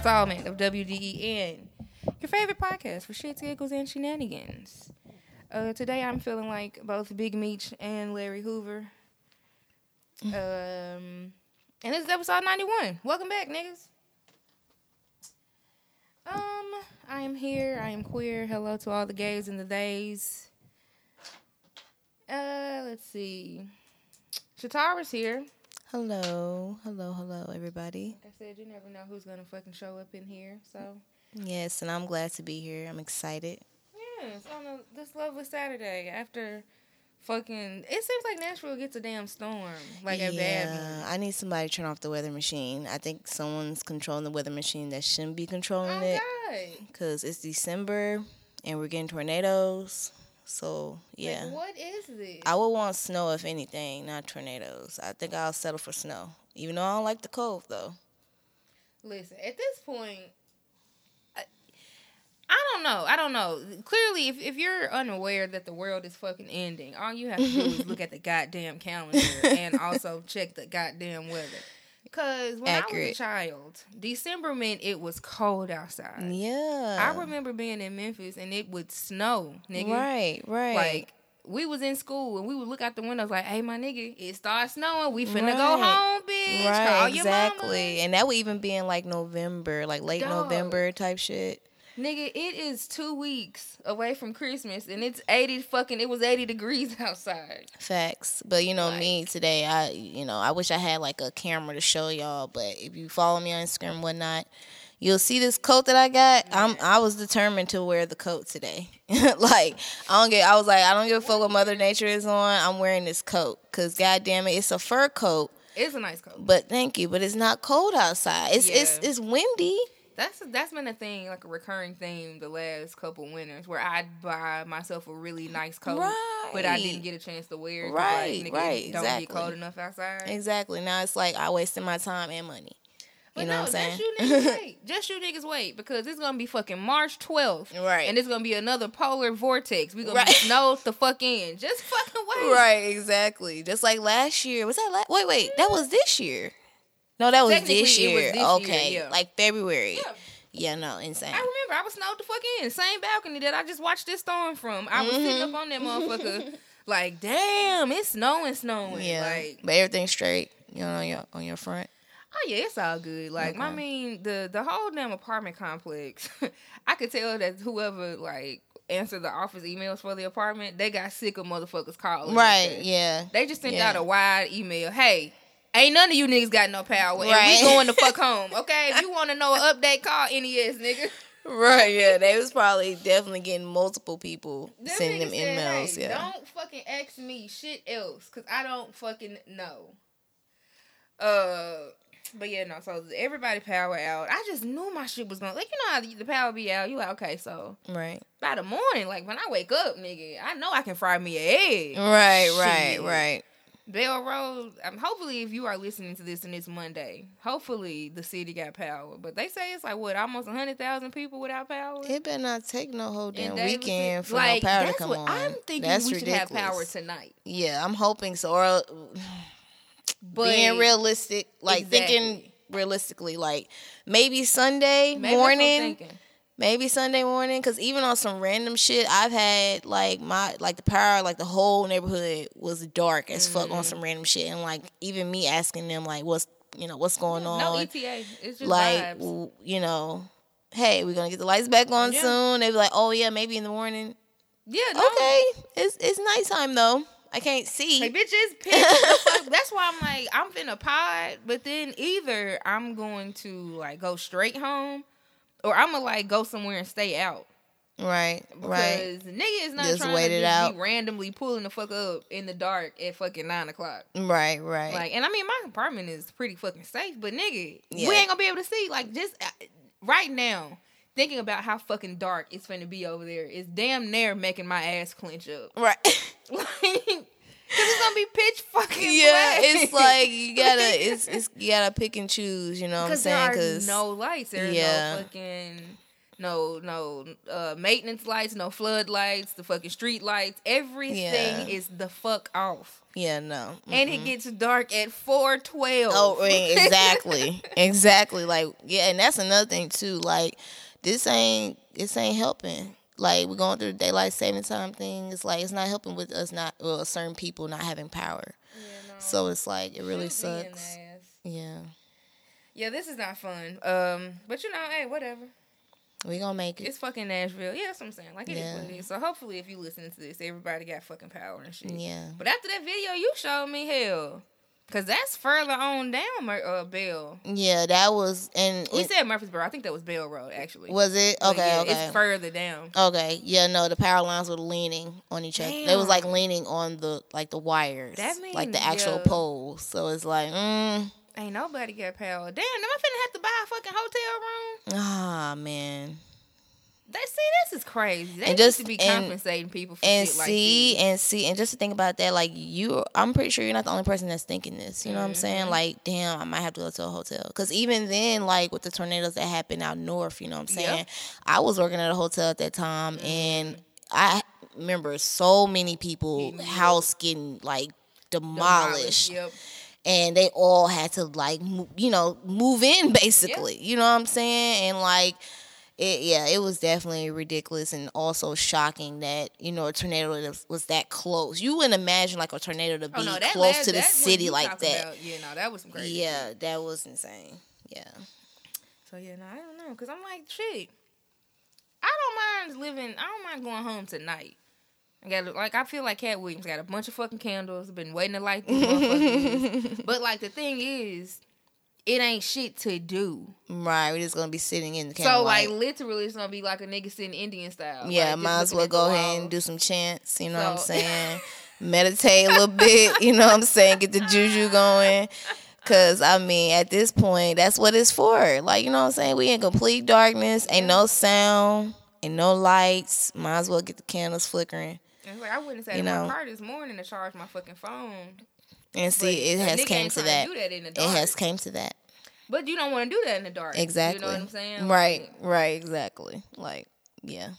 installment of WDEN, your favorite podcast for shits, giggles, and shenanigans. Uh, today I'm feeling like both Big Meech and Larry Hoover. Um, and this is episode 91. Welcome back, niggas. Um, I am here. I am queer. Hello to all the gays and the days. Uh, let's see. Shatara's here. Hello, hello, hello, everybody. Like I said, you never know who's gonna fucking show up in here. So Yes, and I'm glad to be here. I'm excited. yes, on a, this lovely Saturday after fucking. It seems like Nashville gets a damn storm, like a bad yeah, I need somebody to turn off the weather machine. I think someone's controlling the weather machine that shouldn't be controlling Oh it God! because it's December and we're getting tornadoes. So yeah, Like, what is this? I would want snow if anything, not tornadoes. I think I'll settle for snow, even though I don't like the cold though. Listen, at this point, I, I don't know. I don't know. Clearly, if, if you're unaware that the world is fucking ending, all you have to do is look at the goddamn calendar and also check the goddamn weather. Because when I was a child, December meant it was cold outside. Yeah, I remember being in Memphis and it would snow, nigga. Right, right. Like we was in school and we would look out the windows like, "Hey, my nigga, it starts snowing. We finna go home, bitch. Call Right, your exactly. mama." And that would even be in like November, like late Dog. November type shit. Nigga, it is two weeks away from Christmas and it's eighty fucking. It was eighty degrees outside. Facts. But you know me today, I you know, I wish I had like a camera to show y'all, but if you follow me on Instagram and whatnot, you'll see this coat that I got. I'm I was determined to wear the coat today. like I don't get I was like, I don't give a fuck what Mother Nature is on. I'm wearing this coat. Cause goddamn it, it's a fur coat. It's a nice coat. But thank you. But it's not cold outside. It's it's it's windy. That's that's been a thing, like a recurring theme, the last couple winters, where I'd buy myself a really nice coat, but I didn't get a chance to wear it. Right, like, right, Don't exactly. get cold enough outside. Exactly. Now it's like I wasted my time and money. But You know no, what I'm saying? just you niggas wait. Just you niggas wait because it's gonna be fucking March 12th. Right. And it's gonna be another polar vortex. We gonna Right. be snowed the fuck in. Just fucking wait. Right, exactly. Just like last year. Was that last? Wait, wait. That was this year. No, that was this it was year. this year, okay, yeah. like February. Yeah. Yeah, no, insane. I remember I was snowed the fuck in. Same balcony that I just watched this storm from. I was sitting Mm-hmm. up on that motherfucker like, damn, it's snowing, snowing. Yeah, Like, but everything's straight. You know, on your on your front. oh yeah, it's all good. Like, I mean, the the whole damn apartment complex. I could tell that whoever like answered the office emails for the apartment, they got sick of motherfuckers calling. Right. Yeah. They just sent Yeah. out a wide email. Hey, ain't none of you niggas got no power, and Right. we going the fuck home. Okay, if you want to know an update, call NES, nigga. Right. Yeah. They was probably definitely getting multiple people Them sending them said, emails. "Hey, yeah. Don't fucking ask me shit else, cause I don't fucking know. Uh. But yeah, no. So everybody power out. I just knew my shit was gonna like you know how the the power be out. You like okay, so Right. by the morning, like when I wake up, nigga, I know I can fry me an egg. Right. Right. Right. Bell Road. Um, hopefully, if you are listening to this and it's Monday, hopefully the city got power. But they say it's like what almost hundred thousand people without power. It better not take no whole damn weekend for like, no power to come what on. I'm thinking That's we should have power tonight. Yeah, I'm hoping so. Or But being realistic, like thinking realistically, like maybe Sunday maybe that's what I'm morning, thinking. Maybe Sunday morning, because even on some random shit, I've had like my like the power, like the whole neighborhood was dark as fuck Mm-hmm. on some random shit, and like even me asking them like what's you know what's going on, No ETA. It's just like vibes. you know. Hey, we're gonna get the lights back on Yeah. soon. They'd be like, "Oh yeah, maybe in the morning." Yeah. No. Okay, it's it's nighttime though. I can't see. Like bitch, it's pitch. That's why I'm like I'm finna pod, but then either I'm going to like go straight home, or I'm gonna like go somewhere and stay out. Right, Because right. nigga is not Just trying wait to just out. be randomly pulling the fuck up in the dark at fucking nine o'clock. Right, right. Like, and I mean, my apartment is pretty fucking safe, but nigga, Yeah. we ain't gonna be able to see. Like, just uh, right now, thinking about how fucking dark it's gonna be over there is damn near making my ass clench up. right. Like, it's gonna be pitch fucking yeah, black. it's like you gotta it's it's you gotta pick and choose, you know what I'm saying? are Cause no lights. There's yeah. no fucking no no uh, maintenance lights, no flood lights, the fucking street lights. Everything Yeah. is the fuck off. Yeah, no. And it gets dark at four twelve. Oh, exactly, exactly. Like, yeah, and that's another thing too. Like, this ain't this ain't helping. Like, we're going through the daylight saving time thing. It's like it's not helping with us not well, certain people not having power. So it's like it really sucks. Yeah, Yeah, this is not fun. Um, but you know, hey, whatever. we gonna make it. It's fucking Nashville. Yeah, that's what I'm saying. Like it is Yeah. what it is. So hopefully, if you listening to this, everybody got fucking power and shit. Yeah. But after that video you showed me, hell, cause that's further on down, Mur- uh, Bell. Yeah, that was and We it- said Murfreesboro. I think that was Bell Road, actually. was it okay? yeah, okay. It's further down. Okay, yeah, no, the power lines were leaning on each other. They was like leaning on the like the wires, That like the actual yeah. poles. So it's like, mm, Ain't nobody got power. Damn, am I finna have to buy a fucking hotel room? ah, man. They see this is crazy. They And need just- to be and- compensating people for And shit like see, this. and see, and just to think about that, like you, I'm pretty sure you're not the only person that's thinking this. You know what I'm saying? Mm-hmm. Like, damn, I might have to go to a hotel. Because even then, like with the tornadoes that happened out north, you know what I'm saying? I was working at a hotel at that time, Mm-hmm. and I remember so many people Getting house getting like demolished. Yep. and they all had to like you know move in basically you know what i'm saying and like it yeah it was definitely ridiculous and also shocking that you know a tornado was, that close you wouldn't imagine like a tornado to be Oh no, close last- to the city like that about, Yeah, no, that was crazy. yeah that was insane yeah So yeah, no, I don't know, cause I'm like, shit. I don't mind living. I don't mind going home tonight. I got like I feel like Katt Williams got a bunch of fucking candles. Been waiting to light these motherfuckers. but like the thing is, it ain't shit to do. right we're just gonna be sitting in the So candlelight. like literally, it's gonna be like a nigga sitting Indian style. yeah like, might as well go ahead and do some chants you know what i'm saying meditate a little bit you know what i'm saying get the juju going Cause I mean, at this point, that's what it's for. Like, you know what I'm saying? We in complete darkness, ain't no sound, ain't no lights. Might as well get the candles flickering. Like I wouldn't say you my know. car this morning to charge my fucking phone. And see, it has came to that. do that It has came to that. But you don't want to do that in the dark. Exactly. You know what I'm saying? Right, Like, right, exactly. Like, yeah.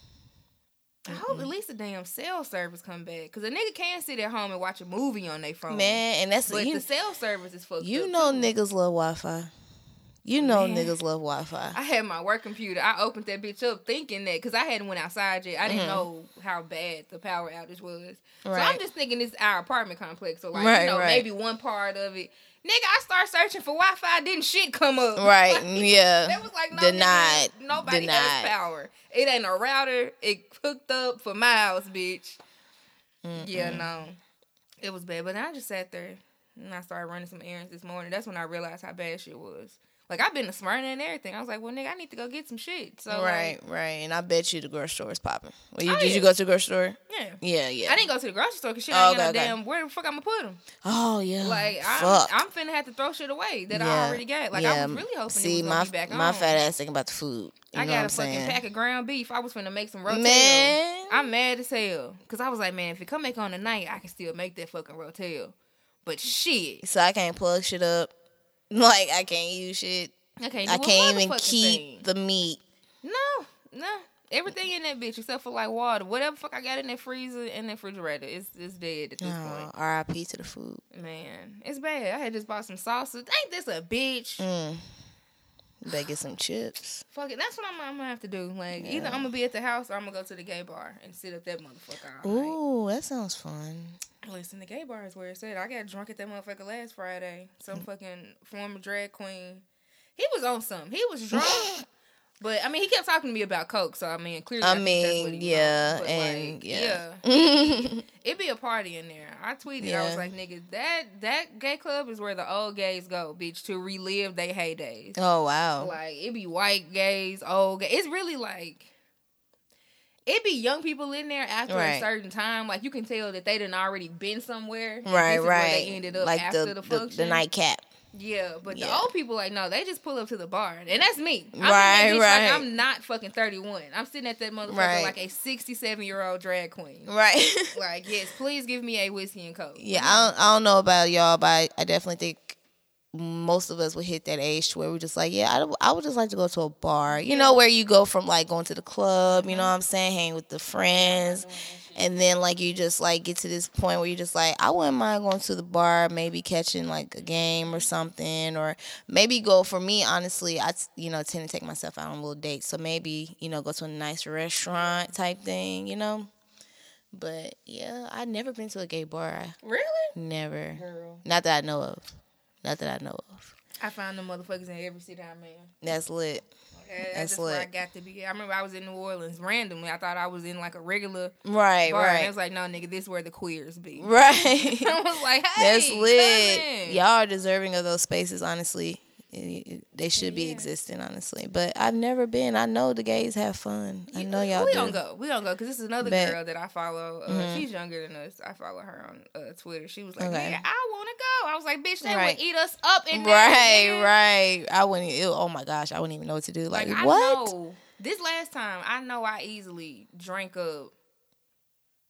I hope at least the damn cell service come back. Cause a nigga can sit at home and watch a movie on their phone. Man, and that's But you, the cell service is fucked you know too. niggas love Wi Fi. You know Man. niggas love Wi Fi. I had my work computer. I opened that bitch up thinking that because I hadn't went outside yet. I didn't know how bad the power outage was. So I'm Mm-hmm. Just thinking it's our apartment complex. So like Right, you know right. maybe one part of it. Nigga, I start searching for Wi-Fi. Didn't shit come up? Right, Like, yeah. That was like no Denied. nigga, nobody Denied. has power. It ain't a router. It hooked up for miles, bitch. Yeah, no, it was bad. But then I just sat there and I started running some errands this morning. That's when I realized how bad shit was. Like I've been to Smyrna and everything. I was like, well, nigga, I need to go get some shit. So right, like, right. And I bet you the grocery store is popping. Well, you, Oh, did yeah. you go to the grocery store? yeah. Yeah, yeah. I didn't go to the grocery store because shit Oh, ain't got okay, no okay. damn. Where the fuck I'm gonna put them? Oh yeah. Like I'm, Fuck. I'm finna have to throw shit away that I already got. Like yeah. I was um, really hoping See, my gonna be back my fat ass thinking about the food. You I got a I'm fucking saying? pack of ground beef. I was finna make some rotel. Man. I'm mad as hell because I was like, man, if it come back on tonight, I can still make that fucking rotel. But shit, So I can't plug shit up. Like I can't use shit. I can't. Do I can't even keep thing. the meat. No, no. Everything in that bitch except for like water. Whatever fuck I got in that freezer and that refrigerator, it's it's dead at this Oh, point. R.I.P. to the food. Man, it's bad. I had just bought some sauces. Ain't this a bitch? Mm. Better get some chips. Fuck it. That's what I'm, I'm gonna have to do. Like either I'm gonna be at the house or I'm gonna go to the gay bar and sit at that motherfucker all night. Ooh, that sounds fun. Listen, the gay bar is where it's at. I got drunk at that motherfucker last Friday. Some fucking former drag queen. He was on something. He was drunk. But I mean, he kept talking to me about coke. So I mean, clearly, I I, think that's what mean, yeah. And like, yeah. yeah. It be a party in there. I tweeted. I was like, "Nigga, that that gay club is where the old gays go, bitch, to relive their heydays. oh wow. Like it be white gays, old gays. It's really like it be young people in there after Right. a certain time. Like you can tell that they done already been somewhere. Right, this is where right. They ended up like after the, the, the, function. the nightcap. Yeah, but the old people like no, they just pull up to the bar, and that's me. I'm Right, right. Like I'm not fucking 31. I'm sitting at that motherfucker Right. like a 67 year old drag queen. Right. Like yes, please give me a whiskey and coke. yeah, I don't, I don't know about y'all, but I, I definitely think most of us would hit that age to where we're just like, yeah, I, I would just like to go to a bar, you know, where you go from like going to the club, you know what I'm saying, hang with the friends, and then like you just like get to this point where you're just like, I wouldn't mind going to the bar, maybe catching like a game or something, or maybe go for me, honestly, I you know tend to take myself out on a little dates, so maybe you know go to a nice restaurant type thing, you know. But yeah, I've never been to a gay bar. Really? Never. Girl. Not that I know of. Not that I know of. I find them motherfuckers in every city I'm in. That's lit. Yeah, That's that's just where I got to be. I remember I was in New Orleans randomly. I thought I was in like a regular Right, bar. Right. was like, no, nigga, this where the queers be. Right. I was like, hey, That's lit. Y'all are deserving of those spaces, honestly. They should be Yeah. existing, honestly. But I've never been. I know the gays have fun. I know y'all We do. don't go. We don't go because this is another. Mm-hmm. girl that I follow. Uh, She's younger than us. I follow her on uh, Twitter. She was like, Okay. "Yeah, I want to go." I was like, "Bitch, they Right. would eat us up in. Right, right. I wouldn't. Ew, oh my gosh, I wouldn't even know what to do. Like, Like I what? know this last time, I know I easily drank up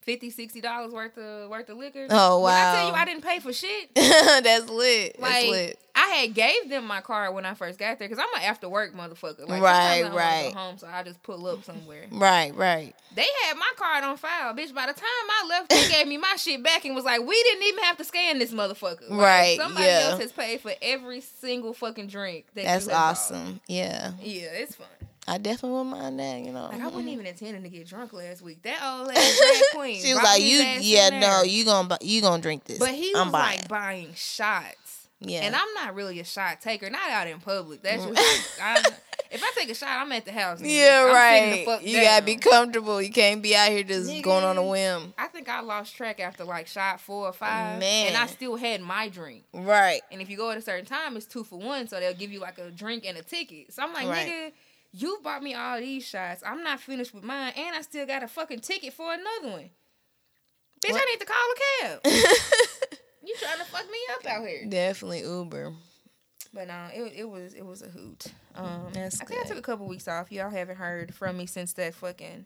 50 dollars worth of worth of liquor. Oh, wow When I tell you. I didn't pay for shit. That's lit. That's Like lit. I had gave them my card when I first got there because I'm an after work motherfucker. Like, Right, right. Go home, so I just pull up somewhere. Right, right. They had my card on file, bitch. By the time I left, they gave me my shit back and was like, "We didn't even have to scan this motherfucker." Like, Right, Somebody yeah. else has paid for every single fucking drink. That That's you have bought. awesome. Yeah, Yeah, it's fun. I definitely wouldn't mind that. You know, Like I wasn't mm-hmm. even intending to get drunk last week. That old ass drag queen. she was like, "You, yeah, no, you gonna, you gonna drink this? But he I'm was buying. like buying shots. yeah, And I'm not really a shot taker, not out in public. That's mm. just I, if I take a shot, I'm at the house. nigga. yeah, I'm the right. fuck You gotta be comfortable. You can't be out here just Nigga. going on a whim. I think I lost track after like shot four or five, Man. and I still had my drink. Right. And if you go at a certain time, it's two for one, so they'll give you like a drink and a ticket. So I'm like, Right. nigga, you bought me all these shots. I'm not finished with mine, and I still got a fucking ticket for another one. Bitch, What? I need to call a cab. you trying to fuck me up out here? Definitely Uber. But no, it it was it was a hoot. Um, That's I think I took a couple weeks off. Y'all haven't heard from me since that fucking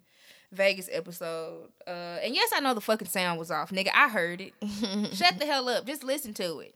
Vegas episode. Uh, and yes, I know the fucking sound was off, nigga. I heard it. Shut the hell up. Just listen to it.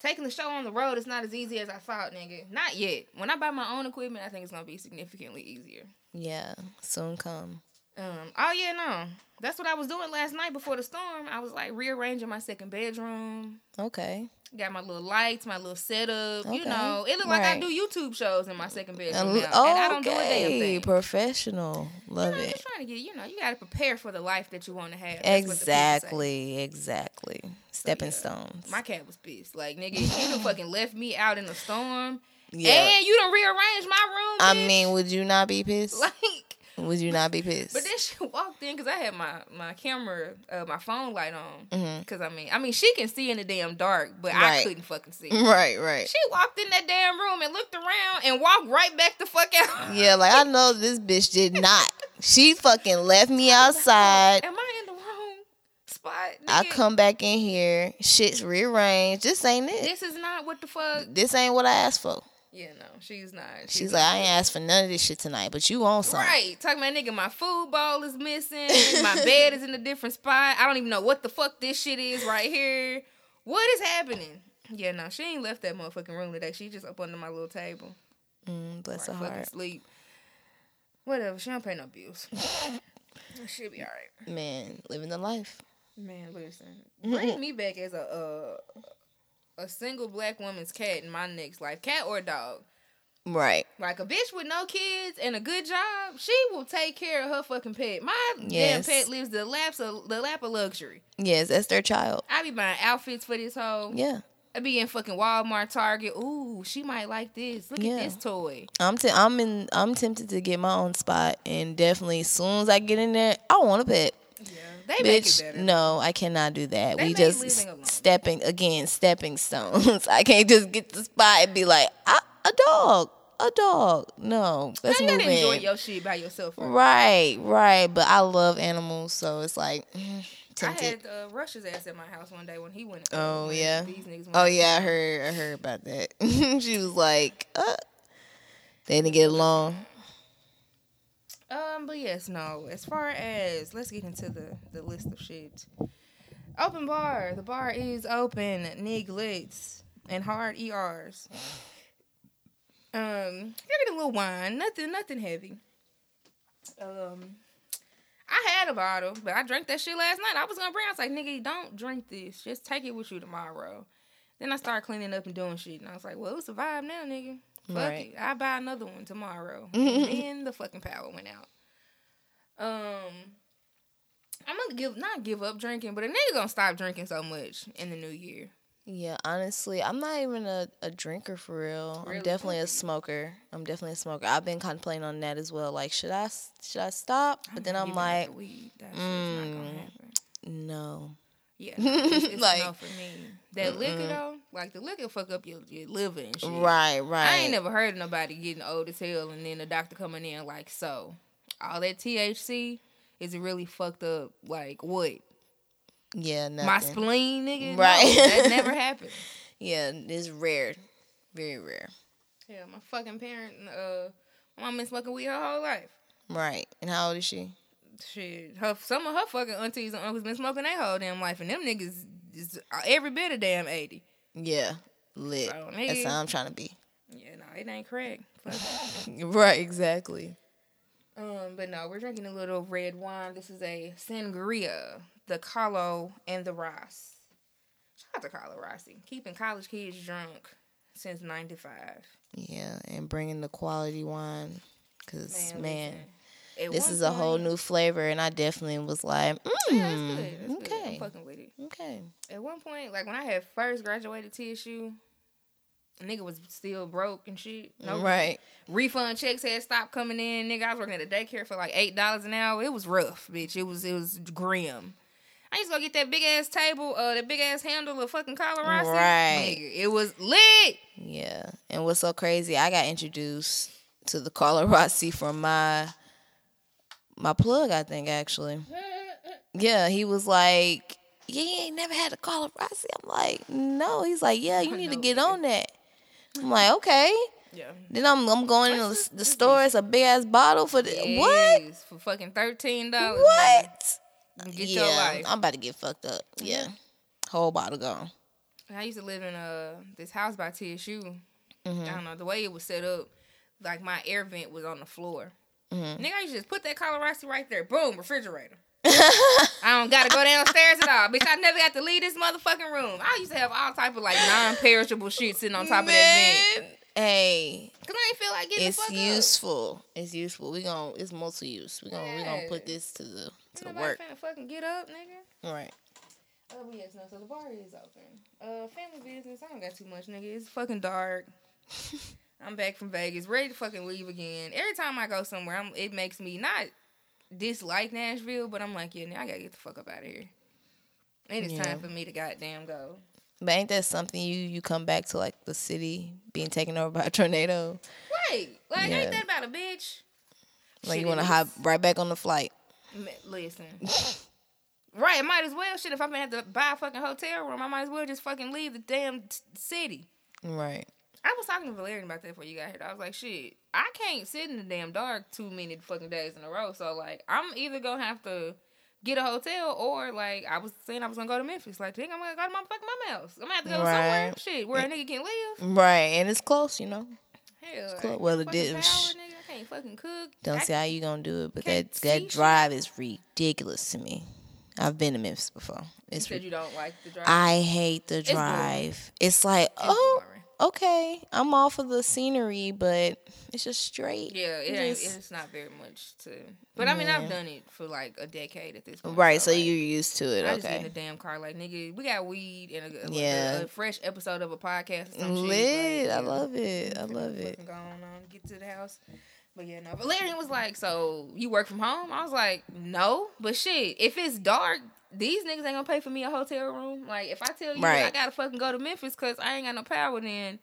Taking the show on the road is not as easy as I thought, nigga. Not yet. When I buy my own equipment, I think it's gonna be significantly easier. Yeah, soon come. Um, oh yeah, no. That's what I was doing last night before the storm. I was like rearranging my second bedroom. Okay. Got my little lights, my little setup. You know, it looked like I do YouTube shows in my second bedroom Um, now, and I don't do a damn okay, thing. professional. Love I'm it. just trying to get you know, you got to prepare for the life that you want to have. That's what the people say. Exactly, exactly. Stepping yeah. stones. My cat was pissed. Like nigga, you done fucking left me out in the storm, yeah. and you done rearranged my room. I mean, would you not be pissed? like. Would you not be pissed? But then she walked in because I had my my camera, uh, my phone light on. Because I mean, I mean, she can see in the damn dark, but I couldn't fucking see. right, right. She walked in that damn room and looked around and walked right back the fuck out. Yeah, like I know this bitch did not. She fucking left me outside. Am I in the wrong spot? I come back in here, shit's rearranged. This ain't it. This is not what the fuck. This ain't what I asked for. Yeah, no, she's not. She's like, I ain't asked for none of this shit tonight, but you on something. Right, talking about nigga, my food bowl is missing. my bed is in a different spot. I don't even know what the fuck this shit is right here. What is happening? Yeah, no, she ain't left that motherfucking room today. She just up under my little table. Mm, bless her fucking heart. sleep. Whatever. She don't pay no bills. She'll be all right. Man, living the life. Man, listen. Bring me back as a uh, a single black woman's cat in my next life, cat or dog. Right. Like a bitch with no kids and a good job, she will take care of her fucking pet. My Yes. damn pet lives the laps of the lap of luxury. Yes, that's their child. I be buying outfits for this hoe. Yeah. I be in fucking Walmart, Target. Ooh, she might like this. Look Yeah. at this toy. I'm t- I'm in I'm tempted to get my own spot and definitely as soon as I get in there, I want a pet. Yeah, they make it Bitch, better. no, I cannot do that. They we just stepping again, stepping stones. I can't just get the spot and be like, a dog, a dog. No, let's Now you move gotta enjoy your shit by yourself. first. Right, right. But I love animals, so it's like mm, I tempted. had uh, Rush's ass at my house one day when he went. Oh, when yeah? These niggas. Went Oh yeah, I heard. I heard about that. she was like, uh, they didn't get along. Um, but yes, no. As far as let's get into the the list of shit. Open bar. The bar is open. Niglets. and hard ERs. Um, I get a little wine, nothing, nothing heavy. Um, I had a bottle, but I drank that shit last night. I was gonna bring. I was like, nigga, don't drink this. Just take it with you tomorrow. Then I started cleaning up and doing shit, and I was like, well, it's a vibe now, nigga. Fuck Right. it. I buy another one tomorrow. and then the fucking power went out. Um, I'm gonna give not give up drinking, but a nigga gonna stop drinking so much in the new year. Yeah, honestly, I'm not even a, a drinker for real. Really? I'm definitely a smoker. I'm definitely a smoker. I've been contemplating on that as well. Like, should I should I stop? But then I'm like, the weed. That shit's not gonna mm. happen. no. Yeah, it's, it's Like, no for me. That liquor though, like the liquor fuck up your, your liver and shit. Right, right. I ain't never heard of nobody getting old as hell and then the doctor coming in like, so all that THC is it really fucked up? Like what? Yeah, nothing. My spleen, nigga. No, Right. that never happened. yeah, it's rare, very rare. Yeah, my fucking parent, uh, my mom been smoking weed her whole life. Right. And how old is she? Shit, her some of her fucking aunties and uncles been smoking their whole damn life, and them niggas is every bit of damn eighty. Yeah, lit. So, That's how I'm trying to be. Yeah, no, it ain't correct. Right, exactly. Um, but no, we're drinking a little red wine. This is a sangria, the Carlo and the Ross. Shout out to Carlo Rossi, keeping college kids drunk since '95. Yeah, and bringing the quality wine, cause man, listen, at this is a whole new flavor, and I definitely was like, mm, Yeah, it's good. It's good. I'm fucking with it. okay, At one point, like when I had first graduated TSU, nigga was still broke and shit. No right, refund checks had stopped coming in. Nigga, I was working at a daycare for like eight dollars an hour. It was rough, bitch. It was it was grim. I used to go get that big ass table, uh, that big ass handle of fucking Colorado. Right. Nigga, it was lit. yeah. And what's so crazy? I got introduced to the Rossi from my my plug, I think actually. Yeah, he was like, "Yeah, you ain't never had a Carlo Rossi." I'm like, "No." He's like, "Yeah, you need to get on that." I'm like, "Okay." Yeah. Then I'm I'm going in the, the store. It's a big ass bottle for the what? For fucking thirteen dollars. What? Get yeah, your life. I'm about to get fucked up. Yeah, whole bottle gone. I used to live in uh this house by TSU. Mm-hmm. I don't know the way it was set up. Like my air vent was on the floor. Mm-hmm. Nigga, you just put that Colorado right there. Boom, refrigerator. I don't gotta go downstairs at all, bitch. I never got to leave this motherfucking room. I used to have all type of like non-perishable shit sitting on top of that. Man, Hey, Cause I ain't feel like getting it's the fuck useful. It's useful. We gonna it's multi use. We gon' we gonna put this to the up. to the work. finna fucking get up, nigga. Right. Oh, yes, no. So the bar is open. Uh, family business. I don't got too much, nigga. It's fucking dark. I'm back from Vegas, ready to fucking leave again. Every time I go somewhere, I'm, it makes me not dislike Nashville, but I'm like, yeah, now I gotta get the fuck up out of here. And it's Yeah. time for me to goddamn go. But ain't that something you you come back to like the city being taken over by a tornado? Right? Like, Yeah. ain't that about a bitch? Like Shit, you want to hop right back on the flight. Listen. right, might as well. Shit, if I'm gonna have to buy a fucking hotel room, I might as well just fucking leave the damn t- city. Right. I was talking to Valerian about that before you got here. I was like, shit, I can't sit in the damn dark too many fucking days in a row. So like, I'm either gonna have to get a hotel or like I was saying I was gonna go to Memphis. Like, think I'm gonna go to my fucking mama house. I'm gonna have to go somewhere, shit, where a nigga can live. Right. And it's close, you know. Hell, close. Well, it fucking did- Power, nigga. I can't fucking cook. Don't I see how you gonna do it, but that that shit. drive is ridiculous to me. I've been to Memphis before. You It's said ri- you don't like the drive. I hate the drive. It's like, It's oh, boring. Okay, I'm all for the scenery, but it's just straight. Yeah, it just- it's not very much to. But I mean, I've done it for like a decade at this point. right. So like, you're used to it. I just get in Okay. the damn car like nigga. We got weed and a, a- Yeah. a, a fresh episode of a podcast. Or some. Lit. Like, I love it. I love it. fucking Go on, get to the house. But yeah, no. Valerian was like, "So you work from home?" I was like, "No, but shit, if it's dark, these niggas ain't gonna pay for me a hotel room. Like, if I tell you I gotta fucking go to Memphis because I ain't got no power, then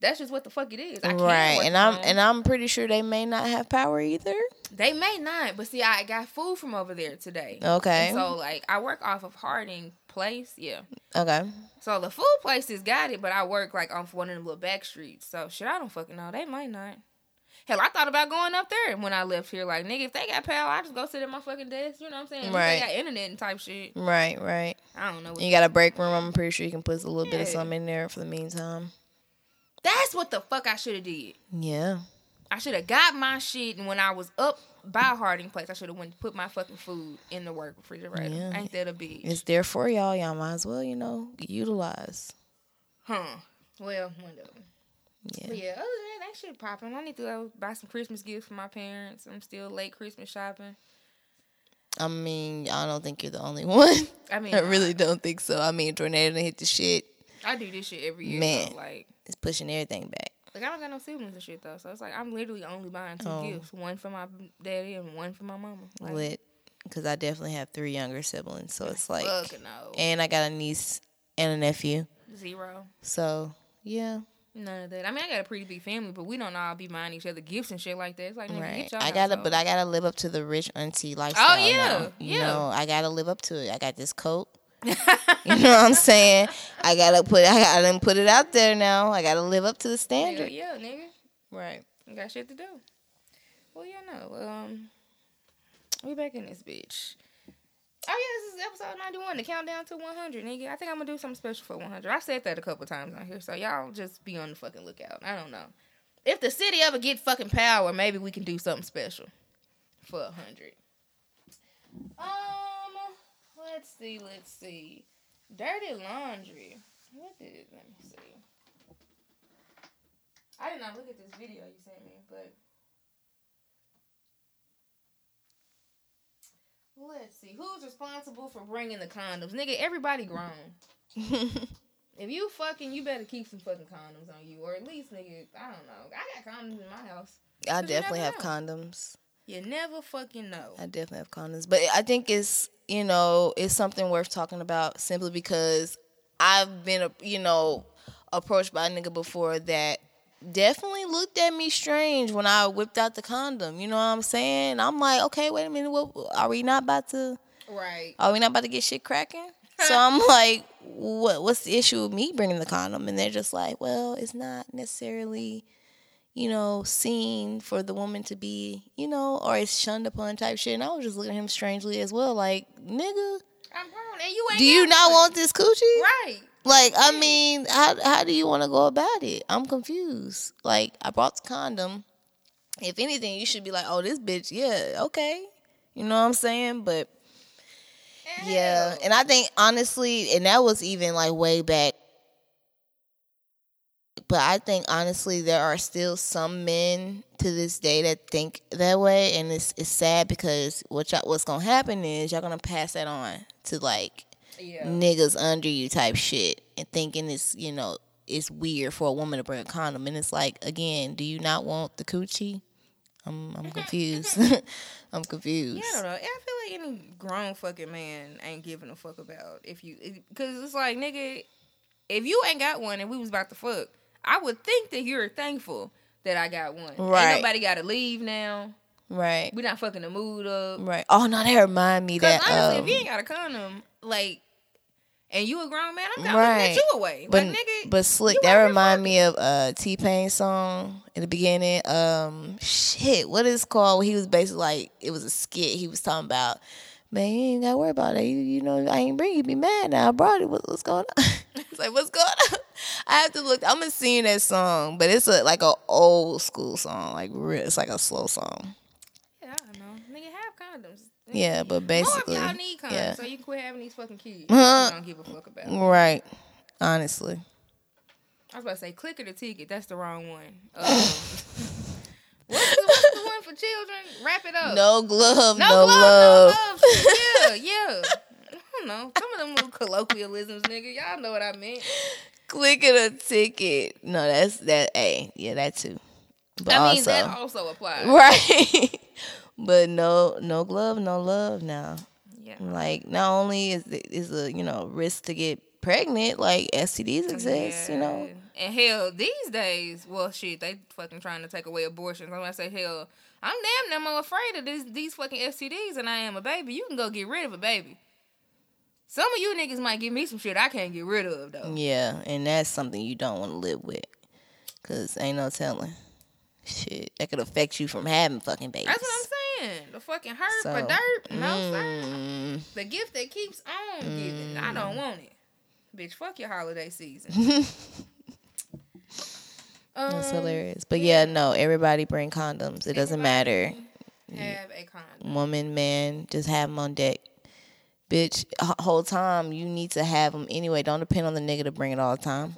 that's just what the fuck it is. I can't Right. And I'm home. and I'm pretty sure they may not have power either. They may not, but see, I got food from over there today. Okay. And so like, I work off of Harding Place, yeah. Okay. So the food places got it, but I work like on one of them little back streets. So shit, I don't fucking know. They might not. Hell, I thought about going up there when I left here. Like, nigga, if they got power, I just go sit at my fucking desk. You know what I'm saying? If Right. They got internet and type shit. Right, right. I don't know. What You got a break room. I'm pretty sure you can put a little bit of Yeah. something in there for the meantime. That's what the fuck I should have did. Yeah. I should have got my shit, and when I was up by Harding Place, I should have went and put my fucking food in the work refrigerator. Yeah. Ain't that a bitch? It's there for y'all. Y'all might as well, you know, utilize. Huh. Well, one of them. Yeah. But yeah, other than that, that shit popping. I need to go buy some Christmas gifts for my parents. I'm still late Christmas shopping. I mean, I don't think you're the only one. I mean, I really don't think so. I mean, tornado done hit the shit. I do this shit every year. Man. though. Like, It's pushing everything back. like I don't got no siblings and shit though, so it's like I'm literally only buying two Oh. gifts, one for my daddy and one for my mama. Like, Lit. Because I definitely have three younger siblings. So it's like, no, and I got a niece and a nephew. zero. So, yeah. None of that. I mean, I got a pretty big family, but we don't all be buying each other gifts and shit like that. It's like, nigga, Right. I gotta, but I gotta live up to the rich auntie lifestyle. Oh, yeah, now. You yeah. know, I gotta live up to it. I got this coat. you know what I'm saying? I gotta put, I gotta put it out there now. I gotta live up to the standard. yeah, nigga. Right. I got shit to do. Well, yeah, no. Um, we back in this bitch. Oh yeah, this is episode ninety one. The countdown to one hundred, nigga. I think I'm gonna do something special for one hundred. I said that a couple times on here, so y'all just be on the fucking lookout. I don't know if the city ever get fucking power, maybe we can do something special for a hundred. Um, let's see, let's see. Dirty laundry. What did? Let me see. I did not look at this video you sent me, but let's see who's responsible for bringing the condoms. Nigga, everybody grown. If you fucking, you better keep some fucking condoms on you, or at least, nigga, I don't know. I got condoms in my house. I definitely have never condoms. You never fucking know. I definitely have condoms, but I think it's you know it's something worth talking about simply because I've been a you know approached by a nigga before that definitely looked at me strange when I whipped out the condom. You know what I'm saying? I'm like, okay, wait a minute, what are we not about to? Right. Are we not about to get shit cracking? so I'm like, what? What's the issue with me bringing the condom? And they're just like, well, it's not necessarily, you know, seen for the woman to be, you know, or it's shunned upon type shit. And I was just looking at him strangely as well, like, nigga, I'm grown, and you ain't. do you not one. want this coochie? Right. Like, I mean, how how do you want to go about it? I'm confused. Like, I brought the condom. If anything, you should be like, oh, this bitch, yeah, okay. You know what I'm saying? But yeah, and I think honestly, and that was even like way back. But I think honestly, there are still some men to this day that think that way, and it's it's sad because what y'all, what's gonna happen is y'all gonna pass that on to like Yeah. niggas under you type shit, and thinking it's you know it's weird for a woman to bring a condom, and it's like again, do you not want the coochie? I'm I'm confused. I'm confused. Yeah, I don't know. I feel like any grown fucking man ain't giving a fuck about if you, because it's like nigga, if you ain't got one and we was about to fuck, I would think that you're thankful that I got one. Right. Ain't nobody got to leave now. Right. We not fucking the mood up. Right. Oh no, that remind me that. honestly, um, if you ain't got a condom, like, and you a grown man, I'm gonna Right. let you away. but like, nigga, but slick. That remind me of uh T Pain song in the beginning. Um, shit, what is it called? He was basically like it was a skit. He was talking about. Man, you ain't gotta worry about it. You, you know, I ain't bring you. Be mad now. I brought it. What, what's going on? it's like, what's going on? I have to look. I'm gonna sing that song, but it's a like a old school song. Like, it's like a slow song. Yeah, I don't know. Nigga, have condoms. Yeah, but basically, y'all need condoms yeah. so you quit having these fucking kids. Uh-huh. don't give a fuck about. right. Honestly, I was about to say click or the ticket. That's the wrong one. Um, what's, the, what's the one for children? Wrap it up. no glove, no, no, glove, love. no love. yeah, yeah. I don't know. Some of them little colloquialisms, nigga. Y'all know what I meant. Clicking a ticket. No, that's that. A yeah, that too. But I mean, also, that also applies. right. But no, no glove, no love. Now, Yeah. like not only is it is a you know risk to get pregnant, like STDs exist. You know, And hell, these days, well, shit, they fucking trying to take away abortions. I'm gonna say, hell, I'm damn near more afraid of this, these fucking STDs than I am a baby. You can go get rid of a baby. Some of you niggas might give me some shit I can't get rid of though. yeah, and that's something you don't want to live with, cause ain't no telling. shit that could affect you from having fucking babies. That's what The fucking hurt So, for dirt. No, sir. Mm, The gift that keeps on giving. I don't want it. Bitch, fuck your holiday season. that's Um, hilarious. But yeah, no, everybody bring condoms. It doesn't matter. Have a condom. Woman, man, just have them on deck. Bitch, whole time you need to have them anyway. Don't depend on the nigga to bring it all the time.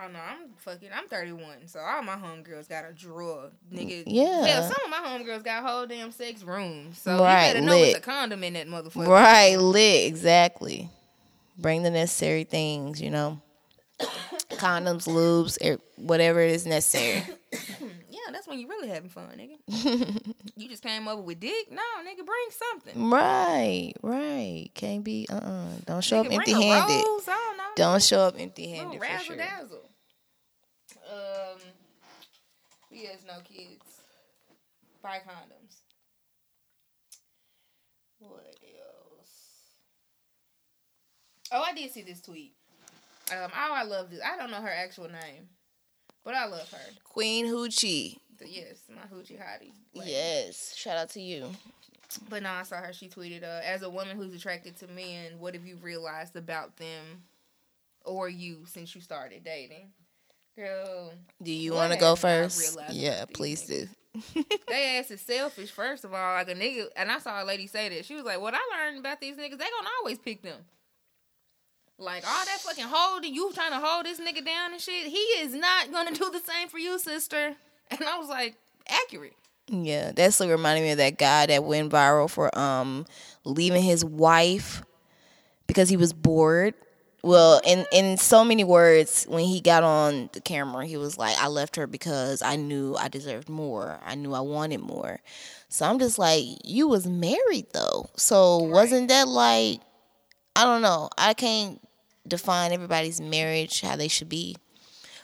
Oh no, I'm fucking. I'm 31, so all my homegirls got a drawer, nigga. Yeah. Hell, some of my homegirls got whole damn sex rooms, so Right, you better know lit. it's a condom in that motherfucker. Right, lit, exactly. Bring the necessary things, you know. Condoms, lubes, er, whatever is necessary. Yeah, that's when you really having fun, nigga. you just came over with dick? No, nigga, bring something. Right, right. Can't be uh uh Don't show up empty handed. don't. Don't show up empty handed. for razzle sure. dazzle. Um, he has no kids. Buy condoms. What else? Oh, I did see this tweet. Um, oh, I love this. I don't know her actual name, but I love her. Queen Hoochie. Yes, my hoochie hottie. lady. Yes. Shout out to you. But no, I saw her. She tweeted, uh, "As a woman who's attracted to men, what have you realized about them or you since you started dating?" Girl, Do you want to go first? Yeah, please do. they ass is selfish. First of all, like a nigga, and I saw a lady say that she was like, "What I learned about these niggas, they gonna always pick them." Like all that fucking holding, you trying to hold this nigga down and shit. He is not gonna do the same for you, sister. And I was like, accurate. Yeah, that's like reminding me of that guy that went viral for um leaving his wife because he was bored. Well, in in so many words, when he got on the camera, he was like, "I left her because I knew I deserved more. I knew I wanted more." So I'm just like, "You was married though, so wasn't that like, I don't know. I can't define everybody's marriage how they should be."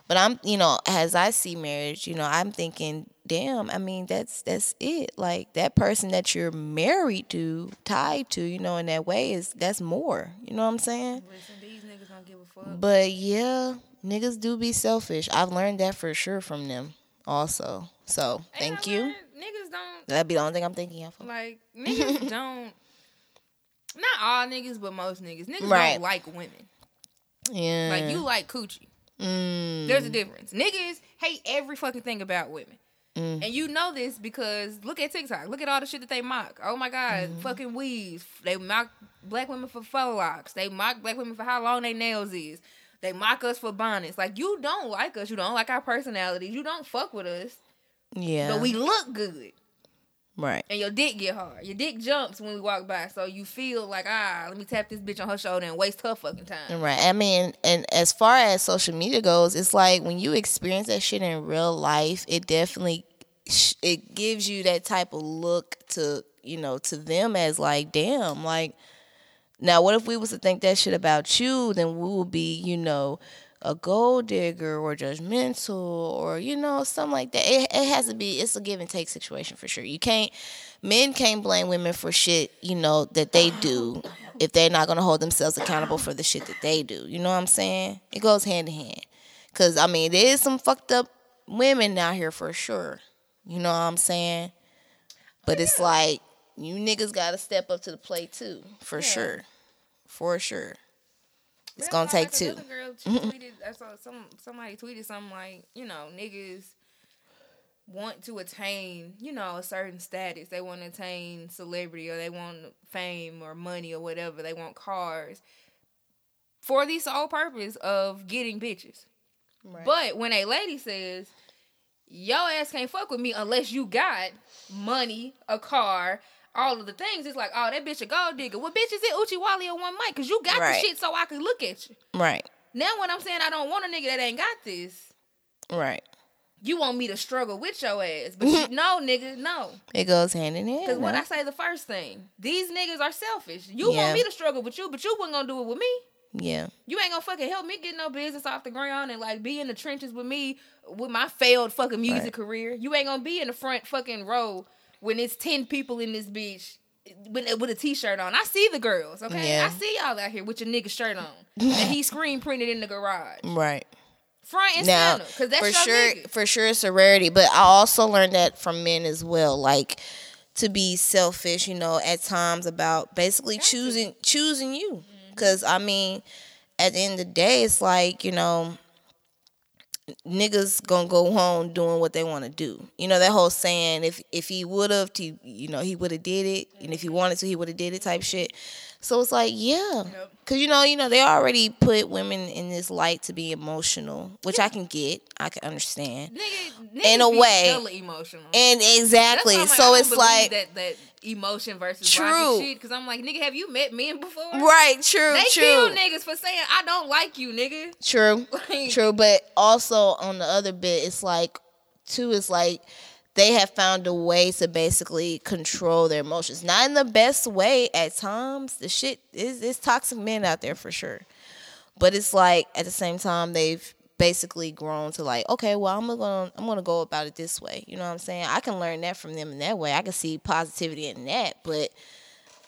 But I'm, you know, as I see marriage, you know, I'm thinking, damn, I mean, that's that's it. Like that person that you're married to, tied to, you know, in that way is that's more. You know what I'm saying? Listen, don't give a fuck. But yeah, niggas do be selfish. I've learned that for sure from them also. So And thank I you. learned Niggas don't That'd be the only thing I'm thinking of. like niggas don't. Not all niggas, but most niggas. Niggas Right. don't like women. Yeah. Like you like coochie. Mm, There's a difference. Niggas hate every fucking thing about women. Mm. And you know this because look at TikTok. Look at all the shit that they mock. Oh my God, Mm-hmm. fucking weaves. They mock black women for faux locks. They mock black women for how long their nails is. They mock us for bonnets. Like you don't like us. You don't like our personalities. You don't fuck with us. yeah. But we look good. right. And your dick get hard. Your dick jumps when we walk by. So you feel like, ah, let me tap this bitch on her shoulder and waste her fucking time. Right. I mean, and as far as social media goes, it's like when you experience that shit in real life, it definitely it gives you that type of look to you know to them as like, damn, like. Now, what if we was to think that shit about you? Then we would be, you know, a gold digger or judgmental or you know something like that. It, it has to be. It's a give and take situation for sure. You can't. Men can't blame women for shit you know that they do if they're not gonna hold themselves accountable for the shit that they do. You know what I'm saying? It goes hand in hand. Cause I mean, there is some fucked up women out here for sure. You know what I'm saying? But it's like you niggas gotta step up to the plate too, for sure, for sure. It's gonna take like, two. Girl tweeted. I saw some somebody tweeted something like, you know, niggas want to attain, you know, a certain status. They want to attain celebrity or they want fame or money or whatever. They want cars for the sole purpose of getting bitches. But when a lady says, "Your ass can't fuck with me unless you got money, a car." All of the things, it's like, oh, that bitch a gold digger. What bitch is it, Uchi Wally or one mic? Cause you got Right. the shit, so I can look at you. Right, Now when I'm saying I don't want a nigga that ain't got this, right. you want me to struggle with your ass. But you, no, nigga, no. It goes hand in hand. Because what no? I say the first thing, these niggas are selfish. You Yeah. want me to struggle with you, but you wasn't gonna do it with me. yeah, You ain't gonna fucking help me get no business off the ground and like be in the trenches with me with my failed fucking music Right. career. You ain't gonna be in the front fucking row when it's ten people in this bitch with, with a t-shirt on. I see the girls, okay? Yeah. I see y'all out here with your nigga shirt on. and he screen printed in the garage. right. front and now center because that's for sure nigga. for sure it's a rarity but i also learned that from men as well like to be selfish you know at times about basically choosing choosing you Mm-hmm. because i mean at the end of the day it's like you know niggas gonna go home doing what they want to do you know that whole saying if if he would have you know he would have did it and if he wanted to he would have did it type shit so it's like yeah Yep. because you know you know they already put women in this light to be emotional which i can get i can understand Nigga, In a way. emotional. and exactly like, so it's like that that emotion versus True. shit. Because I'm like, nigga, have you met men before? right true They true kill niggas for saying I don't like you, nigga. True. Like- True. But also on the other bit, it's like too, it's like they have found a way to basically control their emotions. Not in the best way at times. The shit is it's toxic men out there for sure. But it's like at the same time they've basically grown to like, okay, well I'm gonna I'm gonna go about it this way. You know what I'm saying? I can learn that from them in that way. I can see positivity in that, but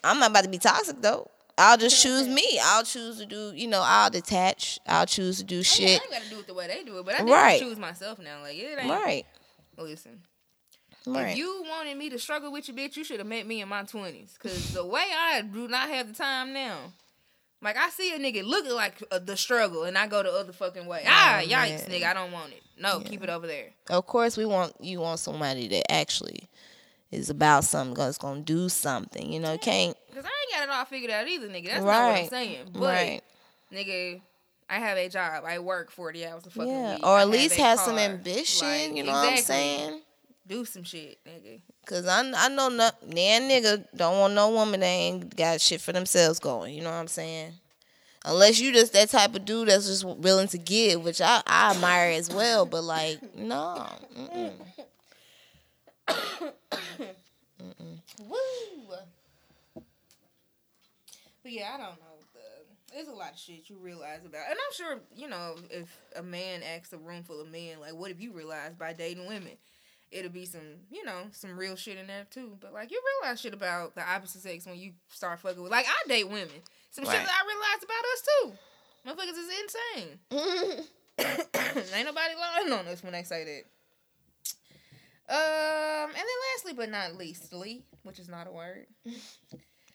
I'm not about to be toxic though. I'll just choose me. I'll choose to do, you know, I'll detach. I'll choose to do I, mean, I shit. ain't gotta do it the way they do it, but I Right. right. choose myself now. Like it ain't. Right. Listen, Right. if you wanted me to struggle with you, bitch, you should have met me in my twenties. Cause the way I do not have the time now. Like I see a nigga looking like uh, the struggle, and I go the other fucking way. ah, Oh, yikes, nigga, I don't want it. No, keep it over there. Of course, we want you want somebody that actually is about something that's gonna do something. You know, you can't. Cause I ain't got it all figured out either, nigga. That's not what I'm saying. But Right. nigga, I have a job. I work forty hours a fucking Yeah. week. Or I at least a have some ambition. Like, you know what I'm saying? Do some shit, nigga. Cause I I know no man nigga don't want no woman that ain't got shit for themselves going. You know what I'm saying? Unless you just that type of dude that's just willing to give, which I, I admire as well. But like, no, mm-mm. Woo. But yeah, I don't know. The, there's a lot of shit you realize about, and I'm sure you know if a man asks a room full of men, like, what have you realized by dating women? It'll be some, you know, some real shit in there too. But like, you realize shit about the opposite sex when you start fucking with. Like, I date women. Some shit that I realized about us too. Motherfuckers is insane. Ain't nobody lying on us when they say that. Um, and then lastly but not leastly, which is not a word.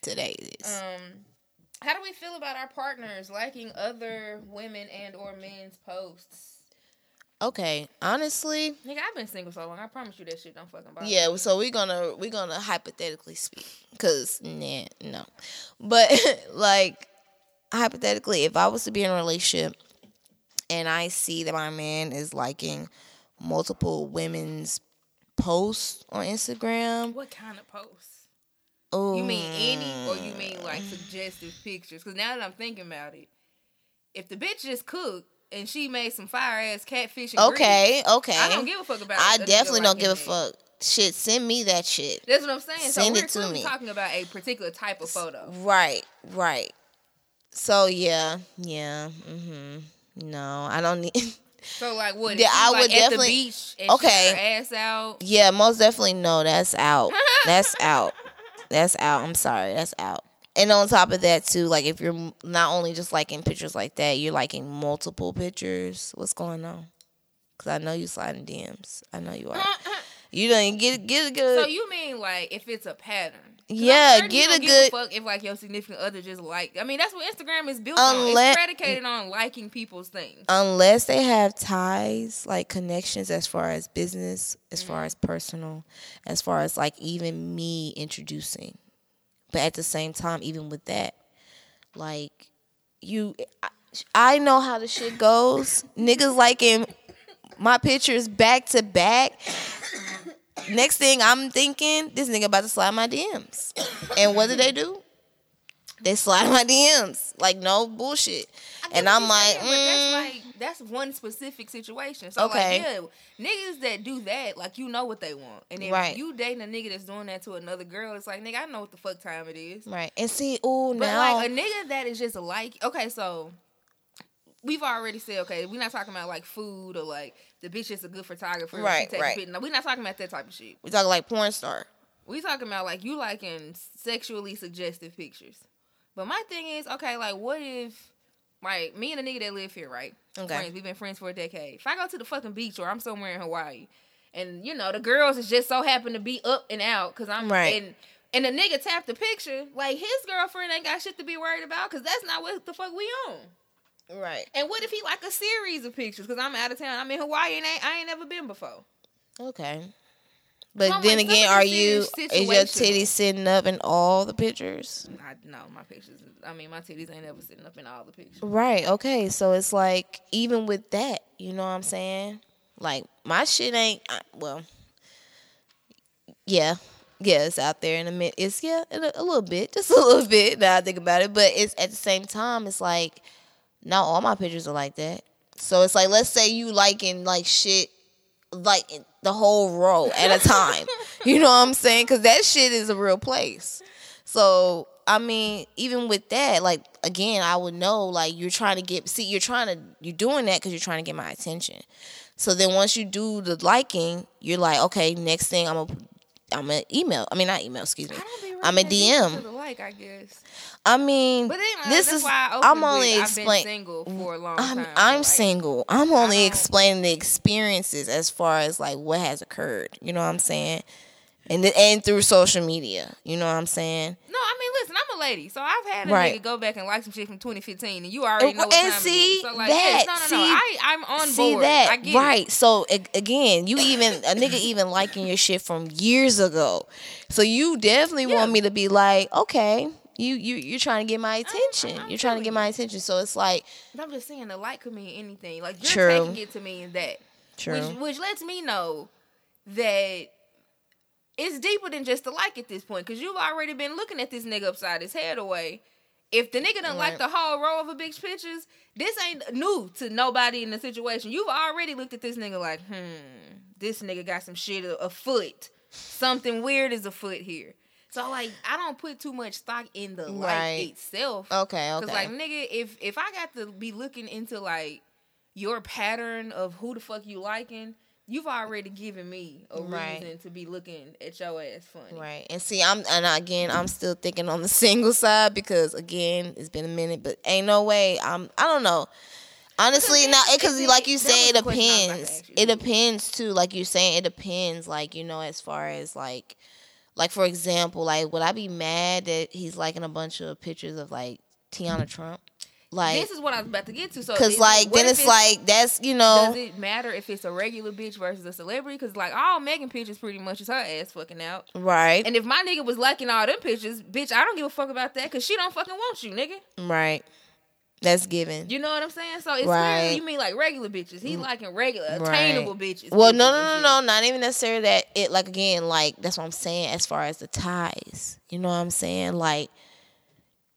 today is. Um, how do we feel about our partners liking other women and or men's posts? Okay, honestly, Nigga, I've been single so long. I promise you that shit don't fucking bother. me. Yeah, so we're gonna we're gonna hypothetically speak, cause nah, no, but like hypothetically, if I was to be in a relationship and I see that my man is liking multiple women's posts on Instagram, What kind of posts? oh, You mean any, or you mean like mm. suggestive pictures? Because now that I'm thinking about it, if the bitch just cooked and she made some fire ass catfish, and okay, okay, I don't give a fuck about. I definitely don't liking give a fuck. Shit, send me that shit. That's what I'm saying. Send so it to me. talking about a particular type of photo. Right, right. So yeah, yeah. Mm-hmm. No, I don't need. So like what? Yeah, I would like, at the definitely- beach and Okay. her ass out. Yeah, most definitely no. That's out. That's out. That's out. I'm sorry. That's out. And on top of that too, like if you're not only just liking pictures like that, you're liking multiple pictures. What's going on? Cause I know you sliding DMs. I know you are. You don't get get a good. So you mean like if it's a pattern Yeah, get a good- fuck if like your significant other just like. I mean, that's what Instagram is built Unless- on. It's predicated on liking people's things. unless they have ties like connections as far as business as Mm-hmm. far as personal as far as like even me introducing but at the same time even with that like you i, I know how the shit goes. Niggas liking my pictures back to back. Next thing i'm thinking this nigga about to slide my dms and what do they do? They slide my dms like no bullshit and i'm like, but that's mm. like that's one specific situation. So Okay. like, yeah, niggas that do that, like you know what they want, and if Right. you dating a nigga that's doing that to another girl, it's like nigga, I know what the fuck time it is. Right. And see, oh But now like a nigga that is just like okay, so we've already said okay, we're not talking about like food or like the bitch is a good photographer. Right, right. No, we're not talking about that type of shit. we talking like porn star. We talking about like you liking sexually suggestive pictures. But my thing is, okay, like what if like me and a nigga that live here, right? Okay. Friends. We've been friends for a decade. If I go to the fucking beach or I'm somewhere in Hawaii, and you know the girls is just so happen to be up and out because I'm Right. and and the nigga tapped the picture, like his girlfriend ain't got shit to be worried about because that's not what the fuck we on. Right. And what if he like a series of pictures? Because I'm out of town. I'm in Hawaii and I ain't, I ain't never been before. Okay. But I'm then like, again, are you is is your titty sitting up in all the pictures? I no, my pictures. I mean, my titties ain't ever sitting up in all the pictures. Right. Okay. So it's like even with that, you know what I'm saying? Like my shit ain't well. Yeah. Yeah, it's out there in a minute. It's yeah, a, a little bit, just a little bit. Now I think about it, but it's at the same time, it's like not all my pictures are like that. So it's like, let's say you liking like shit, like the whole row at a time. you know what I'm saying? Because that shit is a real place. So I mean, even with that, like again, I would know like you're trying to get see, you're trying to you're doing that because you're trying to get my attention. So then once you do the liking, you're like, okay, next thing I'm gonna I'm gonna email. I mean, not email. Excuse me. I don't be really I'm a DM. like, I guess. I mean, this is I I'm only with, I've been explaining. single mm, for a long I'm time. I'm like, single. I'm only explaining the experiences as far as like what has occurred. You know what I'm saying? And and through social media. You know what I'm saying? No, I mean, listen, I'm a lady, so I've had a Right. nigga go back and like some shit from 2015, and you already know what And time see it is. So like, that, yes, no, no, see- no, I, I'm on See board. that I get right? It. So again, you even a nigga even liking your shit from years ago. So you definitely Yeah. want me to be like, okay, you you you're trying to get my attention. I'm you're trying to get my attention. So it's like I'm just saying, the like could mean anything. Like you're True. taking it to mean that, true. which which lets me know that it's deeper than just the like at this point, because you've already been looking at this nigga upside his head away. If the nigga don't like the whole row of a bitch pictures, this ain't new to nobody in the situation. You've already looked at this nigga like, hmm, this nigga got some shit a- afoot. Something weird is afoot here. So like, I don't put too much stock in the like Right. itself. okay, okay. Cause like nigga, if if I got to be looking into like your pattern of who the fuck you liking, you've already given me a Right. reason to be looking at your ass funny. Right. And see, I'm and again, I'm still thinking on the single side because again, it's been a minute, but ain't no way. I'm. I don't know. Honestly, now because like you say, it the question I was about to depends. It depends too. Like you're saying, it depends. Like you know, as far as like, like for example, like would I be mad that he's liking a bunch of pictures of like Tiana Trump? Like, This is what I was about to get to. So, cause like then if it's like that's you know. does it matter if it's a regular bitch versus a celebrity? Because like all Megan pictures pretty much is her ass fucking out. Right, And if my nigga was liking all them pictures, bitch, I don't give a fuck about that because she don't fucking want you, nigga. right. That's given. You know what I'm saying? So it's Right. weird. You mean like regular bitches? He mm. liking regular, attainable bitches. Well, bitches no, no, no, no, not even necessarily that. It like again, like that's what I'm saying. As far as the ties, you know what I'm saying? Like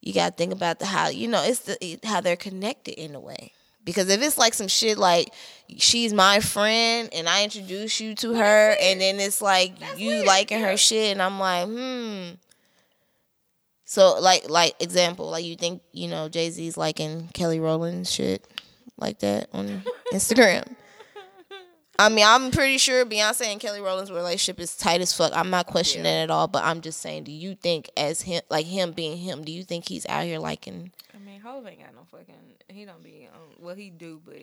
you got to think about the how you know it's the it, how they're connected in a way. Because if it's like some shit like she's my friend and I introduce you to her, and then it's like That's you weird, liking her shit, and I'm like, hmm. So like like example, like you think you know Jay Z's liking Kelly Rowland shit like that on Instagram. I mean, I'm pretty sure Beyonce and Kelly Rowland's relationship is tight as fuck. I'm not questioning Yeah. it at all, but I'm just saying, do you think as him, like him being him, do you think he's out here liking? I mean, Hov ain't got no fucking. He don't be. Um, well, he do, but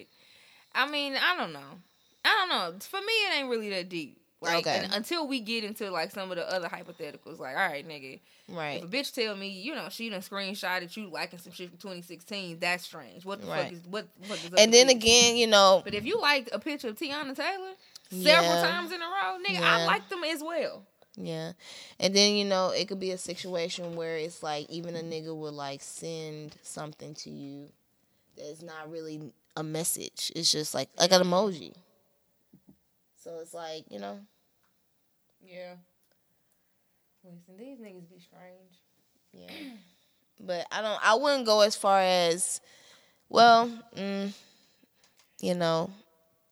I mean, I don't know. I don't know. For me, it ain't really that deep. Like Okay. and until we get into like some of the other hypotheticals, like, all right, nigga, Right. if a bitch tell me, you know, she done screenshotted you liking some shit from 2016, that's strange. What the Right. fuck is what? the fuck is And then again, you know, but if you liked a picture of Teyana Taylor several Yeah. times in a row, nigga, I Yeah. like them as well. yeah, and then you know, it could be a situation where it's like even a nigga would like send something to you that's not really a message. It's just like like an emoji. So it's like you know, Yeah. Listen, these niggas be strange. Yeah. But I don't I wouldn't go as far as well, mm, you know,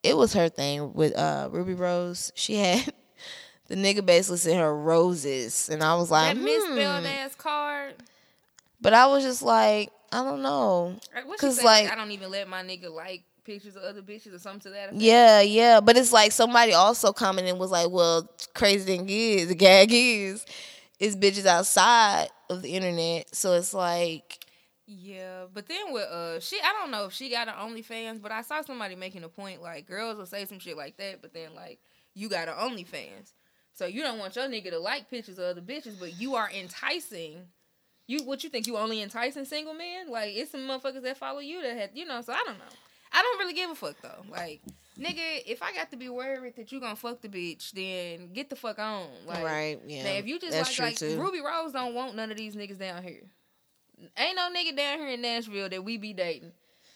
it was her thing with uh Ruby Rose. She had the nigga basically sent her roses and I was like, that misspelled hmm. ass card. But I was just like, I don't know. Right, What she 'Cause, like- I don't even let my nigga like pictures of other bitches or something to that. effect. Yeah, yeah. But it's like somebody also commented and was like, Well, crazy thing is, the gag is, is bitches outside of the internet. So it's like Yeah, but then with uh, she I don't know if she got an OnlyFans, but I saw somebody making a point like girls will say some shit like that, but then like you got an OnlyFans, so you don't want your nigga to like pictures of other bitches, but you are enticing. You what you think you only enticing single men? Like it's some motherfuckers that follow you that had you know. So I don't know. I don't really give a fuck though. Like nigga, if I got to be worried that you gonna fuck the bitch, then get the fuck on. Like, right? Yeah. Now, if you just That's like like. Ruby Rose don't want none of these niggas down here. Ain't no nigga down here in Nashville that we be dating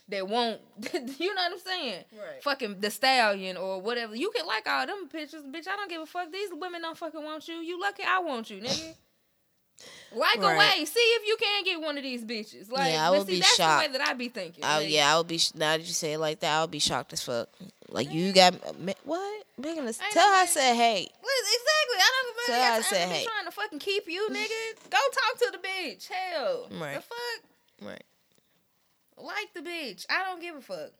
that won't. you know what I'm saying? Right. Fucking the stallion or whatever. You can like all them pictures, bitch. I don't give a fuck. These women don't fucking want you. You lucky I want you, nigga. Like Right. away. See if you can get one of these bitches. Like, Yeah, I would see, be that's shocked. the way that I'd be thinking. Oh Like, yeah, I would be. Now that you say it like that, I would be shocked as fuck. Like you got what? Megan, tell her I said hey. Exactly. I don't really I got time said, hey. trying to fucking keep you, nigga. Go talk to the bitch. Hell. Right. The fuck? Right. Like the bitch. I don't give a fuck.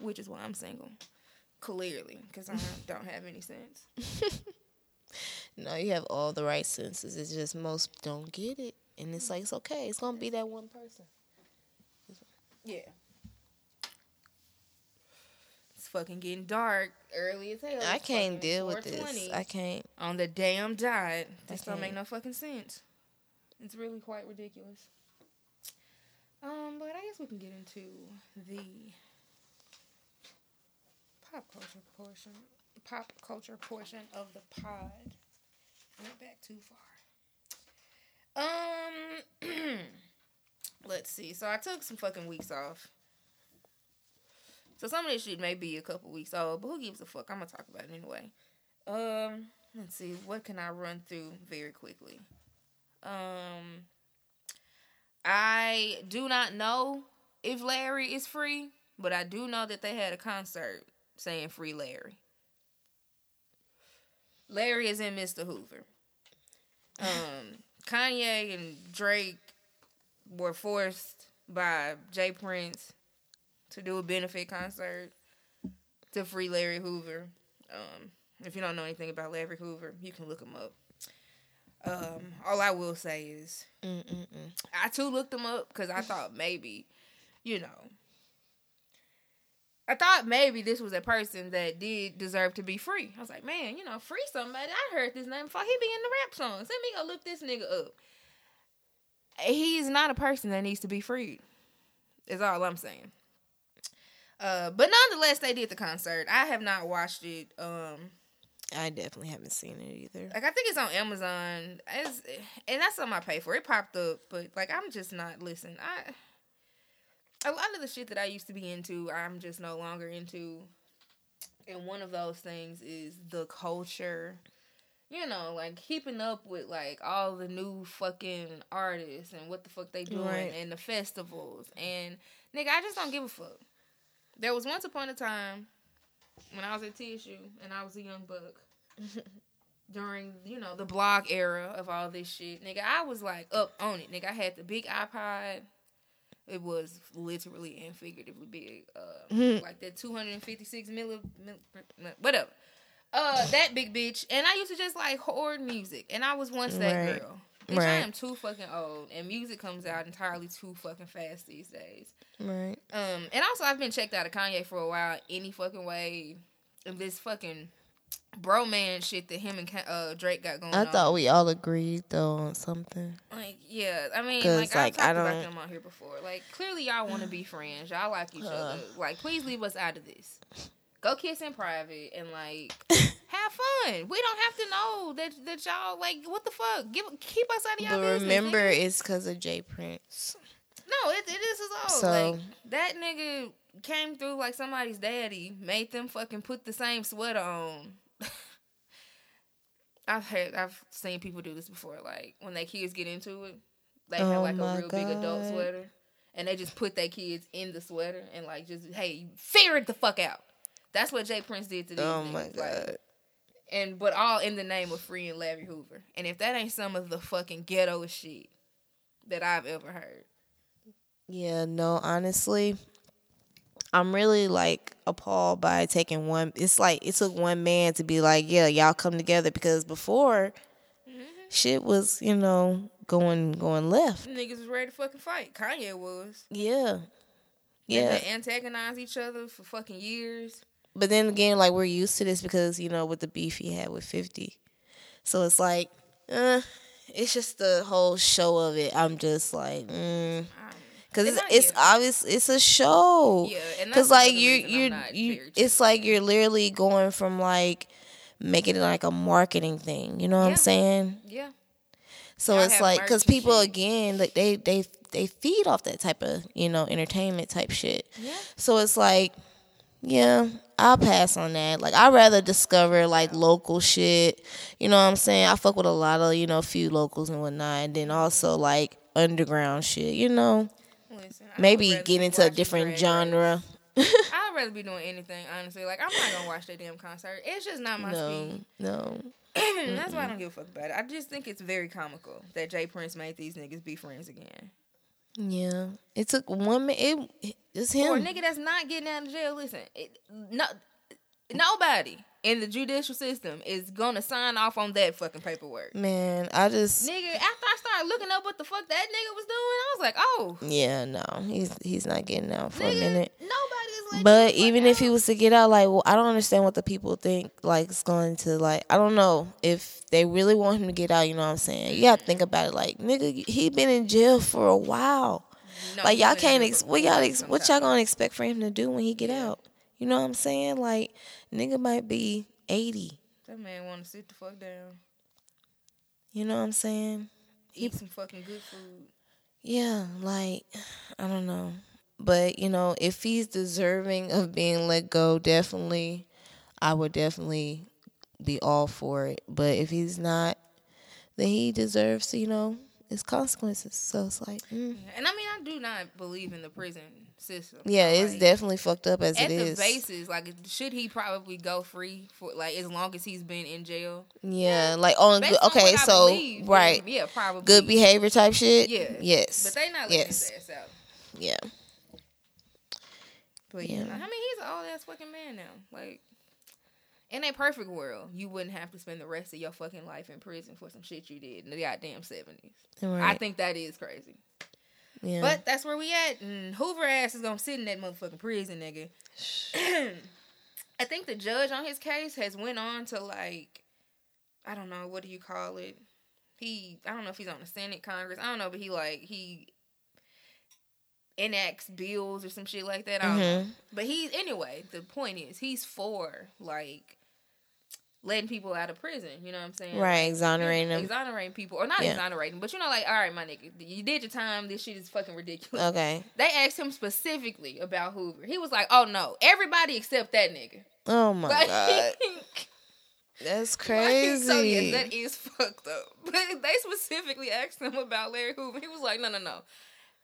Which is why I'm single. Clearly. Because I don't have any sense. No, you have all the right senses. It's just most don't get it, and it's like it's okay. It's gonna be that one person. Yeah. It's fucking getting dark early as hell. I It's can't deal with this. I can't. on the damn dot. This don't make no fucking sense. It's really quite ridiculous. Um, but I guess we can get into the pop culture portion. Pop culture portion of the pod. Went back too far. Um, let's see. So I took some fucking weeks off. So some of this shit may be a couple weeks old, but who gives a fuck? I'm gonna talk about it anyway. Um, let's see. What can I run through very quickly? Um, I do not know if Larry is free, but I do know that they had a concert saying "Free Larry." Larry is in Mr. Hoover. Um, Kanye and Drake were forced by J. Prince to do a benefit concert to free Larry Hoover. Um, if you don't know anything about Larry Hoover, you can look him up. Um, all I will say is Mm-mm-mm. I too looked him up because I thought maybe, you know, I thought maybe this was a person that did deserve to be free. I was like, man, you know, free somebody. I heard this name before. He be in the rap songs. Let me go look this nigga up. He's not a person that needs to be freed. Is all I'm saying. Uh, but nonetheless, they did the concert. I have not watched it. Um, I definitely haven't seen it either. like I think it's on Amazon. It's, and that's something I pay for. It popped up, but like I'm just not listening. I a lot of the shit that I used to be into, I'm just no longer into. And one of those things is the culture. You know, like keeping up with like all the new fucking artists and what the fuck they doing Right. and the festivals and nigga, I just don't give a fuck. There was once upon a time when I was at TSU and I was a young buck during you know the blog era of all this shit, nigga. I was like up on it, nigga. I had the big iPod. It was literally and figuratively big, uh, like that two hundred and fifty six milli, milli, whatever. Uh, that big bitch, and I used to just like hoard music, and I was once that Right. girl. Bitch, I am too fucking old, and music comes out entirely too fucking fast these days. Right. Um, and also I've been checked out of Kanye for a while, any fucking way. And this fucking bro man shit that him and uh, Drake got going on. I on. thought we all agreed though on something. like, yeah, I mean, like, like, I've I talked about don't- them on here before. Like, clearly y'all want to be friends. Y'all like each other. Like, please leave us out of this. Go kiss in private and like have fun. We don't have to know that that y'all like what the fuck. Give keep us out of y'all But business. remember, nigga. it's because of J. Prince. No, it, it is old. So- like that nigga came through like somebody's daddy, made them fucking put the same sweater on. I've heard, I've seen people do this before. Like when their kids get into it, they have Oh like a real big adult sweater, and they just put their kids in the sweater and like just hey, figure it the fuck out. That's what J. Prince did to these. Oh niggas. my Like, god. and but all in the name of freeing Larry Hoover. And if that ain't some of the fucking ghetto shit that I've ever heard. Yeah, no, honestly, I'm really like appalled by taking one. It's like it took one man to be like, yeah, y'all come together because before shit was, you know, going going left. Niggas was ready to fucking fight. Kanye was. Yeah. Yeah. Yeah. They antagonize each other for fucking years. But then again, like we're used to this because, you know, with the beef he had with fifty. So it's like, uh, it's just the whole show of it. I'm just like, mm. Cause And it's, I it's obvious it's a show. Yeah, and Cause that's like you're you're not you, it's like you're literally going from like making it like a marketing thing. You know what Yeah. I'm saying? yeah. So Y'all it's like because people shit. again like they they they feed off that type of you know entertainment type shit. Yeah. So it's like, yeah, I'll pass on that. Like I'd rather discover like local shit. You know what I'm saying? I fuck with a lot of, you know, few locals and whatnot. And then also like underground shit, you know. Listen, I would Maybe get into a different genre. I'd rather be doing anything, honestly. Like I'm not gonna watch that damn concert. It's just not my No, speed. no. That's why I don't give a fuck about it. I just think it's very comical that J. Prince made these niggas be friends again. Yeah. It took one minute. It, it's him. nigga that's not getting out of jail, listen, it, no, nobody in the judicial system is gonna sign off on that fucking paperwork. Man, I just Nigga, after I started looking up what the fuck that nigga was doing, I was like, oh, yeah, no. He's he's not getting out for nigga, a minute. nobody is like. But even if he was to get out, like, well, I don't understand what the people think. Like, it's going to like, I don't know if they really want him to get out. You know what I'm saying? You gotta think about it. Like, nigga, he been in jail for a while. like, y'all can't. Ex- what y'all? Ex- what y'all gonna expect for him to do when he get out? You know what I'm saying? Like, nigga might be 80. That man want to sit the fuck down, You know what I'm saying? eat some fucking good food. Yeah, like I don't know. But, you know, if he's deserving of being let go, definitely I would definitely be all for it. But if he's not, then he deserves, you know, his consequences. So it's like, mm. And I mean, I do not believe in the prison system. yeah, it's definitely fucked up as it is. at the is. basis, like, should he probably go free for like as long as he's been in jail? Yeah, like on Based good, on okay, I so believe, right, yeah, probably good behavior type shit. Yeah, Yes. But they not letting yes. his ass out. Yeah. But yeah, Yeah. I mean, he's an old ass fucking man now. Like, in a perfect world, you wouldn't have to spend the rest of your fucking life in prison for some shit you did in the goddamn seventies. I think that is crazy. yeah. But that's where we at. And Hoover ass is gonna sit in that motherfucking prison, nigga. I think the judge on his case has went on to like, I don't know, what do you call it? He, I don't know if he's on the Senate, Congress, I don't know, but he like he enacts bills or some shit like that. I don't know. Mhm. But he, anyway, the point is he's for like letting people out of prison. You know what I'm saying? right, exonerating them. Exonerating people, or not Yeah. exonerating, but you know, like, all right, my nigga, you did your time. This shit is fucking ridiculous. Okay. They asked him specifically about Hoover. He was like, "Oh no, everybody except that nigga." Oh my Like, god. That's crazy. so yes, that is fucked up. But they specifically asked him about Larry Hoover. He was like, "No, no, no."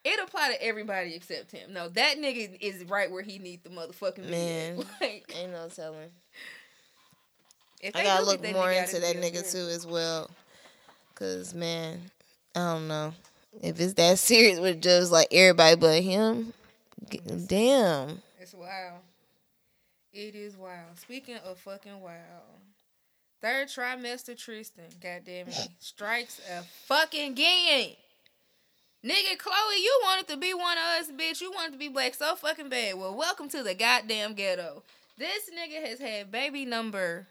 It apply to everybody except him. No, that nigga is right where he need the motherfucking. Man. Like, Ain't no telling. If I gotta look more into that nigga too as well. Cause man, I don't know if it's that serious with just like everybody but him. Damn. It's wild. It is wild. Speaking of fucking wild, third trimester Tristan, goddamn it, strikes a fucking again. Nigga, Chloe, you wanted to be one of us, bitch. You wanted to be black so fucking bad. Well, welcome to the goddamn ghetto. This nigga has had baby number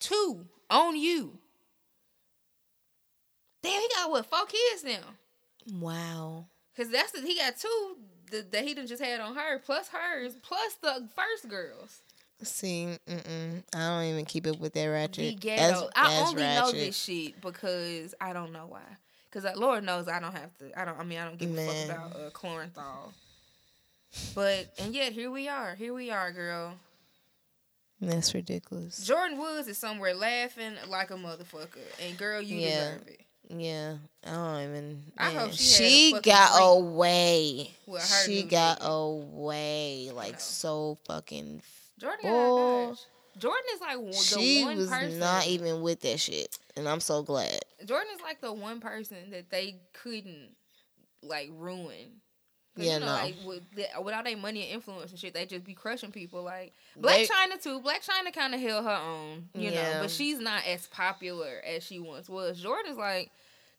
two on you. Damn, he got what four kids now? Wow. Cause that's the he got two that, that he done just had on her, plus hers, plus the first girls. See, mm-mm. I don't even keep up with that ratchet. That's- I that's only know this shit because I don't know why. Cause uh, Lord knows I don't have to. I don't. I mean, I don't give a fuck about uh, Chloranthol. But and yet here we are. Here we are, girl. That's ridiculous. Jordyn Woods is somewhere laughing like a motherfucker, and girl, you Yeah. deserve it. Yeah, I don't even. I hope she she got away. She got nigga. away like so fucking. Jordyn. Jordyn is like the She one was person. not even with that shit, and I'm so glad. Jordyn is like the one person that they couldn't like ruin. Yeah, you know, no. like with, without their money and influence and shit, they just be crushing people. Like Black They- China too. Blac Chyna kind of held her own, you know, but she's not as popular as she once was. Jordyn's like,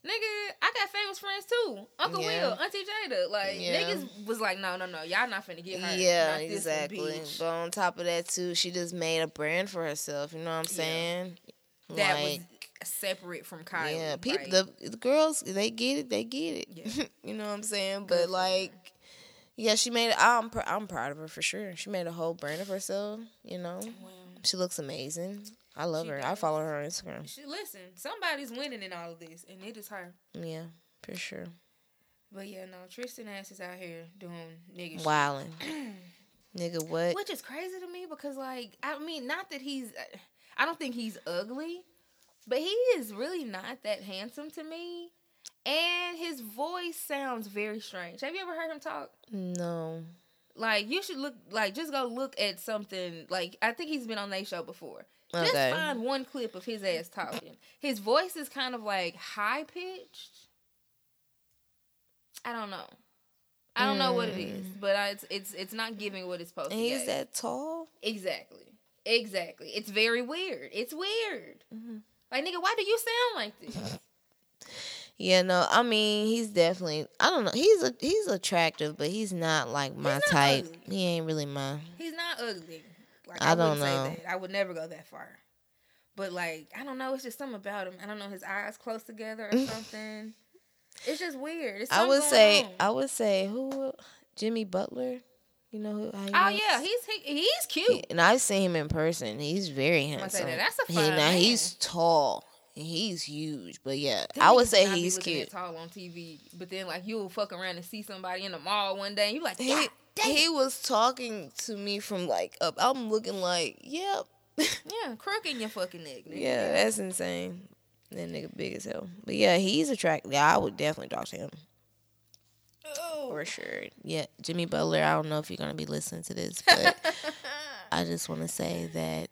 Nigga, I got famous friends too. Uncle Yeah. Will, Auntie Jada. Like Yeah. niggas was like, no, no, no, y'all not finna get hurt. Yeah, Not exactly. But on top of that too, she just made a brand for herself. You know what I'm Yeah. saying? That Like, was separate from Kylie. yeah, people, like, the, the girls, they get it, they get it. Yeah. you know what I'm saying? But like, yeah, she made. it. I'm pr- I'm proud of her for sure. She made a whole brand of herself. You know, well, she looks amazing. I love She her. I follow her on Instagram. she, listen, somebody's winning in all of this, and it is her. Yeah, for sure. But yeah, no, Tristan Ass is out here doing nigga shit. Wildin'. Nigga, what? Which is crazy to me because, like, I mean, not that he's, I don't think he's ugly, but he is really not that handsome to me. And his voice sounds very strange. Have you ever heard him talk? No. Like, you should look, like, just go look at something. Like, I think he's been on their show before. Okay. Just find one clip of his ass talking. His voice is kind of like high pitched. I don't know. I don't know what it is, but I, it's it's it's not giving what it's supposed And to. he's give. that tall? Exactly. Exactly. It's very weird. It's weird. Mm-hmm. Like nigga, why do you sound like this? Yeah, know, I mean, he's definitely. I don't know. He's a he's attractive, but he's not like my not type. ugly. He ain't really my. He's not ugly. Like I I, don't know. say that. I would never go that far. But like, I don't know. It's just something about him. I don't know. His eyes close together or something. it's just weird. It's I would say. on. I would say who? Jimmy Butler. You know who? Oh looks? yeah, he's he, he's cute. And I've seen him in person. He's very handsome. that. That's a He- now he's tall. He's huge, but yeah, I would say he's cute. Tall on TV, but then like you'll fuck around and see somebody in the mall one day, and you like, He he was talking to me from like up. I'm looking like, yep, yeah, crook in your fucking neck. Nigga. yeah, that's insane. That nigga big as hell. But yeah, he's attractive. Yeah, I would definitely talk to him Oh. for sure. Yeah, Jimmy Butler. I don't know if you're gonna be listening to this, but I just want to say that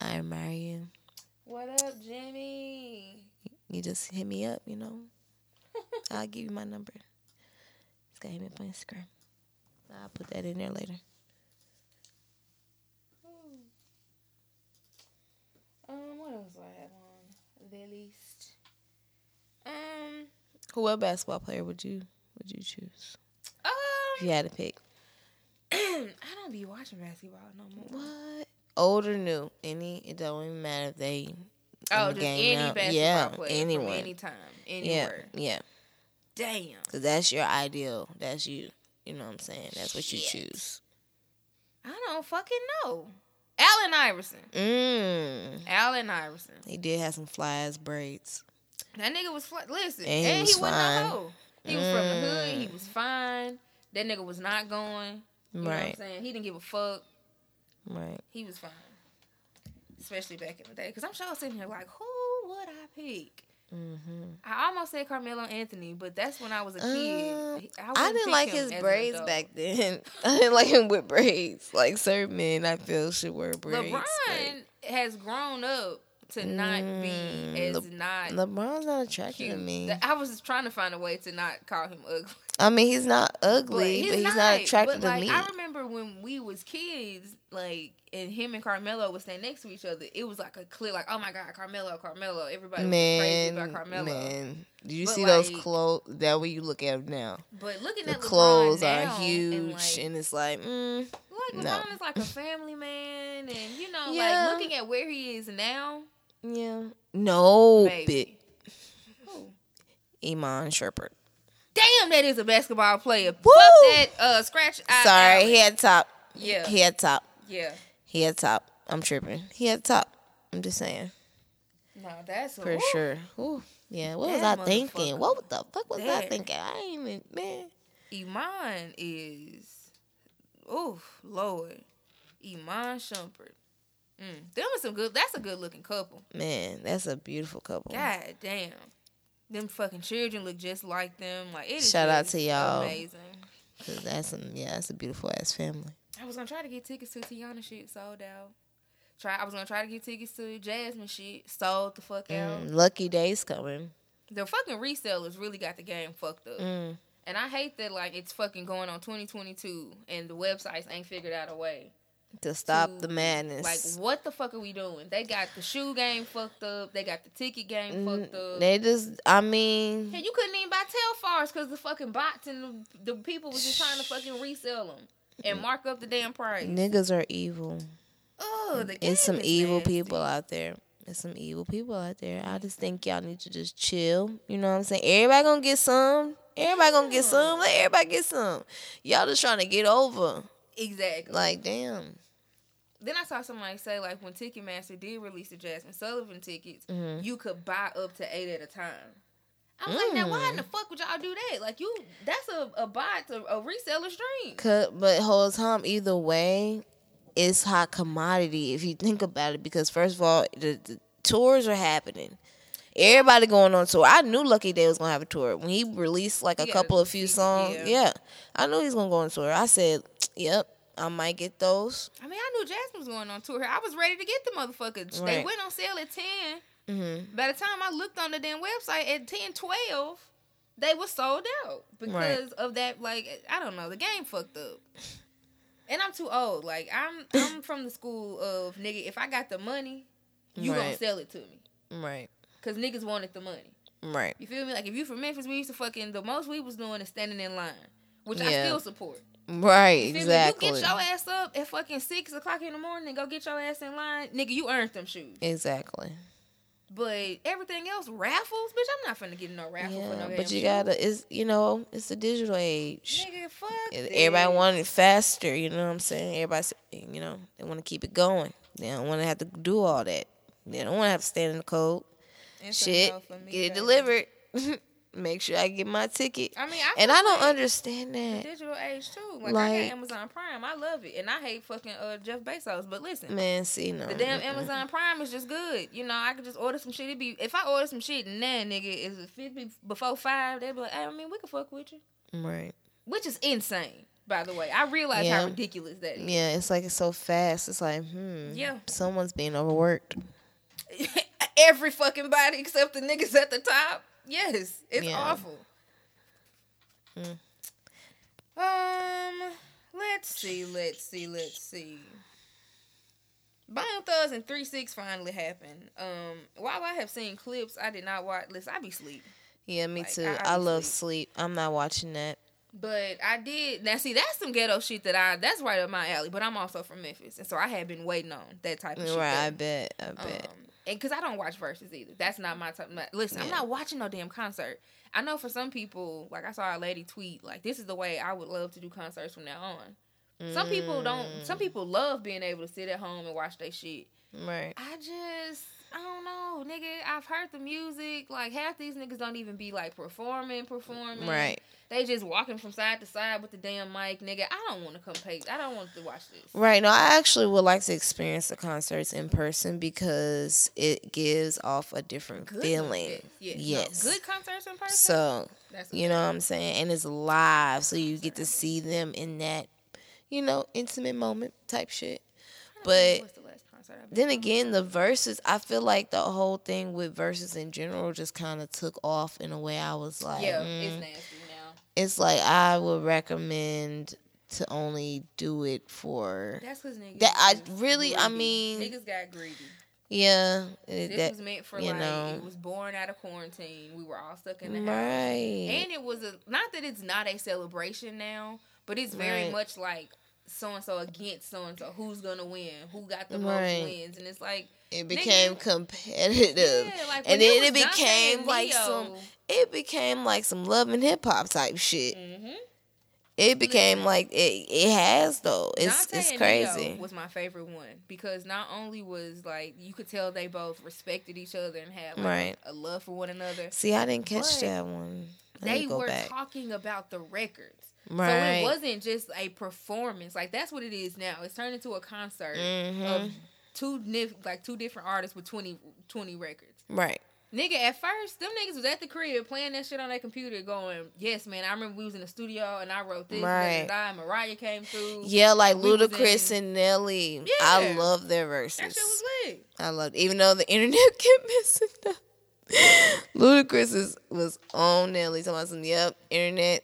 I admire you. What up, Jimmy? You just hit me up, you know. I'll give you my number. Just got hit me up on Instagram. I'll put that in there later. Um, what else do I have on the list? Um, Who what basketball player would you would you choose if um, you had to pick? I don't be watching basketball no more. What? Old or new? Any? It don't even matter if they. Oh, just any basketball yeah, player anyone. anytime, yeah, anywhere. yeah. Damn. Cause that's your ideal. That's you. You know what I'm saying? That's what you choose. I don't fucking know. Allen Iverson. Mm. Allen Iverson. He did have some fly ass braids. That nigga was fl- listen, And and he was a hoe. He was from the hood. Mm. He was fine. That nigga was not going. You know what I'm Right. saying? He didn't give a fuck. Right. He was fine. Especially back in the day. Because I'm sure I was sitting here like, who would I pick? Mm-hmm. I almost said Carmelo Anthony, but that's when I was a kid. Um, I, I didn't like his braids back then. I didn't like him with braids. Like certain men, I feel should wear braids. LeBron has grown up to not be Mm, as Le- not LeBron's not attractive cute. to me. I was trying to find a way to not call him ugly. I mean, he's not ugly, but he's, not, attractive but, like, to me. I remember when we was kids, like, and him and Carmelo would stand next to each other. It was like a clear, like, oh my god, Carmelo, Carmelo. Everybody was crazy man, about Carmelo. man, do you But, see those clothes? That way you look at him now. But looking The at clothes now, are huge, and, and, it's like, mm, like no. LeBron is like a family man, and you know, Yeah. like looking at where he is now, yeah, no, maybe. bit. Who? Iman Shumpert. Damn, that is a basketball player. Woo! Fuck that uh, scratch. Sorry, he had top. Yeah. he had top. yeah. He had top. I'm tripping. He had top. I'm just saying. No, that's For sure. Ooh. Yeah, what was I thinking? What the fuck was I thinking? I ain't even, man. Iman is, oh Lord, Iman Shumpert. Mm, them are some good. That's a good looking couple. Man, that's a beautiful couple. God damn, them fucking children look just like them. Like it is. Shout out to y'all. Amazing. 'Cause that's some, yeah, that's a beautiful ass family. I was gonna try to get tickets to Teyana shit sold out. Try. I was gonna try to get tickets to Jazmine shit sold the fuck out. Mm, lucky days coming. The fucking resellers really got the game fucked up. Mm. And I hate that like it's fucking going on 2022 and the websites ain't figured out a way to stop to, the madness. Like, what the fuck are we doing? They got the shoe game fucked up. They got the ticket game fucked up. they just, I mean, Hey, you couldn't even buy Telfars because the fucking bots and the, the people was just trying to fucking resell them and mark up the damn price. niggas are evil. Oh, the It's some evil nasty. people out there. There's some evil people out there. I just think y'all need to just chill. You know what I'm saying? Everybody gonna get some. Everybody gonna get some. Let everybody get some. Y'all just trying to get over. Exactly. Like, damn. then I saw somebody say like when Ticketmaster did release the Jazmine Sullivan tickets, Mm-hmm. you could buy up to eight at a time. I was like, now why Mm. in the fuck would y'all do that? Like you, that's a a bot, a, a reseller's dream. But whole time, either way, it's hot commodity if you think about it. Because first of all, the, the tours are happening. Everybody going on tour. I knew Lucky Daye was gonna have a tour when he released like a Yeah, couple of few songs. yeah. Yeah. I knew he was gonna go on tour. I said, "Yep, I might get those." I mean, I knew Jazmine was going on tour. I was ready to get the motherfuckers. They went on sale at 10. Mm-hmm. By the time I looked on the damn website at 10, 12, they were sold out because of that. Like, I don't know, the game fucked up. And I'm too old. Like, I'm I'm from the school of nigga. If I got the money, you gonna sell it to me Right, because niggas wanted the money. right. You feel me? Like if you from Memphis, we used to fucking the most we was doing is standing in line, which I still support. Right, exactly. You get your ass up at fucking six o'clock in the morning and go get your ass in line, nigga. You earned them shoes. exactly. But everything else, raffles, bitch. I'm not finna get in no raffle for no Yeah, but you shoe. gotta. It's you know, it's the digital age. nigga. Fuck. Everybody this. want it faster. You know what I'm saying? Everybody, you know, they want to keep it going. They don't want to have to do all that. They don't want to have to stand in the cold. It's Shit, no for me, get it delivered. Make sure I get my ticket. I mean, I and I don't like understand that. digital age too. Like, I got Amazon Prime. I love it, and I hate fucking uh, Jeff Bezos. But listen, Man, see, no. The damn mm-mm. Amazon Prime is just good. You know, I could just order some shit. It be if I order some shit and then nigga is it fifty before five, they'd be like, hey, I mean, we can fuck with you, Right. which is insane. By the way, I realize Yeah. how ridiculous that is. Yeah, it's like it's so fast. It's like, hmm. Yeah. Someone's being overworked. Every fucking body except the niggas at the top. Yes, it's Yeah. awful. Mm. Um, let's see, let's see, let's see. Bone Thugs and Three Six finally happened. Um, while I have seen clips, I did not watch. Listen, I be sleep. Yeah, me Like, too. I- I I, love sleep. sleep. I'm not watching that. But I did now see that's some ghetto shit that I that's right up my alley. But I'm also from Memphis, and so I had been waiting on that type of shit. Right, I bet. I bet. Um, and because I don't watch Verzuz either. That's not my type. my- Listen, I'm not watching no damn concert. I know for some people, like I saw a lady tweet, like this is the way I would love to do concerts from now on. Some people don't. Mm. Some people love being able to sit at home and watch their shit. right. I just, I don't know, nigga. I've heard the music. Like half these niggas don't even be like performing, performing. Right. They just walking from side to side with the damn mic, nigga. I don't want to come pay. I don't want to watch this. Right. No, I actually would like to experience the concerts in person because it gives off a different Good feeling. Yes. yes. No, good concerts in person. So, That's you know what I'm saying? And it's live, so you get to see them in that, you know, intimate moment type shit. But What's the last concert then again, the Verzuz, I feel like the whole thing with Verzuz in general just kind of took off in a way I was like, yeah, mm. it's nasty now. it's like I would recommend to only do it for That's because niggas. That I really- I mean, niggas got greedy. yeah, it- This that was meant for you like know. it was born out of quarantine. We were all stuck in the house. right. And it was a not that it's not a celebration now, but it's very Right. much like so and so against so and so. Who's gonna win? Who got the Right. most wins? And it's like it became nigga, competitive, yeah, like and then it became like some. It became like some love and hip hop type shit. mhm. It became like it. It has though. It's Dante it's crazy. Ne-Yo was my favorite one because not only was like you could tell they both respected each other and had like Right. a love for one another. See, I didn't catch that one. I They were back. talking about the records. Right. So it wasn't just a performance. Like that's what it is now. It's turned into a concert Mhm. of two nif- like two different artists with 20, 20 records. right. Nigga, at first, them niggas was at the crib playing that shit on their computer, going, "Yes, man, I remember we was in the studio and I wrote this, Right. and and Mariah came through. Yeah, like We Ludacris in- and Nelly. Yeah. I love their verses. that shit was lit. I loved, even though the internet kept messing up. Ludacris is, was on Nelly talking about some. Yep, internet.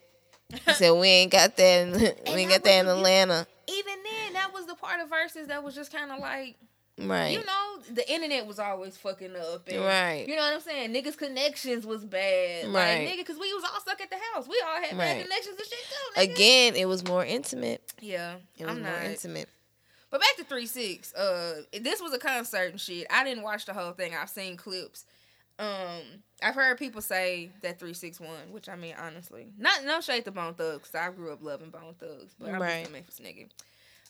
He said we ain't got that. In, we ain't got that in Atlanta. Even then, that was the part of Verzuz that was just kind of like, Right. you know, the internet was always fucking up. And, Right. You know what I'm saying? Niggas' connections was bad. Like, Right. nigga, because we was all stuck at the house. We all had bad connections and shit too. Nigga. Again, it was more intimate. Yeah. It was I'm more not. intimate. But back to three six. Uh, this was a concert and shit. I didn't watch the whole thing. I've seen clips. Um, I've heard people say that three six one, which I mean honestly, not no shade to Bone Thugs. 'cause I grew up loving Bone Thugs, but I'm Right. a Memphis nigga.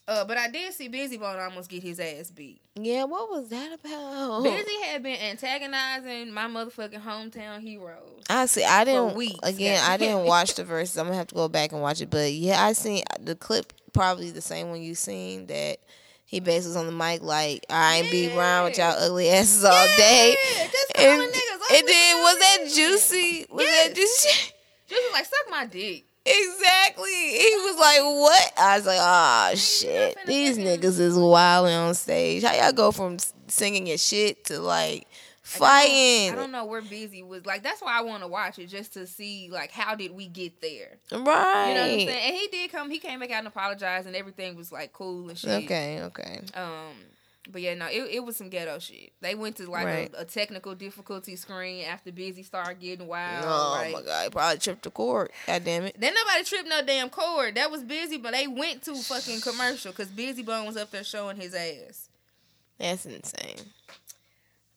Uh, but I did see Bizzy Bone almost get his ass beat. Yeah, what was that about? Bizzy had been antagonizing my motherfucking hometown heroes. I see. I didn't. weeks, again, I didn't watch the Verzuz. I'm gonna have to go back and watch it. But yeah, I seen the clip. Probably the same one you seen that he basically was on the mic like I ain't be around with y'all ugly asses all day. Just And, calling niggas and then was that juicy? Was Yes. that juicy? Just was like suck my dick. Exactly. He was like, "What?" I was like, "Oh shit, these niggas is wilding on stage. How y'all go from singing your shit to like fighting?" I don't know where Bizzy was. Like that's why I want to watch it just to see like how did we get there. Right. You know what I'm saying? And he did come. He came back out and apologized, and everything was like cool and shit. Okay. Okay. Um. But yeah, no, it, it was some ghetto shit. They went to like Right. a, a technical difficulty screen after Bizzy started getting wild. Oh like- my god, he probably tripped the cord. God damn it. Then nobody tripped no damn cord. That was Bizzy, but they went to fucking commercial because Bizzy Bone was up there showing his ass. That's insane.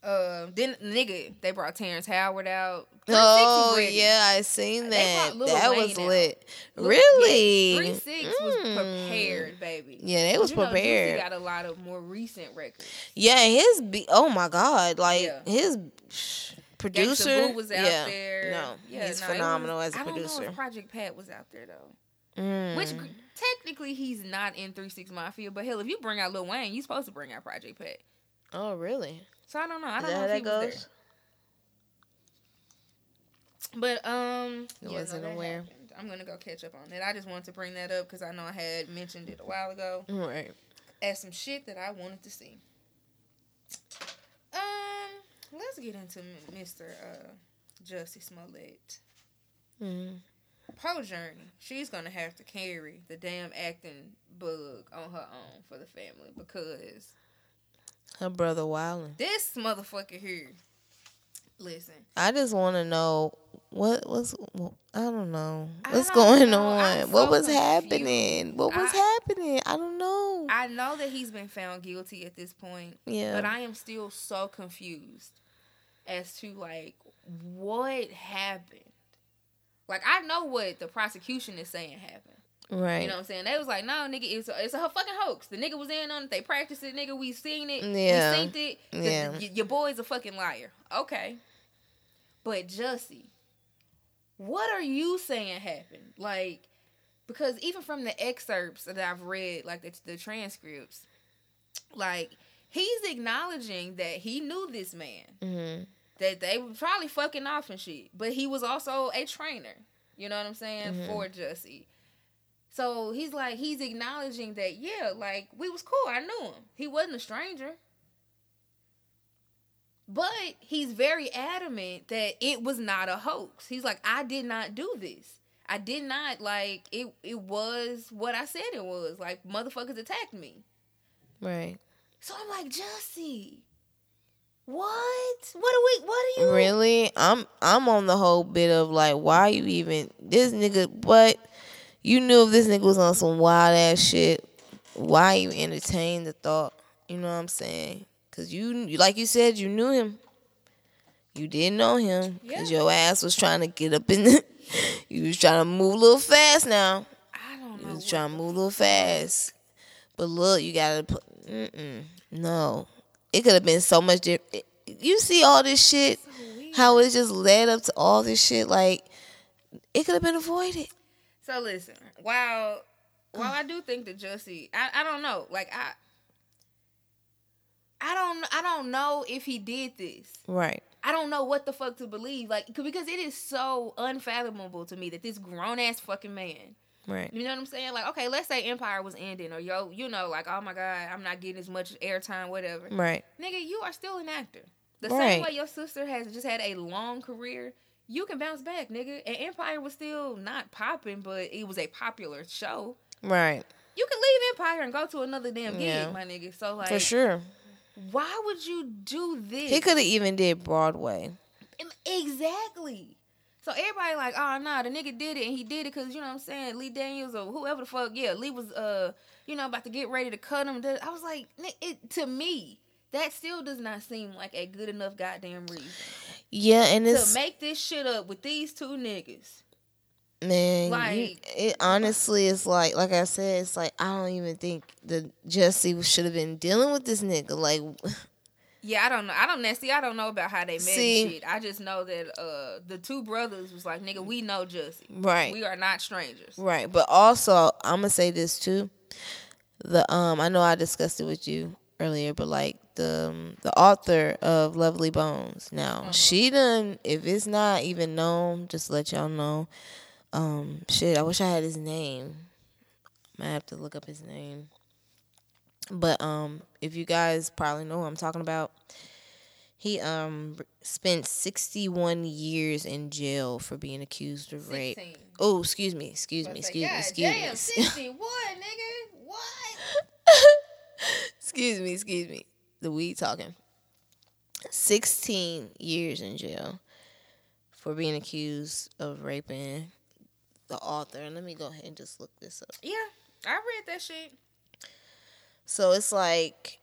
Uh, then nigga, they brought Terrence Howard out. Oh yeah, I seen that. That Wayne was lit. Really? Three Six was Mm. prepared, baby. Yeah, they was You know, prepared. got a lot of more recent records. Yeah, his be oh my god, like Yeah. his producer was out yeah, there. No, Yeah, he's no, phenomenal was- as a I don't know producer. Project Pat was out there though. Mm. Which technically he's not in Three Six Mafia, but hell, if you bring out Lil Wayne, you supposed to bring out Project Pat. Oh really? So I don't know. I don't know how if he that was goes? there. But um, I yeah, wasn't no, aware. happened. I'm gonna go catch up on it. I just wanted to bring that up because I know I had mentioned it a while ago Right. as some shit that I wanted to see. Um, let's get into Mr. Uh, Jussie Smollett. Mm. Pro Jurnee, she's gonna have to carry the damn acting bug on her own for the family because Her brother Wildin. this motherfucker here. Listen, I just want to know what was I don't know what's don't going know. on. What so was confused. happening? What was I- happening? I don't know. I know that he's been found guilty at this point, yeah. but I am still so confused as to like what happened. Like I know what the prosecution is saying happened. Right. You know what I'm saying? They was like, no, nigga, it's a, it's a fucking hoax. The nigga was in on it. They practiced it, nigga. We seen it. Yeah. We synced it. Yeah. the- your boy's a fucking liar. Okay. But Jussie, what are you saying happened? Like, because even from the excerpts that I've read, like the, the transcripts, like he's acknowledging that he knew this man, hmm that they were probably fucking off and shit, but he was also a trainer. You know what I'm saying Mhm. for Jussie. So he's like he's acknowledging that yeah, like we was cool. I knew him. He wasn't a stranger. But he's very adamant that it was not a hoax. He's like, I did not do this. I did not like it. It was what I said it was. Like motherfuckers attacked me. Right. So I'm like, Jussie, what? What are we? What are you? Really? I'm I'm on the whole bit of like, why you even this nigga? But you knew if this nigga was on some wild ass shit, why you entertain the thought? You know what I'm saying? Cause you, like you said, you knew him. You didn't know him because Yeah. your ass was trying to get up in. The, you was trying to move a little fast now. I don't know. You was trying to move a little fast. But look, you gotta put. Mm-mm, no, it could have been so much different. You see all this shit, so how it just led up to all this shit. Like it could have been avoided. So listen, while while I do think that Jussie, I, I don't know, like I. I don't I don't know if he did this. Right. I don't know what the fuck to believe. Like because it is so unfathomable to me that this grown ass fucking man. Right. You know what I'm saying? Like, okay, let's say Empire was ending or yo, you know, like, oh my God, I'm not getting as much airtime, whatever. Right. Nigga, you are still an actor. The Right. same way your sister has just had a long career, you can bounce back, nigga. And Empire was still not popping, but it was a popular show. Right. You can leave Empire and go to another damn gig, Yeah. my nigga. So like, For sure. why would you do this? He could have even did Broadway. Exactly. So everybody like, oh nah, the nigga did it, and he did it because you know what I'm saying Lee Daniels or whoever the fuck, yeah, Lee was uh, you know, about to get ready to cut him. I was like, it to me, that still does not seem like a good enough goddamn reason Yeah, and it's to make this shit up with these two niggas. man. you- like- it honestly is like, like I said, it's like I don't even think the Jesse should have been dealing with this nigga. Like, Yeah, I don't know. I don't. See, I don't know about how they met See- shit. I just know that uh the two brothers was like, nigga, we know Jesse. right, We are not strangers. right. But also, I'm gonna say this too. The um, I know I discussed it with you earlier, but like the um, the author of Lovely Bones. Now she done. If it's not even known, just let y'all know. Um, shit. I wish I had his name. I have to look up his name. But um, if you guys probably know who I'm talking about, he um spent 61 years in jail for being accused of rape. Oh, excuse me, excuse me, excuse me, excuse damn, me, 61, nigga. What? excuse me, excuse me. The weed talking. 16 years in jail for being accused of raping the author. And let me go ahead and just look this up. Yeah, I read that shit. So it's like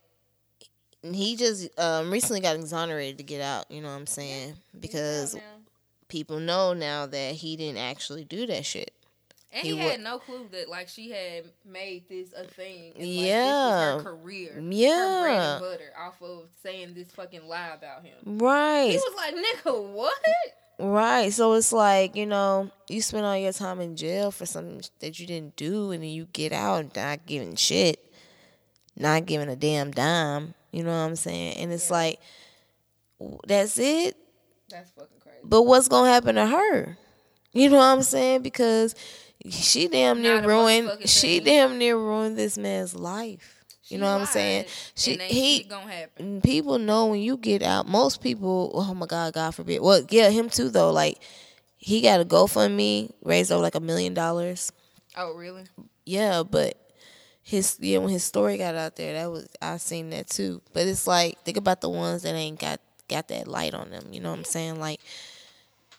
he just um, recently got exonerated to get out. You know what I'm saying? Because people know now that he didn't actually do that shit. And he he, had no clue that like she had made this a thing. And, like, Yeah. was her career. Yeah, her bread and butter off of saying this fucking lie about him. Right. He was like, nigga, what? Right. So it's like, you know, you spend all your time in jail for something that you didn't do and then you get out and not giving shit, not giving a damn dime. You know what I'm saying? And it's like, that's it. That's fucking crazy. But what's going to happen to her? You know what I'm saying? Because she damn near ruined, she damn near ruined this man's life. You She know what I'm saying? She, he, gonna happen. Mm, people know when you get out. Most people, oh my God, God forbid. Well, yeah, him too though. Like he got a GoFundMe raised over like a million dollars. Oh, really? Yeah, but his yeah when his story got out there, that was I seen that too. But it's like think about the ones that ain't got got that light on them. You know what I'm saying? Like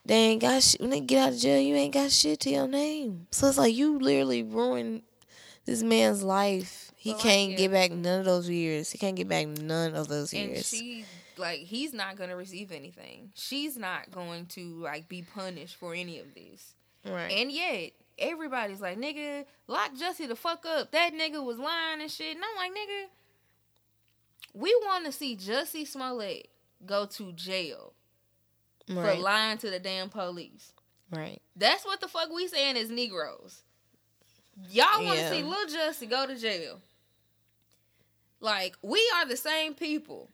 they ain't got shit. When they get out of jail, you ain't got shit to your name. So it's like you literally ruined this man's life. He Well, can't yeah. get back none of those years. He can't get back none of those And years. she like he's not gonna receive anything. She's not going to like be punished for any of this. right. And yet everybody's like, nigga, lock Jussie the fuck up. That nigga was lying and shit. And I'm like, nigga, we want to see Jussie Smollett go to jail for lying to the damn police. right. That's what the fuck we saying as Negroes. Y'all want to Yeah. see Lil Jussie go to jail. Like, we are the same people.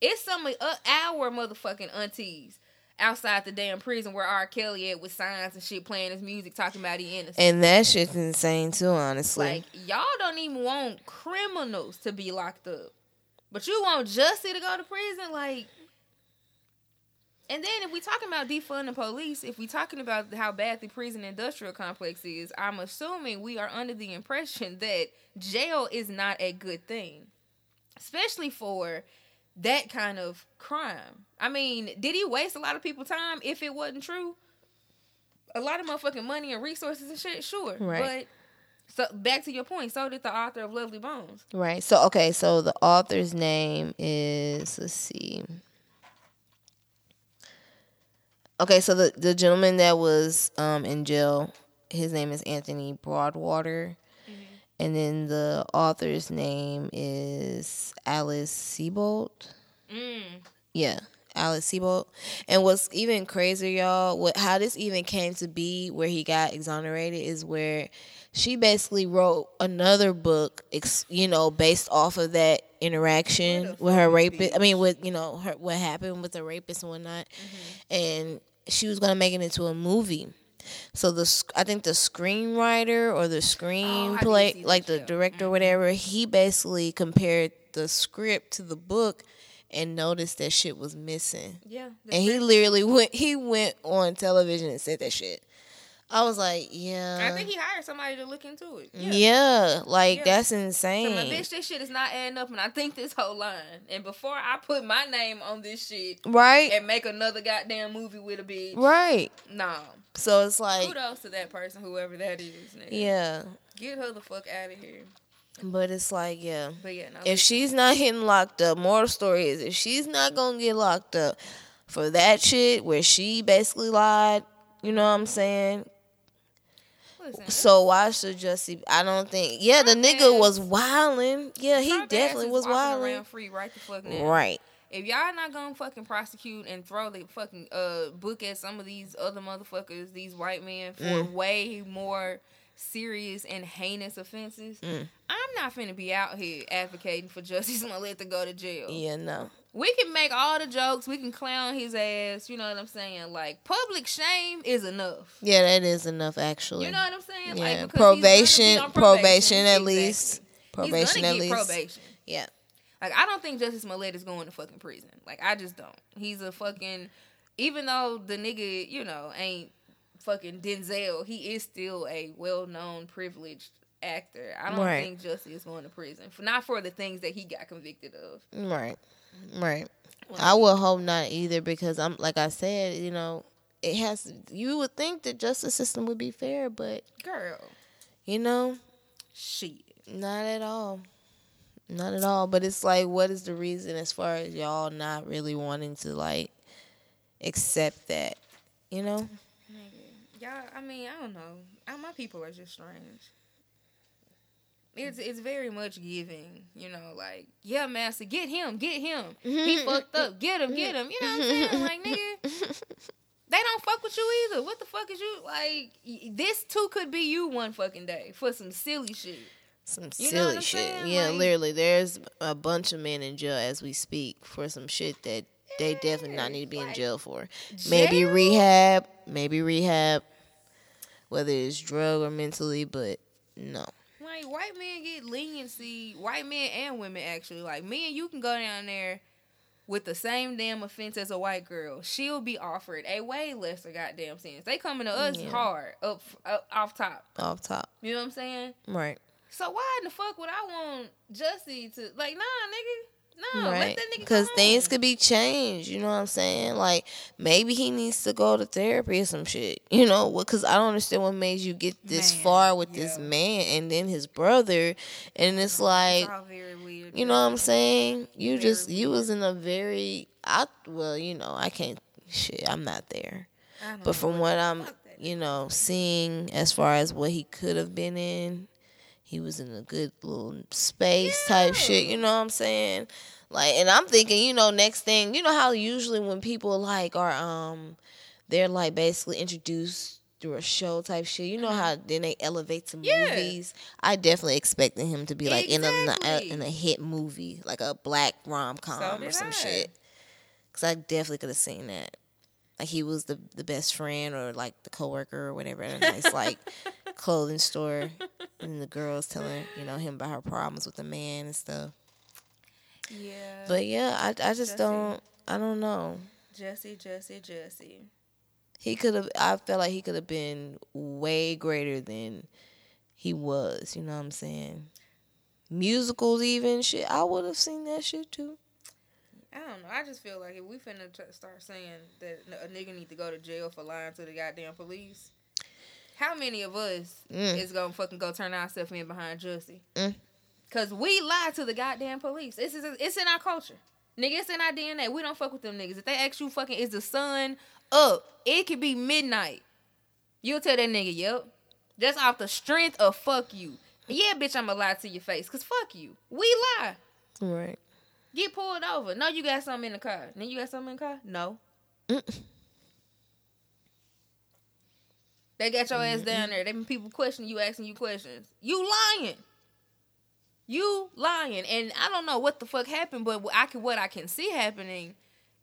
It's some of uh, our motherfucking aunties outside the damn prison where R. Kelly at with signs and shit playing his music talking about he innocent. And that shit's insane too, honestly. like, y'all don't even want criminals to be locked up. But you want Jussie to go to prison? Like, and then if we talking about defunding police, if we talking about how bad the prison industrial complex is, I'm assuming we are under the impression that jail is not a good thing, especially for that kind of crime. I mean, did he waste a lot of people's time if it wasn't true? A lot of motherfucking money and resources and shit, sure. Right. But so back to your point, so did the author of Lovely Bones. Right. So okay, so the author's name is let's see. Okay, so the the gentleman that was um in jail, his name is Anthony Broadwater. And then the author's name is Alice Sebold. Mm. Yeah, Alice Sebold. And what's even crazier, y'all, what how this even came to be where he got exonerated is where she basically wrote another book, ex, you know, based off of that interaction with her rapist. I mean, with you know her what happened with the rapist and whatnot, and she was gonna make it into a movie. So the I think the screenwriter or the screenplay, see that like the show. director, or whatever, he basically compared the script to the book and noticed that shit was missing. Yeah. And he literally went he went on television and said that shit. I was like, yeah. I think he hired somebody to look into it. yeah. Yeah. like Yeah. that's insane. my bitch, this shit is not adding up, and I think this whole line. And before I put my name on this shit right? and make another goddamn movie with a bitch, Right. no. So it's like, Kudos to that person, whoever that is. Nigga. yeah. Get her the fuck out of here. But it's like, yeah. But yeah, no. If she's not getting locked up, moral story is if she's not gonna get locked up for that shit where she basically lied, you know what I'm saying? Listen, So why should Jussie? I don't think. Yeah, the Trump nigga ass- was wilding. Yeah, he Trump definitely was wilding. free right the fuck now. Right. If y'all not gonna fucking prosecute and throw the fucking uh book at some of these other motherfuckers, these white men for Mm. way more serious and heinous offenses, Mm. I'm not finna be out here advocating for Jussie Smollett to let them go to jail. Yeah. No. We can make all the jokes, we can clown his ass, you know what I'm saying? Like public shame is enough. Yeah, that is enough actually. You know what I'm saying? yeah. Like because he's gonna be probation, probation, at Exactly. least. Probation at least. probation. Yeah. Like I don't think Jussie Smollett is going to fucking prison. Like I just don't. He's a fucking even though the nigga, you know, ain't fucking Denzel, he is still a well known privileged actor. I don't Right. think Jussie is going to prison. For not for the things that he got convicted of. Right. Right. I would hope not either because I'm like I said, you know, it has you would think the justice system would be fair, but Girl. you know, she not at all. Not at all. But it's like what is the reason as far as y'all not really wanting to like accept that? You know? Y'all I mean, I don't know. I, my people are just strange. It's it's very much giving, you know, like, yeah, master, get him, get him. He mm-hmm. fucked up. Get him, get him. You know what I'm saying? Like, mm-hmm. nigga, they don't fuck with you either. What the fuck is you like? This too could be you one fucking day for some silly shit. Some You know silly what I'm shit. saying? Yeah, Like- literally. There's a bunch of men in jail as we speak for some shit that they definitely not need to be in jail for. Maybe jail? rehab, maybe rehab, whether it's drug or mentally, but no. Like white men get leniency, white men and women actually. Like me and you can go down there with the same damn offense as a white girl. She'll be offered a way lesser goddamn sentence. They coming to us Yeah. hard up, up off top. Off top. You know what I'm saying? Right. So why in the fuck would I want Jussie to like nah nigga? No, right. Because things could be changed. You know what I'm saying? Like maybe he needs to go to therapy or some shit. You know, because I don't understand what made you get this Man, far with this man and then his brother, and it's like. It's weird. You know what I'm saying? You Very just you was in a very I well, you know, I can't shit, I'm not there. But from what what I'm you know, seeing as far as what he could have been in, he was in a good little space type shit, you know what I'm saying? Like and I'm thinking, you know, next thing, you know how usually when people like are um they're like basically introduced through a show type shit. You know how then they elevate to Mm-hmm. Yeah. movies. I definitely expected him to be like in a in a hit movie, like a black rom com So or some I. shit. Cause I definitely could have seen that. Like he was the the best friend or like the coworker or whatever at a nice like clothing store, and the girls telling you know him about her problems with the man and stuff. Yeah. But yeah, I I just Jesse. don't I don't know. Jesse, Jesse, Jesse. He could have. I felt like he could have been way greater than he was. You know what I'm saying? Musicals, even shit. I would have seen that shit too. I don't know. I just feel like if we finna t- start saying that a nigga need to go to jail for lying to the goddamn police, how many of us Mm. is gonna fucking go turn ourselves in behind Jussie? Mm. Cause we lie to the goddamn police. This is it's in our culture, nigga. It's in our DNA. We don't fuck with them niggas. If they ask you, fucking, is the sun up? It could be midnight. You'll tell that nigga, yep. Just off the strength of fuck you. Yeah, bitch, I'ma lie to your face. Cause fuck you. We lie. Right. Get pulled over. No, you got something in the car. Then you got something in the car? No. They got your ass mm, down mm. there. They been people questioning you, asking you questions. You lying. You lying. And I don't know what the fuck happened, but what I can what I can see happening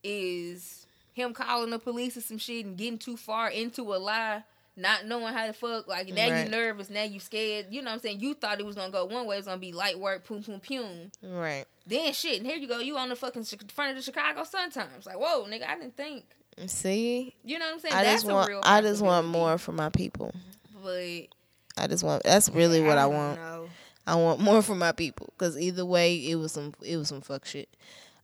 is him calling the police or some shit and getting too far into a lie, not knowing how to fuck. Like now Right. you nervous, now you scared. You know what I'm saying? You thought it was gonna go one way, it was gonna be light work, poom poom poom. Right. Then shit, and here you go, you on the fucking front of the Chicago Sun Times. Like, whoa, nigga, I didn't think. See, You know what I'm saying? I That's just a want real I just want more for my people. But I just want that's really what I, don't want. know. I want more for my people because either way, it was some it was some fuck shit.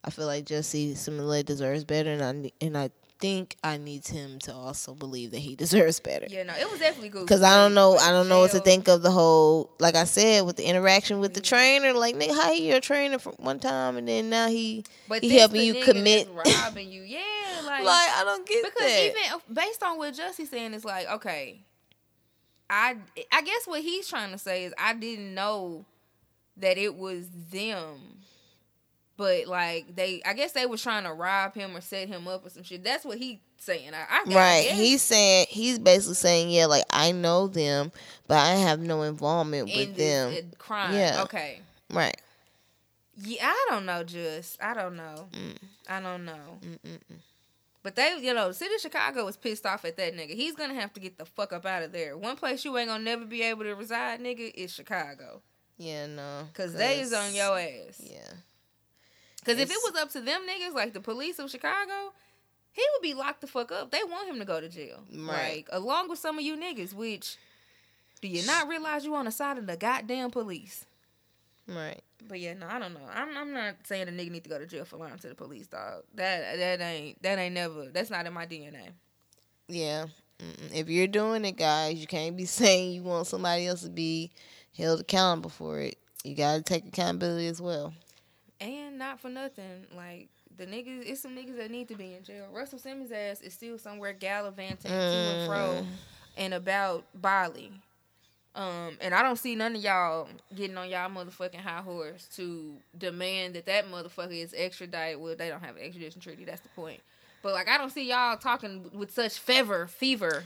I feel like Jesse Smollett deserves better, and I and I think I need him to also believe that he deserves better. Yeah, no, it was definitely good. Cause I don't know, I don't know what to think of the whole. Like I said, with the interaction with the mm-hmm. trainer, like nigga, how you your trainer for one time and then now he But he helping you commit. robbing you. Yeah, like, like I don't get it. because that. even uh, based on what Jussie's saying, it's like okay, I I guess what he's trying to say is I didn't know that it was them. But like they, I guess they was trying to rob him or set him up or some shit. That's what he's saying. I, I Right. He's saying he's basically saying, yeah, like I know them, but I have no involvement in with this, them. uh, crime. Yeah. Okay. Right. Yeah, I don't know, just I don't know. Mm. I don't know. But they, you know, the city of Chicago was pissed off at that nigga. He's gonna have to get the fuck up out of there. One place you ain't gonna never be able to reside, nigga, is Chicago. Yeah, no. Cause they is on your ass. Yeah. Cause if it was up to them niggas, like the police of Chicago, he would be locked the fuck up. They want him to go to jail. Right. Like, along with some of you niggas, which do you not realize you on the side of the goddamn police? Right. But yeah, no, I don't know. I'm I'm not saying a nigga need to go to jail for lying to the police, dog. That that ain't that ain't never that's not in my DNA. Yeah. If you're doing it, guys, you can't be saying you want somebody else to be held accountable for it. You got to take accountability as well. And not for nothing, like the niggas, it's some niggas that need to be in jail. Russell Simmons' ass is still somewhere gallivanting to and fro and about Bali. Um, and I don't see none of y'all getting on y'all motherfucking high horse to demand that that motherfucker is extradited. Well, they don't have an extradition treaty. That's the point. But like, I don't see y'all talking with such fever, fever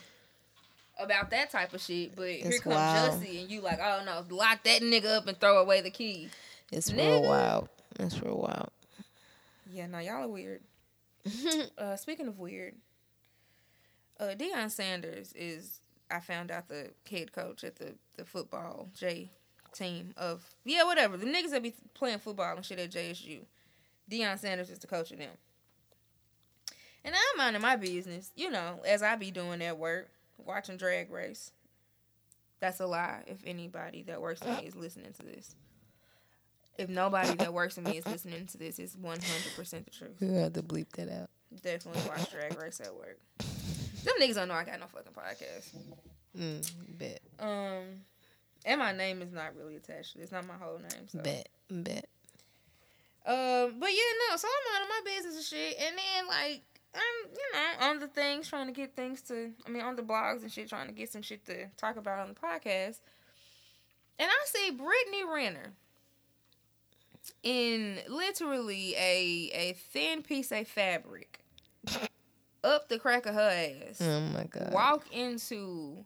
about that type of shit. But here comes wild. Jussie, and you like, oh no, lock that nigga up and throw away the key. It's real wild. For real wild. Yeah, now y'all are weird. uh, speaking of weird, uh, Deion Sanders is. I found out the head coach at the the football J team of yeah whatever the niggas that be playing football and shit at JSU. Deion Sanders is the coach of them. And I'm minding my business, you know, as I be doing at work, watching Drag Race. That's a lie. If anybody that works for me is listening to this, if nobody that works for me is listening to this, it's 100% the truth. We have to bleep that out. Definitely watch Drag Race at work. Them niggas don't know I got no fucking podcast. Mm, bet. Um, and my name is not really attached to this. Not my whole name. So. Bet. Bet. Um, but yeah, no. So I'm out of my business and shit, and then like I'm, you know, on the things trying to get things to. I mean, on the blogs and shit, trying to get some shit to talk about on the podcast. And I see Brittany Renner in literally a a thin piece of fabric up the crack of her ass Oh my god. walk into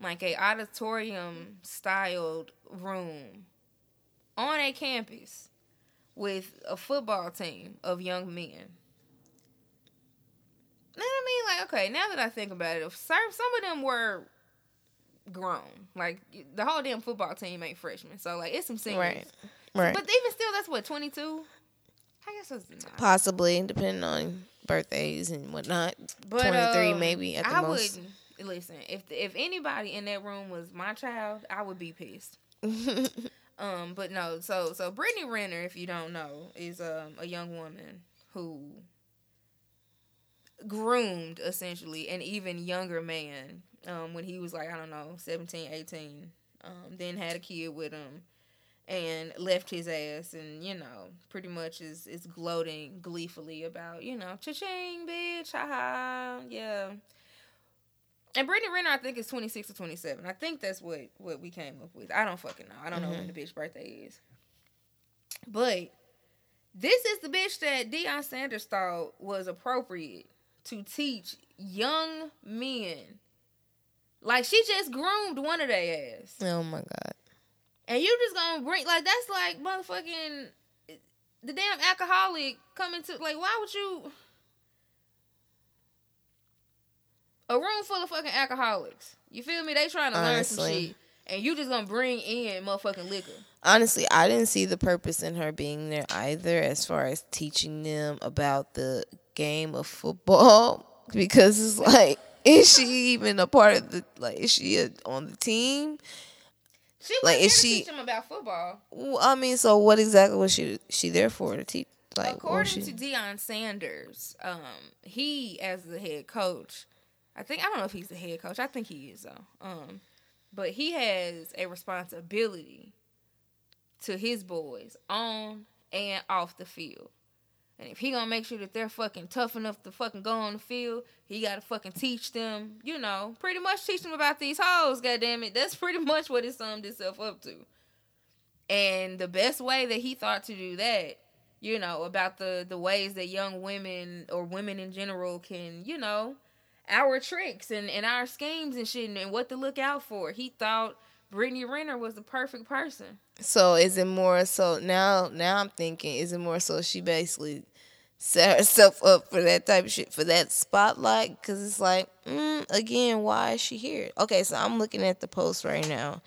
like a auditorium styled room on a campus with a football team of young men. Now I mean, like, okay, now that I think about it, some some of them were grown, like the whole damn football team ain't freshmen, so like it's some seniors. Right. Right. But even still, that's what twenty two. I guess it's not. Possibly, depending on birthdays and whatnot. But, 23 um, maybe at the I most. would listen if if anybody in that room was my child, I would be pissed. Um, but no, so so Brittany Renner, if you don't know, is um a young woman who groomed essentially an even younger man um when he was like I don't know 17, 18. Um, then had a kid with him and left his ass and you know pretty much is is gloating gleefully about you know cha-ching bitch haha yeah. And Brittany Renner I think is 26 or 27 I think that's what what we came up with. I don't fucking know. I don't know when mm-hmm. the bitch birthday is. But this is the bitch that Deion Sanders thought was appropriate to teach young men. Like she just groomed one of their ass. Oh my god. And you just gonna bring like that's like motherfucking the damn alcoholic coming to like why would you a room full of fucking alcoholics. You feel me? They trying to learn some shit. And you just gonna bring in motherfucking liquor. Honestly, I didn't see the purpose in her being there either as far as teaching them about the game of football. because it's like, is she even a part of the like? Is she a, on the team? She Like, is she- teach him about football. I mean, so what exactly was she she there for to teach? Like, According she? to Deion Sanders, um, he as the head coach, I think I don't know if he's the head coach. I think he is though. Um, but he has a responsibility to his boys on and off the field. And if he gonna make sure that they're fucking tough enough to fucking go on the field, he gotta fucking teach them, you know, pretty much teach them about these hoes, goddamn it. That's pretty much what it summed itself up to. And the best way that he thought to do that, you know, about the the ways that young women or women in general can, you know, our tricks and, and our schemes and shit and what to look out for. He thought Brittany Renner was the perfect person. So is it more so now? Now I'm thinking, is it more so she basically set herself up for that type of shit for that spotlight? Because it's like, mm, again, why is she here? Okay, so I'm looking at the post right now.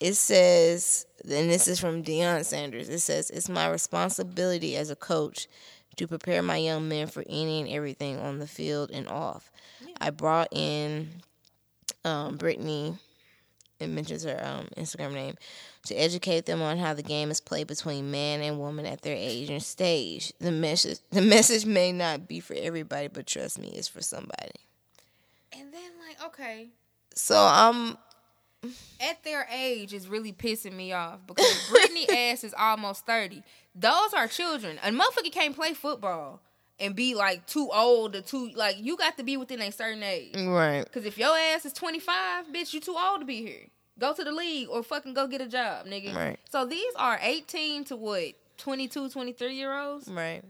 It says, and this is from Deion Sanders. It says, "It's my responsibility as a coach to prepare my young men for any and everything on the field and off. I brought in um, Brittany." It mentions her um, Instagram name to educate them on how the game is played between man and woman at their age and stage. The message the message may not be for everybody, but trust me, it's for somebody. And then like, okay, So I'm at their age is really pissing me off because Brittany ass is almost 30. Those are children. A motherfucker can't play football and be like too old or too like you got to be within a certain age. right. Cause if your ass is 25, bitch, you too old to be here. Go to the league or fucking go get a job, nigga. Right. So these are 18 to what? 22, 23 year olds? Right.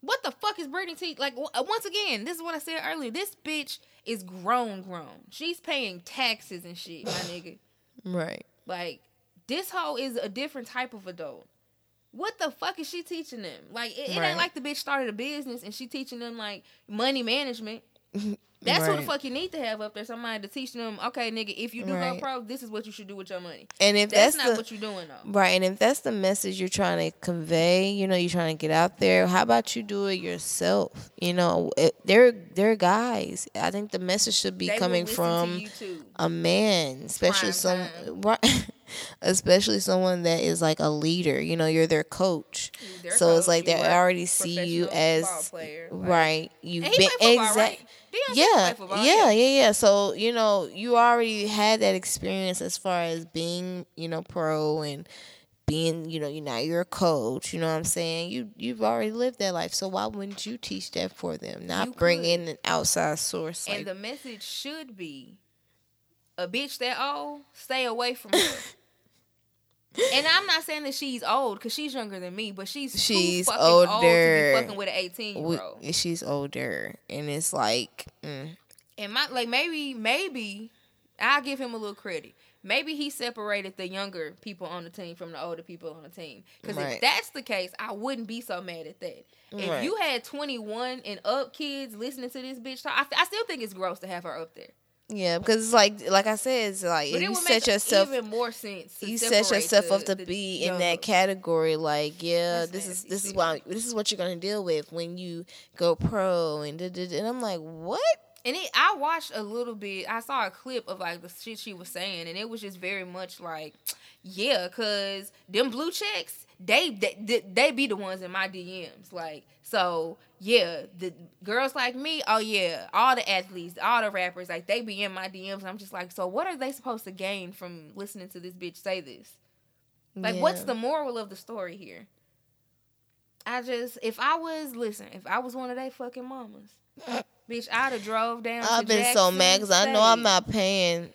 What the fuck is Brittany T? Like, once again, this is what I said earlier. This bitch is grown, grown. She's paying taxes and shit, my nigga. Right. Like, this hoe is a different type of adult. What the fuck is she teaching them? Like, it, it Right. ain't like the bitch started a business and she teaching them like money management. That's who the fuck you need to have up there. Somebody to teach them. Okay, nigga, if you do Right. go pro, this is what you should do with your money. And if That's, that's, not the what you're doing though. Right, and if that's the message you're trying to convey, you know, you're trying to get out there. How about you do it yourself? You know, it, they're they're guys. I think the message should be They coming from to a man, especially Prime some, right, especially someone that is like a leader. You know, you're their coach, Their so it's like they already see you as player, like- right. You've been play football, exact. right? Yeah, yeah, yeah, yeah. So you know, you already had that experience as far as being, you know, pro and being, you know, you now you're a coach. You know what I'm saying? You you've already lived that life. So why wouldn't you teach that for them? Not You bring could. in an outside source. And Like, the message should be a bitch that old, stay away from her. and I'm not saying that she's old because she's younger than me, but she's She's too fucking old to older. be fucking with an 18 year old. she's older, and it's like, mm, And my like maybe maybe I'll give him a little credit. Maybe he separated the younger people on the team from the older people on the team. Because Right. if that's the case, I wouldn't be so mad at that. If Right. you had 21 and up kids listening to this bitch talk, I, I still think it's gross to have her up there. Yeah, because it's like, like I said, it's like But if it you would set make yourself even more sense. You set yourself the- up to the be in younger- that category like yeah That's this is this is why this is what you're gonna deal with when you go pro and da, da, da. and i'm like what And it, I watched a little bit. I saw a clip of like the shit she was saying, and it was just very much like, yeah, cause them blue checks, they they, they, be the ones in my DMs. Like, so yeah, the girls like me, oh yeah, all the athletes, all the rappers, like they be in my DMs. I'm just like, so what are they supposed to gain from listening to this bitch say this? Like, what's the moral of the story here? I just, if I was, listen, if I was one of they fucking mamas, bitch, I'd have drove down. i've been so mad because i know i'm not paying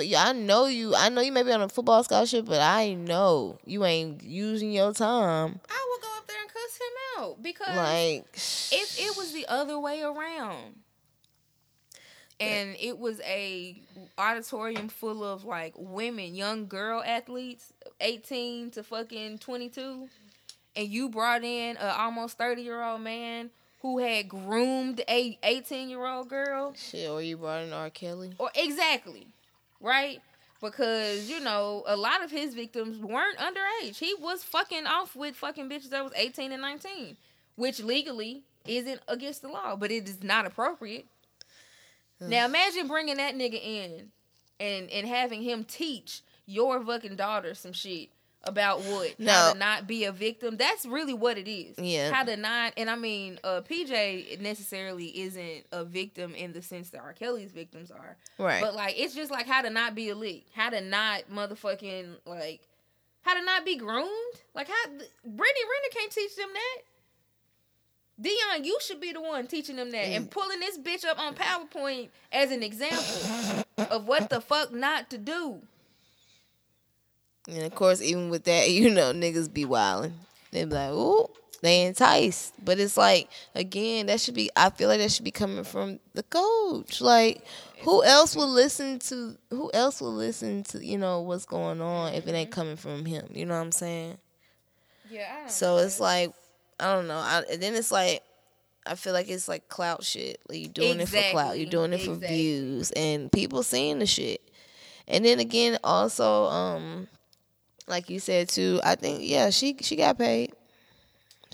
yeah, I know you. I know you may be on a football scholarship, but I know you ain't using your time. I would go up there and cuss him out because Like, if it was the other way around eh. and it was a auditorium full of like women young girl athletes 18 to fucking 22 and you brought in a almost 30 year old man who had groomed a 18 year old girl shit, or you brought in R. Kelly. or exactly right? Because you know a lot of his victims weren't underage. He was fucking off with fucking bitches that was 18 and 19 which legally isn't against the law, but it is not appropriate. Now imagine bringing that nigga in and and having him teach your fucking daughter some shit about what how to not be a victim. That's really what it is. Yeah. How to not and I mean, uh PJ necessarily isn't a victim in the sense that R. Kelly's victims are. Right. But like it's just like how to not be a leak. How to not motherfucking like how to not be groomed. Like how Brittany Renner can't teach them that. Deion, you should be the one teaching them that Mm. and pulling this bitch up on PowerPoint as an example of what the fuck not to do. And of course, even with that, you know, niggas be wilding. They be like, ooh, they entice. But it's like, again, that should be, I feel like that should be coming from the coach. Like, who else will listen to, who else will listen to, you know, what's going on if it ain't coming from him? You know what I'm saying? Yeah, So it's like, I don't know. I, and then it's like, I feel like it's like clout shit. Like you doing it for clout. You're doing it for Exactly. views and people seeing the shit. And then again, also, um, like you said too, I think yeah, she she got paid.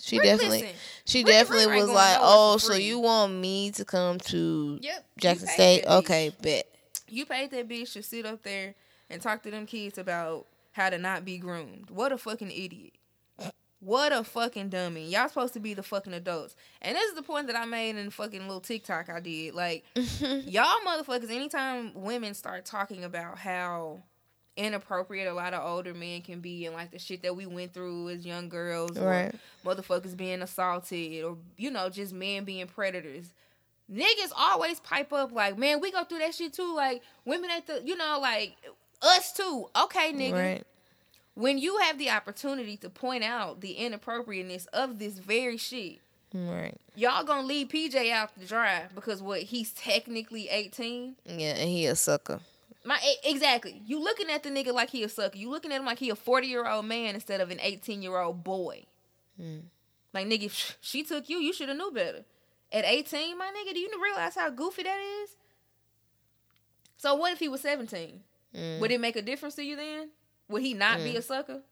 She Britt- definitely, listen, she Brittany definitely was like, oh, so you want me to come to Yep. Jackson State? bitch. Okay, bet. You paid that bitch to sit up there and talk to them kids about how to not be groomed. What a fucking idiot. What a fucking dummy. Y'all supposed to be the fucking adults. And this is the point that I made in fucking little TikTok I did. Like, y'all motherfuckers, anytime women start talking about how inappropriate a lot of older men can be and like the shit that we went through as young girls or Right. motherfuckers being assaulted or you know just men being predators niggas always pipe up like man we go through that shit too like women at the you know like us too okay nigga Right. when you have the opportunity to point out the inappropriateness of this very shit Right. y'all gonna leave pj out to dry because what he's technically 18 Yeah, and he a sucker. My exactly. You looking at the nigga like he a sucker. You looking at him like he a forty year old man instead of an eighteen year old boy. Hmm. Like nigga, if she took you. You should have knew better. At eighteen, my nigga, do you realize how goofy that is? So what if he was seventeen? Hmm. Would it make a difference to you then? Would he not be hmm. a sucker?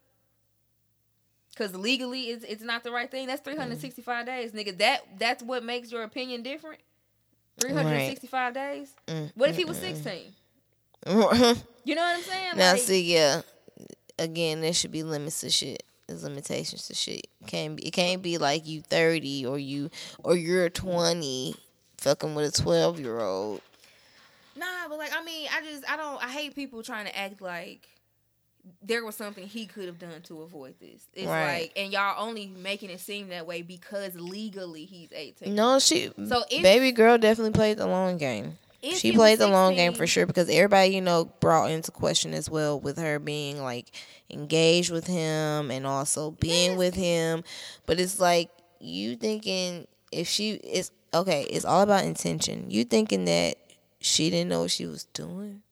Because legally, it's it's not the right thing. That's three hundred sixty five days, nigga. That that's what makes your opinion different. Three hundred sixty five days. Mm, what if he was sixteen? You know what I'm saying? Now Like, see, yeah. Again, there should be limits to shit. There's limitations to shit. Can't be. It can't be like you 30 or you or you're 20, fucking with a 12 year old. Nah, but like I mean, I just I don't I hate people trying to act like there was something he could have done to avoid this. It's Right. like and y'all only making it seem that way because legally he's 18. No, she. So if- baby girl definitely played the long game. If she he played the long game for sure because everybody, you know, brought into question as well with her being like engaged with him and also being with him. But it's like you thinking if she is okay, it's all about intention. You thinking that she didn't know what she was doing,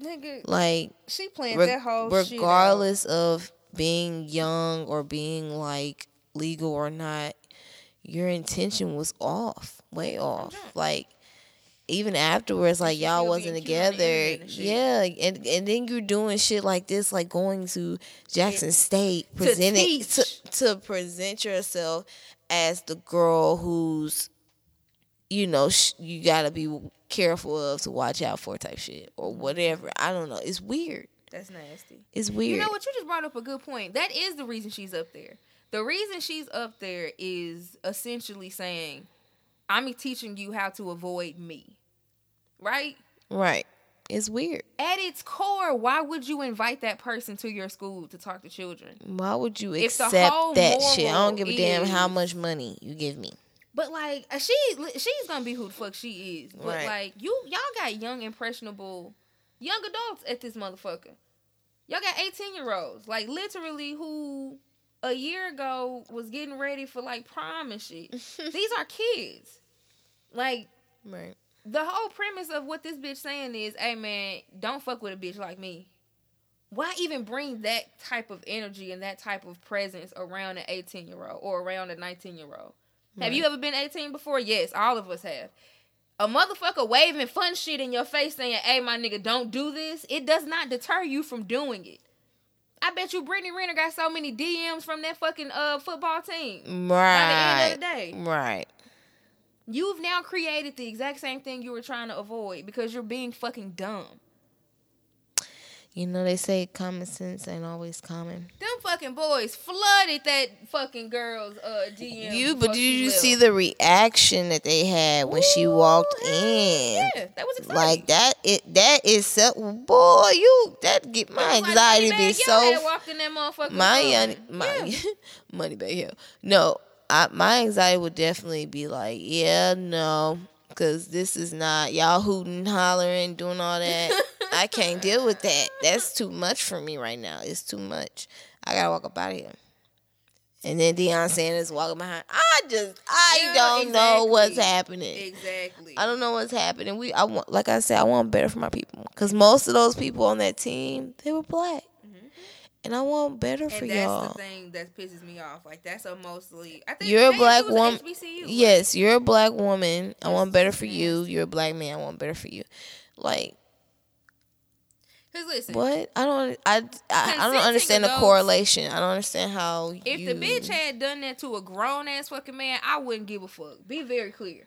Nigga, like she planned reg- that whole shit regardless of being young or being like legal or not, your intention was off, way off. Like even afterwards, like y'all wasn't being cute on the together. internet and shit. Yeah, and and then you're doing shit like this, like going to Jackson State, presenting teach. to, to present yourself as the girl who's, you know, sh- you gotta be careful of to watch out for type shit or whatever. I don't know. It's weird. That's nasty. It's weird. You know what? You just brought up a good point. That is the reason she's up there. The reason she's up there is essentially saying, I'm teaching you how to avoid me. Right? Right. It's weird. At its core, why would you invite that person to your school to talk to children? Why would you If accept that shit? I don't give a damn how much money you give me. But like uh, she she's gonna be who the fuck she is. But Right. like you y'all got young impressionable young adults at this motherfucker. Y'all got 18 year olds. Like literally who a year ago was getting ready for like prom and shit. These are kids. Like Right. the whole premise of what this bitch saying is, hey man, don't fuck with a bitch like me. Why even bring that type of energy and that type of presence around an 18 year old or around a 19 year old? Have you ever been 18 before? Yes, all of us have. A motherfucker waving fun shit in your face saying, hey, my nigga, don't do this, it does not deter you from doing it. I bet you Brittany Renner got so many DMs from that fucking uh football team. By the Right. end of the day, Right. you've now created the exact same thing you were trying to avoid because you're being fucking dumb. You know they say common sense ain't always common. Them fucking boys flooded that fucking girl's uh DM. You, but did you see the reaction that they had when she walked in? Yeah, that was exciting. Like that, it that is so boy. You that get my like anxiety be so walked in that motherfucker. my young, my Yeah. money back here. No, I, my anxiety would definitely be like, yeah, no, because this is not y'all hooting, hollering, doing all that. I can't deal with that. That's too much for me right now. It's too much. I gotta walk up out of here. And then Deion Sanders walking behind. I just, I Yeah, don't know what's happening. Exactly. I don't know what's happening. We, I want, like I said, I want better for my people because most of those people on that team, they were black, and I want better for and that's y'all. the thing that pisses me off. Like that's a mostly. I think You're a black woman. Yes, you're a black woman. I want better for you. You're a black man. I want better for you. Like Cause listen, what? I don't. I. I, I don't understand the adults- correlation. I don't understand how. if you, the bitch had done that to a grown ass fucking man, I wouldn't give a fuck. Be very clear.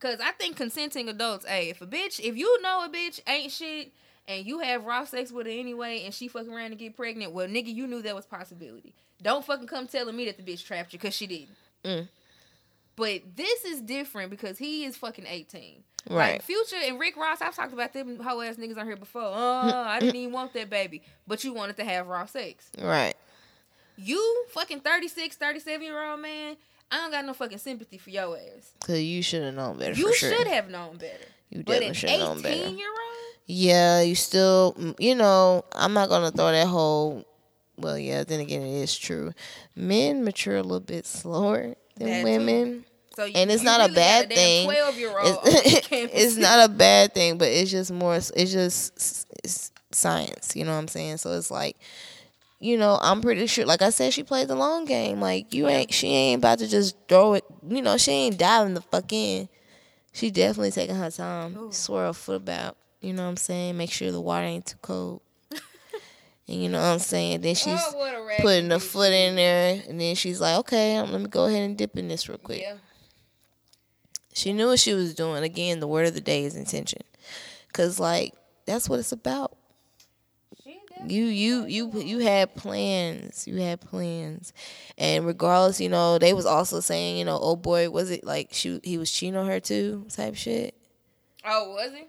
Cause I think consenting adults, hey, if a bitch, if you know a bitch ain't shit and you have raw sex with her anyway and she fucking around to get pregnant, well, nigga, you knew that was possibility. Don't fucking come telling me that the bitch trapped you because she didn't. Mm. But this is different because he is fucking 18. Right. Like Future and Rick Ross, I've talked about them hoe ass niggas on here before. Oh, I didn't even want that baby. But you wanted to have raw sex. Right. You fucking 36, 37 year old man, I don't got no fucking sympathy for your ass. Cause you should have known better. You for sure. should have known better. You definitely an should have known better. 18 year old? Yeah, you still, mm, you know, I'm not gonna throw that whole. Well, yeah. Then again, it is true. Men mature a little bit slower than women. So you, And it's not a bad a thing. 12 year old It's, it's not a bad thing, but it's just more. It's just it's science. You know what I'm saying? So it's like, you know, I'm pretty sure. Like I said, she played the long game. Like you ain't. She ain't about to just throw it. You know, she ain't diving the fuck in. She definitely taking her time. Ooh. Swirl a foot about. You know what I'm saying? Make sure the water ain't too cold. and you know what I'm saying? Then she's Oh, what a raggedy putting the foot in there, and then she's like, "Okay, um, let me go ahead and dip in this real quick." Yeah. She knew what she was doing. Again, the word of the day is intention, cause like that's what it's about. You you you you had plans. You had plans, and regardless, you know they was also saying, you know, oh boy, was it like she he was cheating on her too, type shit. Oh, was he?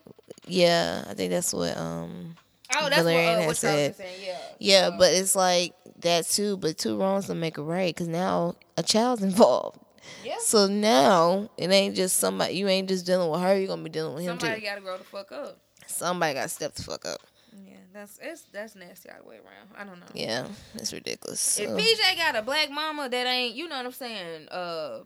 Yeah, I think that's what um Oh, that's Valerian what, uh, had what said. saying. Yeah. yeah, So- but it's like that too. But two wrongs don't make a right, cause now a child's involved. yeah. So now it ain't just somebody. You ain't just dealing with her. You gonna be dealing with him too. Somebody got to grow the fuck up. Somebody got to step the fuck up. Yeah, that's it's that's nasty all the way around. I don't know. Yeah, it's ridiculous. If So, PJ got a black mama that ain't, you know what I'm saying, uh,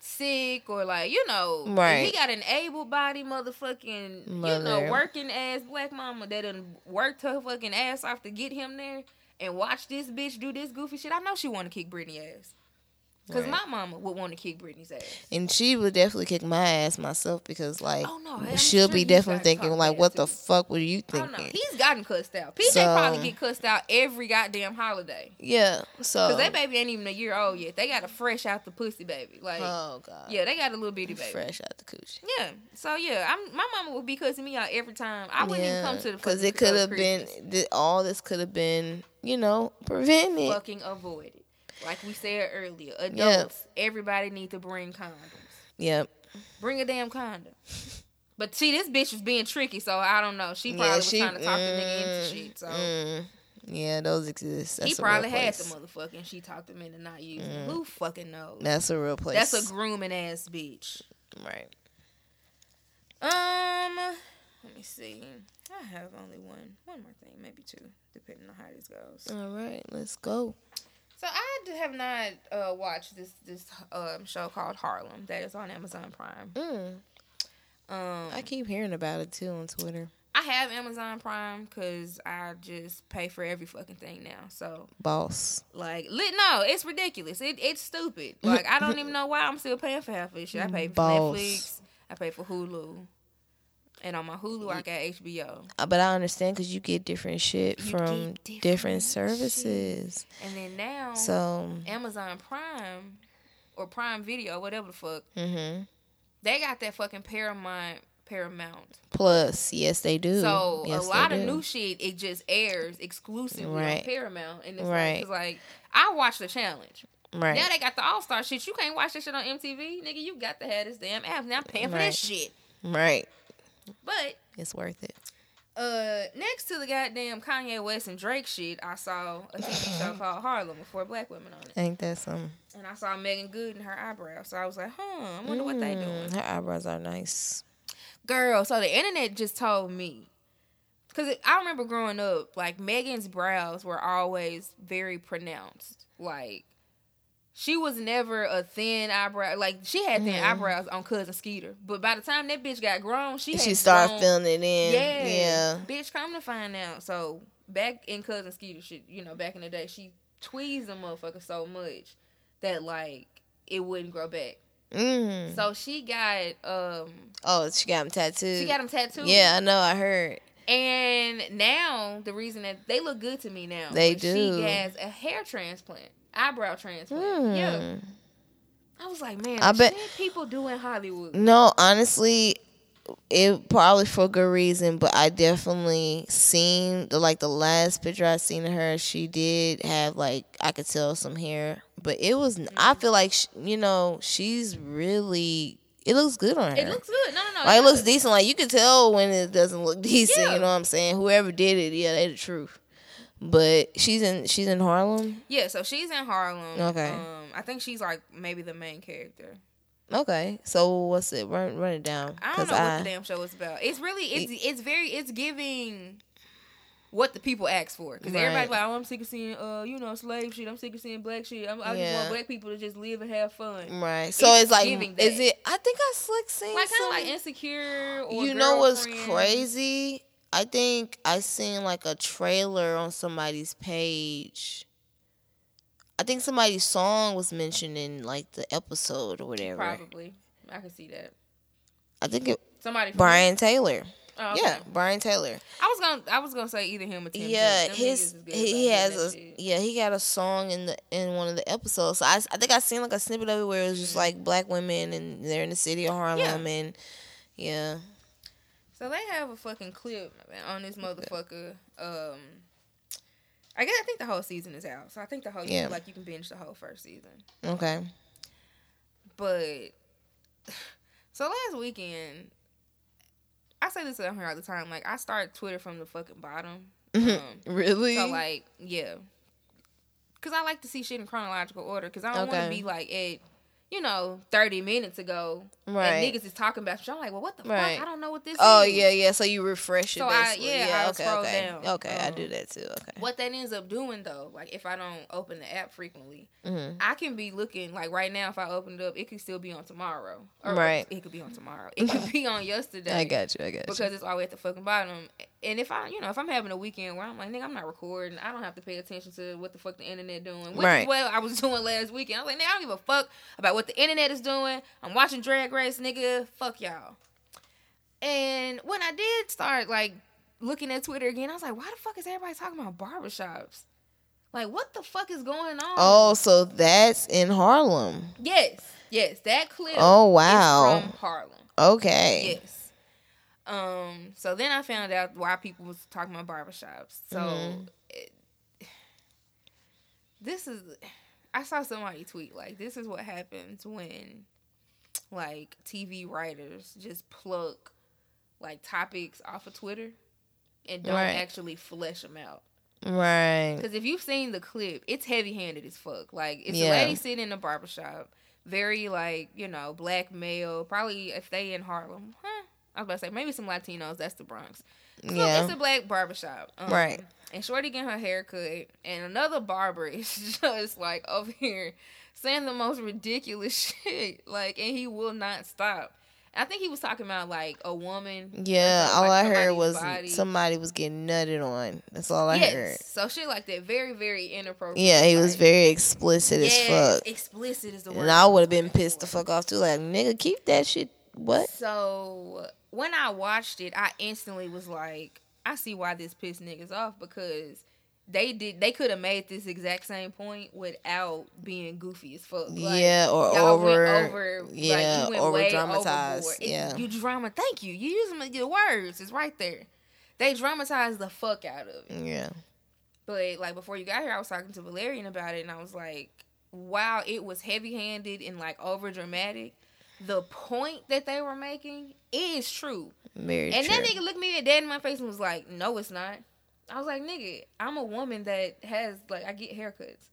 sick or like, you know, if Right. he got an able body motherfucking, you know, working ass black mama that done worked her fucking ass off to get him there and watch this bitch do this goofy shit. I know she want to kick Brittany ass. Cause Right. my mama would want to kick Brittany's ass. and she would definitely kick my ass myself because like Oh no, I'm she'll sure be definitely thinking like, what the fuck were you Oh no, thinking? he's gotten cussed out. PJ So- probably get cussed out every goddamn holiday. yeah. So. Cause that baby ain't even a year old yet. They got a fresh out the pussy baby. Like, oh god. yeah, they got a little bitty baby. Fresh out the coochie. Yeah. So yeah, I'm my mama would be cussing me out every time. I wouldn't even come to the because it could have been all this could have been you know prevented. fucking avoided. Like we said earlier, adults, everybody need to bring condoms. Yep. Bring a damn condom. But see, this bitch was being tricky, so I don't know. She probably yeah, was trying to talk the nigga into mm, shit. So mm. yeah, those exist. That's he probably had the motherfucker, and she talked him into not using. it. Who fucking knows? That's a real place. That's a grooming ass bitch. right. Um, let me see. I have only one, one more thing, maybe two, depending on how this goes. All right, let's go. So I have not uh, watched this this um, show called Harlem that is on Amazon Prime. Mm. Um, I keep hearing about it too on Twitter. I have Amazon Prime because I just pay for every fucking thing now. So Boss. like, lit, no, it's ridiculous. It, it's stupid. Like I don't even know why I'm still paying for half of this shit. I pay for Boss. Netflix. I pay for Hulu. And on my Hulu I got HBO. Uh, But I understand because you get different shit You from different, different services. And then now So, Amazon Prime or Prime Video, whatever the fuck, hmm they got that fucking Paramount Paramount. plus, yes, they do. So Yes, a lot of do. new shit it just airs exclusively Right. on Paramount, and it's Right. like, like I watched the challenge. right. Now they got the All Star shit. You can't watch that shit on MTV, nigga. You got to have this damn app. Now I'm paying for Right. this shit. right. But It's worth it. uh, next to the goddamn Kanye West and Drake shit, I saw a TV show called Harlem with four black women on it, Ain't that something? and I saw Meagan Good and her eyebrows. So I was like, huh, I wonder what they doing. Mm, Her eyebrows are nice. Girl, so the internet just told me. Because I remember growing up, like, Meagan's brows were always very pronounced. Like, she was never a thin eyebrow. Like, she had thin Mhm. eyebrows on Cousin Skeeter. But by the time that bitch got grown, she had She started grown- filling it in. Yeah. Yeah. Bitch, come to find out. So, back in Cousin Skeeter shit, you know, back in the day, she tweezed the motherfucker so much that, like, it wouldn't grow back. Mm. So, she got, um, Oh, she got them tattooed. she got them tattooed. Yeah, I know. I heard. And now the reason that they look good to me now, They do. She has a hair transplant, eyebrow transplant. Mm. Yeah, I was like, man, I bet- people do in Hollywood. No, honestly, it probably for a good reason, but I definitely seen the like the last picture I seen of her. She did have like I could tell some hair, but it was. Mm-hmm. I feel like sh you know she's really. It looks good on her. It looks good. No, no, no. like it looks does. decent. Like you can tell when it doesn't look decent. Yeah. You know what I'm saying? Whoever did it, yeah, they the truth. But she's in she's in Harlem. Yeah, so she's in Harlem. Okay. Um, I think she's like maybe the main character. Okay, so what's it? Run run it down. I don't know what the damn show is about. It's really it's it's very it's giving what the people ask for because Right. everybody's like, oh, I'm sick of seeing uh you know slave shit. I'm sick of seeing black shit. I'm, I just want black people to just live and have fun. Right. So It's it's, like, is it? I think I slick seen Like kind of like insecure. Or you know what's crazy? I think I seen like a trailer on somebody's page. I think somebody's song was mentioned in like the episode or whatever. Probably, I can see that. I think it Somebody. Brian Taylor. Oh, okay. Yeah, Brian Taylor. I was gonna I was gonna say either him or Tim. yeah, his he, he has a shit. yeah he got a song in the in one of the episodes. So I, I think I seen like a snippet of it where it was just like black women and they're in the city of Harlem Mm-hmm. Yeah. and yeah So they have a fucking clip on this motherfucker. Um, I guess I think the whole season is out. So I think the whole Yeah. like you can binge the whole first season. okay But so last weekend, I say this on here all the time. Like I start Twitter from the fucking bottom. Um, really so like yeah, because I like to see shit in chronological order. Because I don't want to be like at you know thirty minutes ago. Right. And niggas is talking about shit. I'm like, well, what the Right. fuck? I don't know what this Oh is. yeah, yeah. So you refresh it. So I- basically. yeah, I okay, scroll okay, down. okay. I Um, do that too. Okay. What that ends up doing though, like if I don't open the app frequently, Mhm. I can be looking like right now. If I open it up, it could still be on tomorrow. Or Right. It could be on tomorrow. It could be on yesterday. I got you. I got you. because it's always at the fucking bottom. And if I, you know, if I'm having a weekend where I'm like, nigga, I'm not recording, I don't have to pay attention to what the fuck the internet doing. Which Right. is what I was doing last weekend. I was like, nigga, I don't give a fuck about what the internet is doing. I'm watching Drag Race, nigga. Fuck y'all. And when I did start like looking at Twitter again, I was like, why the fuck is everybody talking about barbershops? Like, what the fuck is going on? oh, so that's in Harlem. yes, yes, that clip. Oh, wow. from Harlem. Okay. Yes. Um. So then I found out why people was talking about barbershops. So Mhm. it, this is, I saw somebody tweet like, "This is what happens when, like, TV writers just pluck like topics off of Twitter and don't Right. actually flesh them out." Right. Because if you've seen the clip, it's heavy handed as fuck. Like it's Yeah. a lady sitting in a barbershop, very like, you know, black male, probably if they in Harlem. Huh. I was about to say maybe some Latinos, that's the Bronx. So Yeah. it's a black barbershop. Um, Right. And Shorty getting her hair cut and another barber is just like over here saying the most ridiculous shit. Like and he will not stop. I think he was talking about like a woman. Yeah. like, All I heard was body. somebody was getting nutted on. That's all I yes. heard. So shit like that. Very, very inappropriate. Yeah, he was very explicit as fuck. Explicit is the word. And I would have been pissed the fuck off too. Like, nigga, keep that shit what? So when I watched it, I instantly was like, I see why this pissed niggas off because they did they could have made this exact same point without being goofy as fuck. Like, yeah, or over, over yeah, like, over dramatized. It- Yeah, you drama. Thank you. You using your words. It's right there. They dramatized the fuck out of it. yeah, But like before you got here, I was talking to Valerian about it, and I was like, "Wow, it was heavy handed and like over dramatic. The point that they were making is true." very And true. that nigga looked me dead in my face and was like, "No, it's not." I was like, "Nigga, I'm a woman that has like I get haircuts.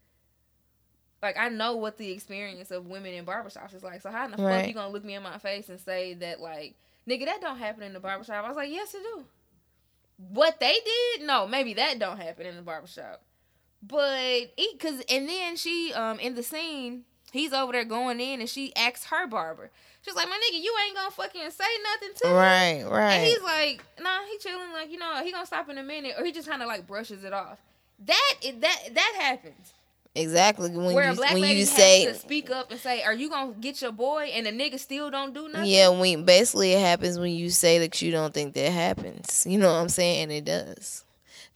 Like I know what the experience of women in barbershops is like. So how in the fuck Right. you gonna look me in my face and say that like, nigga, that don't happen in the barbershop? I was like, yes, it do. What they did, no, maybe that don't happen in the barbershop. But it, cause and then she um in the scene, he's over there going in and she asks her barber. She's like, my nigga, you ain't gonna fucking say nothing to me. right, right. And he's like, nah, he chilling, like, you know, he gonna stop in a minute, or he just kind of like brushes it off. That that that happens. exactly when Where you a black when lady you has to speak up and say, "Are you gonna get your boy?" and the nigga still don't do nothing. Yeah, when basically it happens when you say that you don't think that happens. You know what I'm saying? And it does.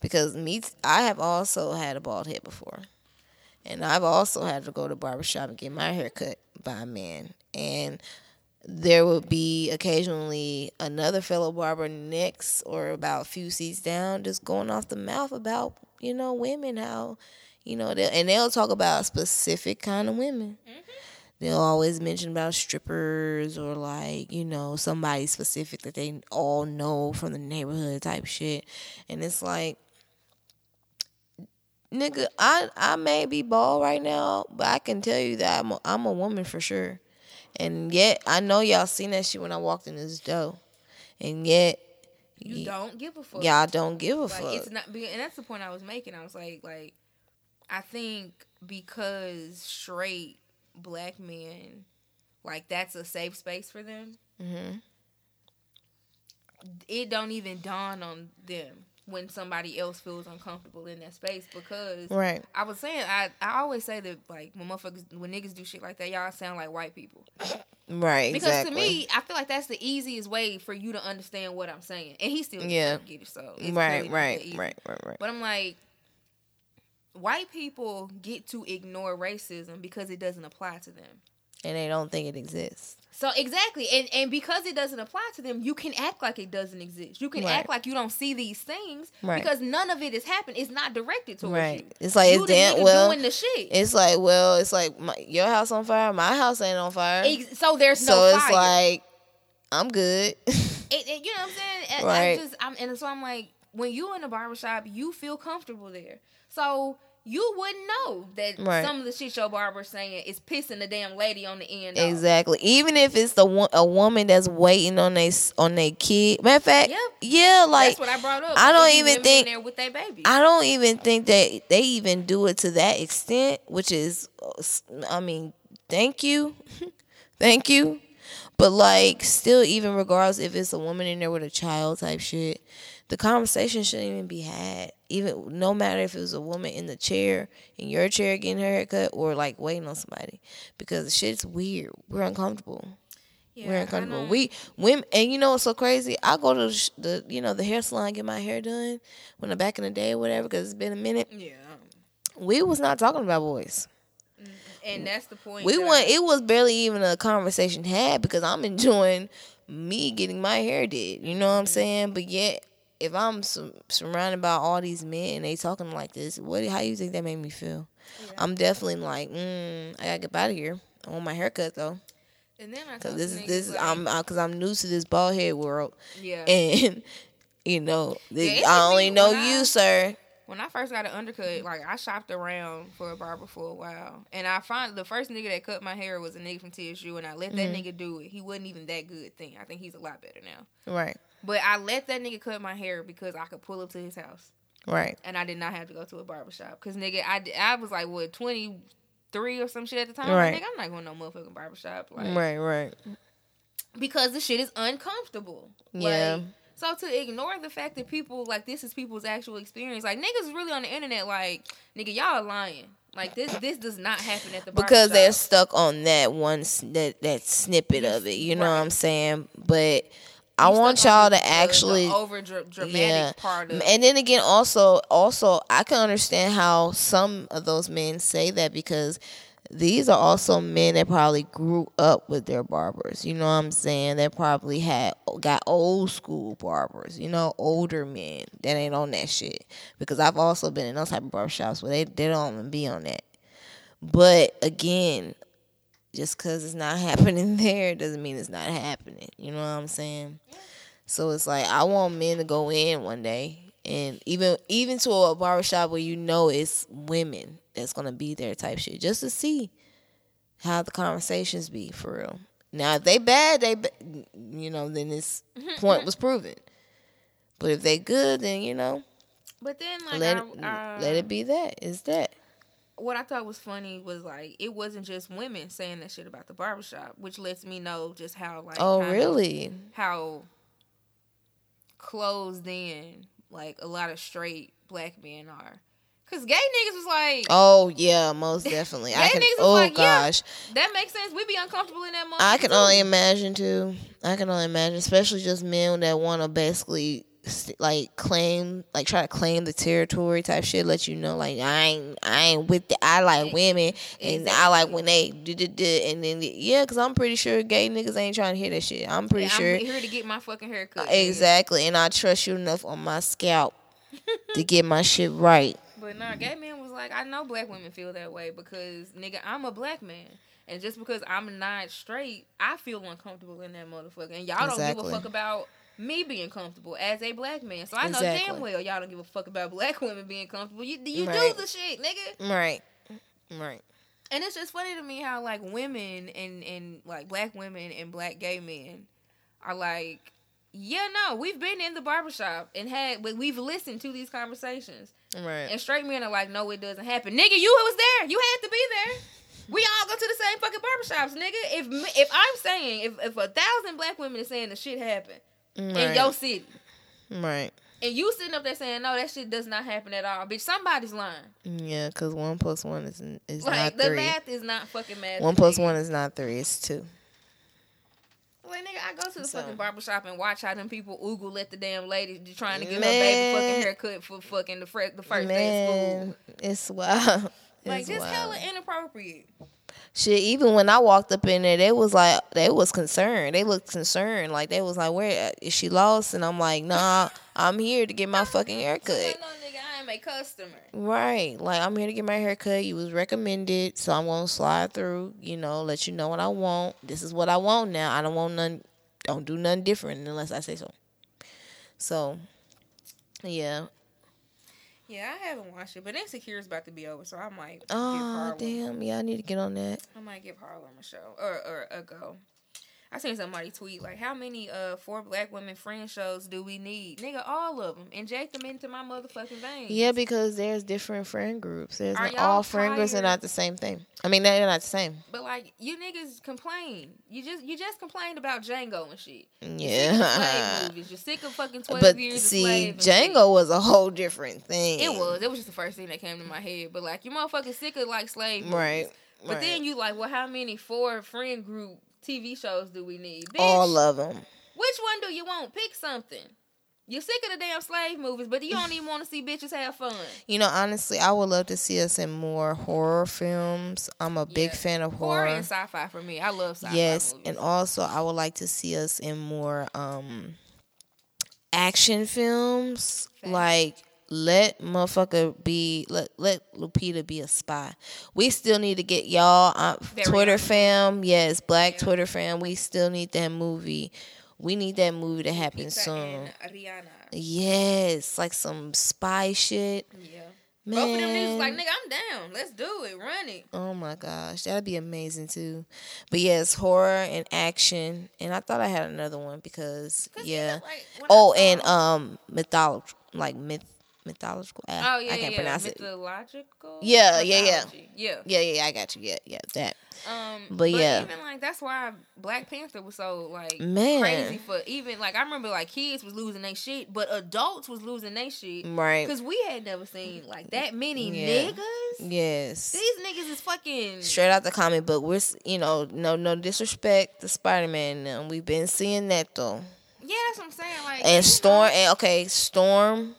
Because me I have also had a bald head before. And I've also had to go to barbershop and get my hair cut by a man. And there would be occasionally another fellow barber next or about a few seats down just going off the mouth about, you know, women, how, you know, they and they'll talk about specific kind of women. Mm-hmm. They'll always mention about strippers or like you know somebody specific that they all know from the neighborhood type shit. And it's like nigga i i may be bald right now but i can tell you that i'm a, I'm a woman for sure and yet i know y'all seen that shit when i walked in this door and yet you y- don't give a fuck. y'all don't give a like fuck it's not, and that's the point I was making. I was like, like, I think because straight black men, like, that's a safe space for them. Mm-hmm. It don't even dawn on them when somebody else feels uncomfortable in that space because right. I was saying I, I always say that like when motherfuckers when niggas do shit like that y'all sound like white people. Right because exactly. to me I feel like that's the easiest way for you to understand what I'm saying. And he still Yeah. get it so right not right right right right. But I'm like white people get to ignore racism because it doesn't apply to them and they don't think it exists so exactly and and because it doesn't apply to them you can act like it doesn't exist you can Right. act like you don't see these things Right. because none of it has happened it's not directed towards right you it's like you it's damn well doing the shit It's like, well, it's like my, your house on fire, my house ain't on fire. Ex- so there's so no it's fire. like, I'm good. It- it- you know what I'm saying? And Right. I just, I'm, and so I'm like, when you in a barbershop, you feel comfortable there. So you wouldn't know that Right. some of the shit your barber's saying is pissing the damn lady on the end. off. exactly. Even if it's the a woman that's waiting on they on their kid. Matter of fact, Yep. yeah, like That's what I brought up. I don't even think- there with their baby. I don't even think that they even do it to that extent, which is, uh, I mean, thank you, thank you. But like, still, even regardless if it's a woman in there with a child type shit, the conversation shouldn't even be had. Even no matter if it was a woman in the chair, in your chair getting her haircut, or like waiting on somebody, because shit's weird. We're uncomfortable. Yeah, We're uncomfortable. We women, and you know what's so crazy? I go to the, the you know the hair salon get my hair done when I'm back in the day or whatever because it's been a minute. yeah, We was not talking about boys. Mm, and that's the point. We went. It was barely even a conversation had because I'm enjoying me getting my hair did. You know what I'm mm-hmm. saying? But yet, if I'm sur- surrounded by all these men and they talking like this, what? How you think that made me feel? I'm definitely like, mm, I gotta get out of here. I want my haircut though, And then I cause this is this is like, I'm because I'm new to this bald head world, yeah. and you know, the- Yeah, I only know I- you, sir. When I first got an undercut, like I shopped around for a barber for a while, and I find the first nigga that cut my hair was a nigga from TSU, and I let that Mm-hmm. nigga do it. He wasn't even that good thing. I think he's a lot better now. Right, But I let that nigga cut my hair because I could pull up to his house, right, and I did not have to go to a barber shop. Cause nigga, I, I was like what twenty three or some shit at the time. Right. Like, nigga, I'm not going to no motherfucking barber shop. Like, right, right. because the shit is uncomfortable. Yeah. Like, so to ignore the fact that people like this is people's actual experience, like niggas really on the internet, like nigga, y'all are lying. Like this, this does not happen at the because they're stuck on that one that that snippet of it. You know what I'm saying? But I want y'all to actually over dramatic yeah. part of And then again, also, also, I can understand how some of those men say that because these are also men that probably grew up with their barbers. You know what I'm saying? They probably had got old school barbers. You know, older men that ain't on that shit. Because I've also been in those type of barbershops where they they don't even be on that. But again, just because it's not happening there doesn't mean it's not happening. You know what I'm saying? So it's like I want men to go in one day and even even to a barbershop where you know it's women that's gonna be there type shit just to see how the conversations be for real. Now if they bad, they you know then this point was proven. But if they good, then you know But then, like, let I, it, uh, let it be that. Is that. What I thought was funny was like it wasn't just women saying that shit about the barbershop, which lets me know just how like Oh kind of- really? how closed in like a lot of straight black men are. Cause gay niggas was like Oh yeah, most definitely. I Gay can. niggas was Oh like, yeah. gosh, that makes sense. We'd be uncomfortable in that moment. I can too. only imagine too. I can only imagine, especially just men that want to basically like claim, like try to claim the territory type shit. Let you know, like I ain't, I ain't with the. I like women, and I like when they do do do. And then yeah, because I'm pretty sure gay niggas ain't trying to hear that shit. I'm pretty Yeah, sure I'm here to get my fucking haircut. exactly, and I trust you enough on my scalp to get my shit right. But nah, gay man was like, I know black women feel that way because nigga, I'm a black man. And just because I'm not straight, I feel uncomfortable in that motherfucker. And y'all don't give a fuck about me being comfortable as a black man. So I know Exactly. damn well y'all don't give a fuck about black women being comfortable. You you Right. do the shit, nigga. Right, right. And it's just funny to me how like women and and like black women and black gay men are like, yeah, no, we've been in the barbershop and had, we've listened to these conversations. Right. And straight men are like, no, it doesn't happen. Nigga, you was there. You had to be there. We all go to the same fucking barbershops, nigga. If me- if I'm saying, if, if a thousand black women are saying the shit happened in Right. your city, right. and you sitting up there saying, no, that shit does not happen at all, bitch, somebody's lying. Yeah, because one plus one is is Like, not the three. math is not fucking math. One plus one is not three. It's two. Like, nigga, I go to the So- fucking barbershop and watch how them people oogle at the damn lady just trying to get her baby fucking haircut for fucking the, fir- the first day of school. It's wild. Like, It's this wild. hella inappropriate. Shit, even when I walked up in there, they was like, they was concerned. They looked concerned. Like they was like, where uh, is she lost? And I'm like, nah, I'm here to get my fucking haircut. no, nigga, I am a customer. Right. Like I'm here to get my haircut. You was recommended, so I'm gonna slide through. You know, let you know what I want. This is what I want now. I don't want none. Don't do nothing different unless I say so. So, yeah. Yeah, I haven't watched it, but Insecure is about to be over, so I might give Oh Harlem. damn. Yeah, I need to get on that. I might give Harlem a show or or a go. I seen somebody tweet like, "How many uh four black women friend shows do we need? Nigga, all of them. Inject them into my motherfucking veins. Yeah, because there's different friend groups. There's Are not, y'all all friend groups are not the same thing. I mean, they're not the same. But like, you niggas complain. You just you just complained about Django and shit. You're sick of Yeah. You're sick of fucking twelve but years. see, of slave. Django was a whole different thing. It was. It was just the first thing that came to my head. But like, you motherfucking sick of like slave movies. Right. But right. then you like, well, how many four friend group TV shows do we need? Bitch, all of them. which one do you want? Pick something. You're sick of the damn slave movies, but you don't even want to see bitches have fun. You know, honestly, I would love to see us in more horror films. I'm a big fan of Horror horror. and sci-fi for me. I love sci-fi yes, movies. and also I would like to see us in more um action films. Facts. Like let motherfucker be let let Lupita be a spy. We still need to get y'all uh, Very Twitter fam. Yes, Black Yeah. Twitter fam. We still need that movie. We need that movie to happen Pizza soon. Rihanna. Yes, like some spy shit. Yeah. Man. Both of them niggas like, nigga, I'm down. Let's do it. Run it. Oh my gosh, that'd be amazing too. But yes, horror and action, and I thought I had another one because yeah. like, Oh, and um, mythology, like myth, mythological. Uh, Oh yeah, I can't yeah. pronounce it. Mythological. Yeah, yeah, yeah. Mythology. Yeah. Yeah, yeah, yeah, I got you. Yeah, yeah, that. Um, But yeah. even like that's why Black Panther was so like Man. crazy for even like I remember like kids was losing their shit, but adults was losing their shit Right. because we had never seen like that many Yeah. niggas. Yes. These niggas is fucking Straight out the comic book. We're you know no no disrespect to Spider Man. We've been seeing that though. yeah. That's what I'm saying. Like And know, Storm and okay Storm.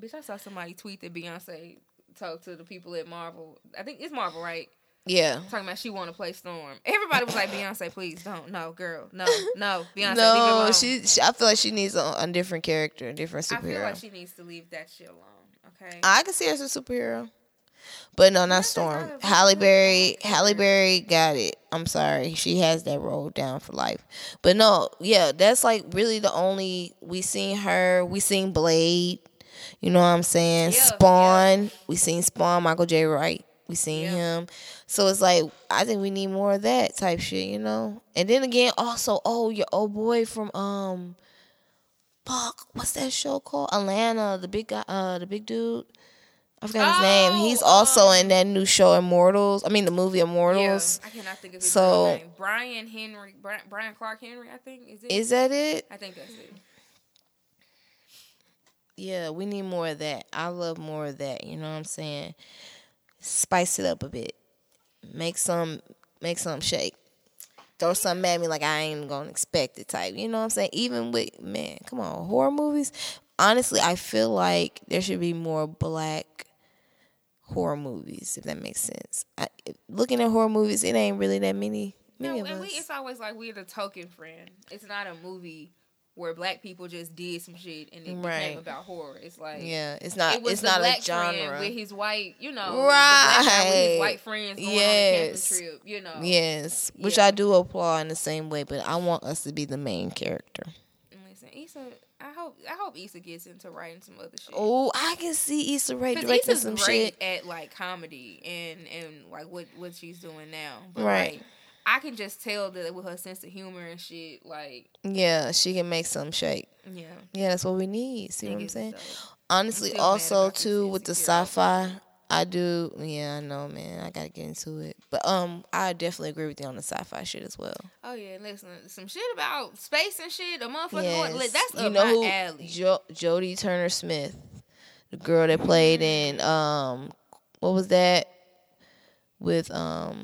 Bitch, I saw somebody tweet that Beyonce talked to the people at Marvel. I think it's Marvel, right? Yeah. Talking about she want to play Storm. Everybody was like, Beyonce, please don't. No, girl. No, no. Beyonce, no, she, she. I feel like she needs a, a different character, a different superhero. I feel like she needs to leave that shit alone. Okay. I can see her as a superhero. But no, not Storm. Halle. Berry. Halle Berry got it. I'm sorry. She has that role down for life. But no, yeah, that's like really the only we seen her. We seen Blade. You know what I'm saying? Yeah, Spawn. We seen Spawn, Michael J. Wright. We seen Yeah. him. So it's like I think we need more of that type shit, you know? And then again, also, oh, your old boy from um fuck, what's that show called? Atlanta, the big guy uh the big dude. I forgot his name. He's Oh, also um, in that new show Immortals. I mean the movie Immortals. Yeah, I cannot think of his So- name. Brian Henry, Brian, Brian Clark Henry, I think is it. Is that it? I think that's it. Yeah, we need more of that. I love more of that. You know what I'm saying? Spice it up a bit. Make some make some shake. Throw something at me like I ain't gonna expect it type. You know what I'm saying? Even with man, come on, horror movies. Honestly, I feel like there should be more black horror movies, if that makes sense. I, looking at horror movies, it ain't really that many many No, and us. we, it's always like we're the token friend. It's not a movie where black people just did some shit and it Right. became about horror. It's like yeah, it's not it it's not a genre. with his white, you know, the black with Right. his white friends going on a Yes. trip. You know, Yes, which Yeah. I do applaud in the same way, but I want us to be the main character. Listen, Issa, I hope I hope Issa gets into writing some other shit. Oh, I can see Issa Rae directing Issa's some great shit. at like comedy and and like what what she's doing now. But Right. like, I can just tell that with her sense of humor and shit, like Yeah, she can make some shake. yeah. Yeah, that's what we need. See what I'm saying? dope. Honestly, mad also too with the sci-fi, I do. Yeah, I know, man. I gotta get into it, but um, I definitely agree with you on the sci-fi shit as well. Oh yeah, listen, some shit about space and shit. A motherfucker, Yes. that's you know who? alley. Jo- Jodie Turner Smith, the girl that played in um, what was that? With um,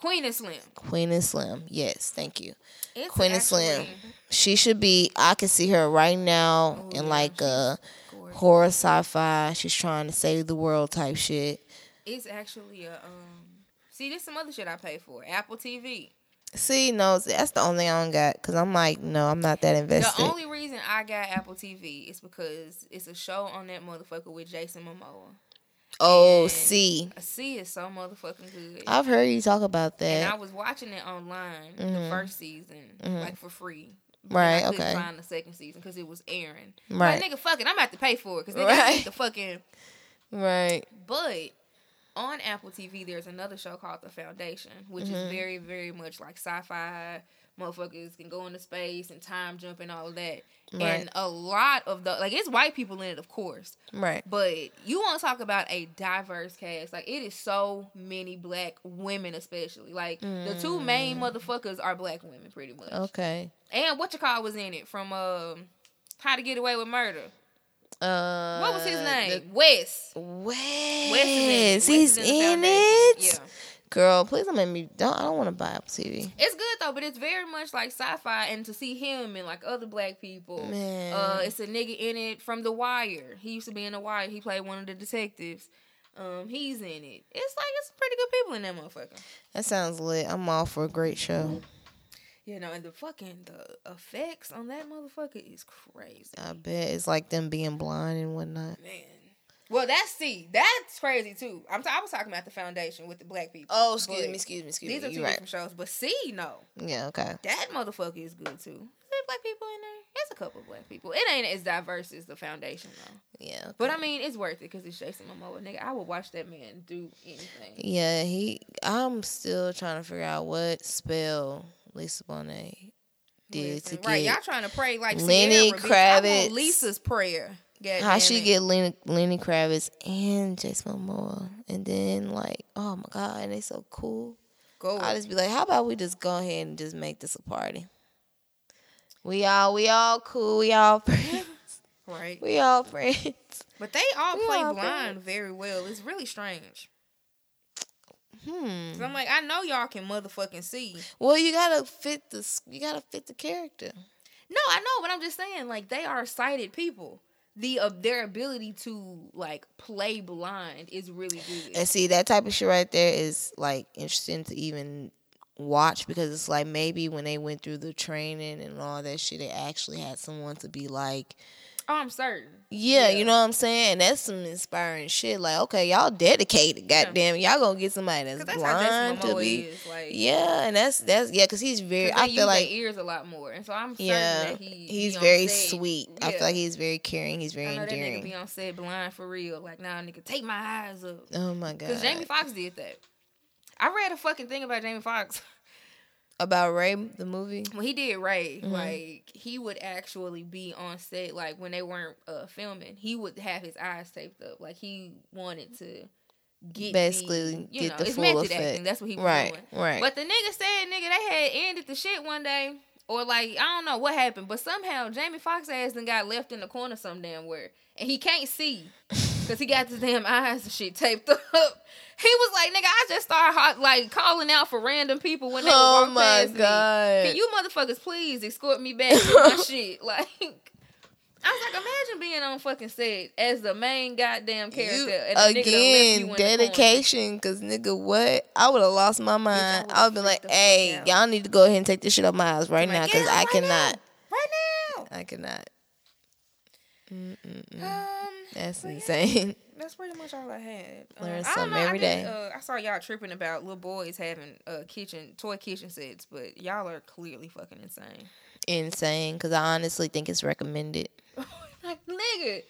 Queen and Slim. Queen and Slim. Yes, thank you. It's Queen and Slim. She should be. I can see her right now Oh, in yeah, like a gorgeous. horror sci-fi. She's trying to save the world type shit. It's actually a um. See, this some other shit I pay for. Apple TV. See, no, that's the only thing I don't got because I'm like, no, I'm not that invested. The only reason I got Apple TV is because it's a show on that motherfucker with Jason Momoa. Oh, and- see, A C is so motherfucking good. I've heard you talk about that. and I was watching it online the Mhm. first season, Mhm. like for free. Right, I okay. Find the second season because it was airing. Right. Like, nigga, fuck it. I'm gonna pay for it because nigga, Right. the fucking. Right. But on Apple TV, there's another show called The Foundation, which Mhm. is very, very much like sci-fi. Motherfuckers can go into space and time jump and all of that. Right. And a lot of the like it's white people in it, of course. Right. But you want to talk about a diverse cast? Like it is so many black women, especially. Like the two main motherfuckers are black women, pretty much. Mm. Okay. And what you call was in it from um, How to Get Away with Murder. Uh, What was his name? Wes. The, Wes. Wes is in it. Wes He's the in it. Yeah. Girl, please don't make me. Don't. I don't want to buy Apple TV. It's good though, but it's very much like sci-fi, and to see him and like other black people. Man. Uh, it's a nigga in it from The Wire. He used to be in The Wire. He played one of the detectives. Um, he's in it. It's like it's pretty good people in that motherfucker. That sounds lit. I'm all for a great show. You know, and the fucking the effects on that motherfucker is crazy, I bet it's like them being blind and whatnot. man. Well, that's see, that's crazy too. I'm t- I was talking about the foundation with the black people. Oh, excuse me, excuse me, excuse These are me. two You're right. different shows, but see, no, Yeah. Okay. that motherfucker is good too. Is there black people in there? There's a couple black people. It ain't as diverse as the foundation though. Yeah. okay. But I mean, it's worth it because it's Jason Momoa, nigga. I would watch that man do anything. Yeah, he. I'm still trying to figure out what spell Lisa Bonet did Listen, to right, get. y'all trying to pray like Lenny Sierra. I Kravitz. Lisa's prayer. God How she it. get Lenny, Lenny Kravitz and Jason Momoa, and then like, oh my god, and they so cool. go? I just be like, how about we just go ahead and just make this a party? We all, we all cool. We all friends. right. We all friends. But they all We play all blind very well. It's really strange. Hmm. I'm like, I know y'all can motherfucking see. Well, you gotta fit the, you gotta fit the character. No, I know, but I'm just saying, like, they are sighted people. The of their ability to like play blind is really good. And see that type of shit right there is like interesting to even watch because it's like maybe when they went through the training and all that shit, they actually had someone to be like, oh, I'm certain. yeah, Yeah. you know what I'm saying? That's some inspiring shit. Like, okay, y'all dedicated, goddamn, y'all gonna get somebody that's, 'Cause that's how blind to be. is. Like, Yeah, and that's that's yeah, because he's very. 'cause I feel like ears a lot more, and so I'm certain yeah, that he he's on very sweet. I feel like he's very caring. He's I very know that nigga be on set blind for real. Like, nah, nigga, take my eyes up. Oh my god! Because Jamie Foxx did that. I read a fucking thing about Jamie Foxx. About Ray the movie. when he did Ray, Mm-hmm. like he would actually be on set, like when they weren't uh, filming, he would have his eyes taped up, like he wanted to get Basically, the, you get know, the full effect. acting. That's what he was Right, doing. right. But the nigga said, nigga, they had ended the shit one day, or like I don't know what happened, but somehow Jamie Foxx ass then got left in the corner some damn where, and he can't see. Cause he got his damn eyes and shit taped up. He was like, "Nigga, I just started hot, like calling out for random people when they Oh would walk past me. God. Can you motherfuckers please escort me back to my shit? Like, I was like, imagine being on fucking set as the main goddamn character. You, and a nigga you again, in the corner. dedication. Cause nigga, what? I would have lost my mind. I would be like, freaked the fuck hey, y'all need to go ahead and take this shit off my eyes right now, cause "Get I right cannot. now, right now. I cannot. Mm-mm-mm. Um, That's but yeah, insane. that's pretty much all I had. Um, Learn I don't something know, every I day. Uh, I saw y'all tripping about little boys having uh kitchen toy kitchen sets, but y'all are clearly fucking insane. insane. Cause I honestly think it's recommended. like, nigga.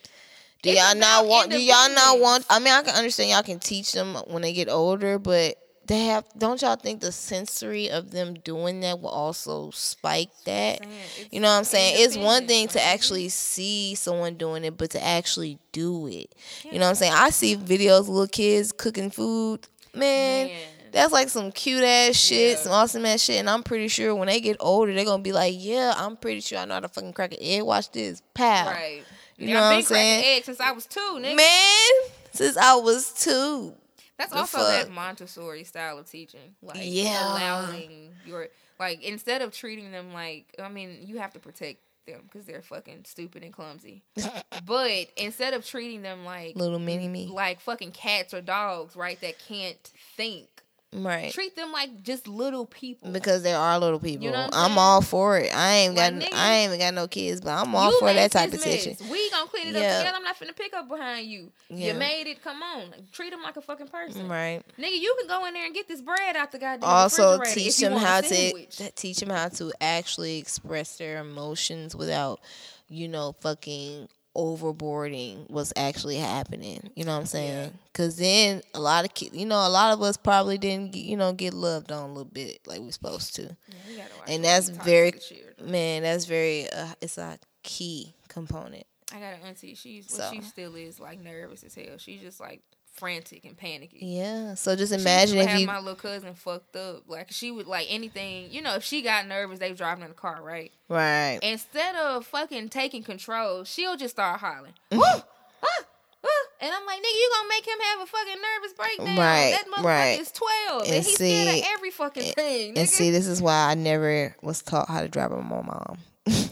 Do y'all not want? Do y'all not want? I mean, I can understand y'all can teach them when they get older, but they have. Don't y'all think the sensory of them doing that will also spike that? You know what I'm saying? It's one thing to actually see someone doing it, but to actually do it. You know what I'm saying? I see videos of little kids cooking food. Man, Man. that's like some cute ass shit, Yeah. some awesome ass shit. And I'm pretty sure when they get older, they're gonna be like, Yeah, I'm pretty sure I know how to fucking crack an egg. Watch this. Pow. Right. You Yeah, know I've what been I'm cracking saying? eggs since I was two, nigga. Man, since I was two. That's the also fuck? that Montessori style of teaching. Like Yeah. allowing your like instead of treating them like I mean, you have to protect them because they're fucking stupid and clumsy. but instead of treating them like Little mini me. like fucking cats or dogs, right, that can't think, Right. treat them like just little people. Because there are little people. You know I'm I'm all for it. I ain't Like, got I ain't even got no kids, but I'm all for that type of mess. We gonna clean it Yeah. up together. I'm not finna pick up behind you. Yeah. You made it. Come on, treat them like a fucking person. Right. Nigga, you can go in there and get this bread out the goddamn also teach them how to teach them how to actually express their emotions without you know fucking overboarding was actually happening you know what i'm saying because then a lot of kids you know a lot of us probably didn't get, you know get loved on a little bit like we're supposed to Yeah, and that's very man that's very uh, it's a key component I got an auntie. She's So. well, she still is like nervous as hell. She's just like frantic and panicky. yeah so just imagine if have you my little cousin fucked up. Like she would like anything. You know, if she got nervous, they driving in the car, right? right Instead of fucking taking control, she'll just start hollering. Woo! Ah! Ah! And I'm like, nigga, you gonna make him have a fucking nervous breakdown? Right, That motherfucker right. is twelve, and, And he's scared see- of every fucking thing. Nigga. And see, this is why I never was taught how to drive with my mom.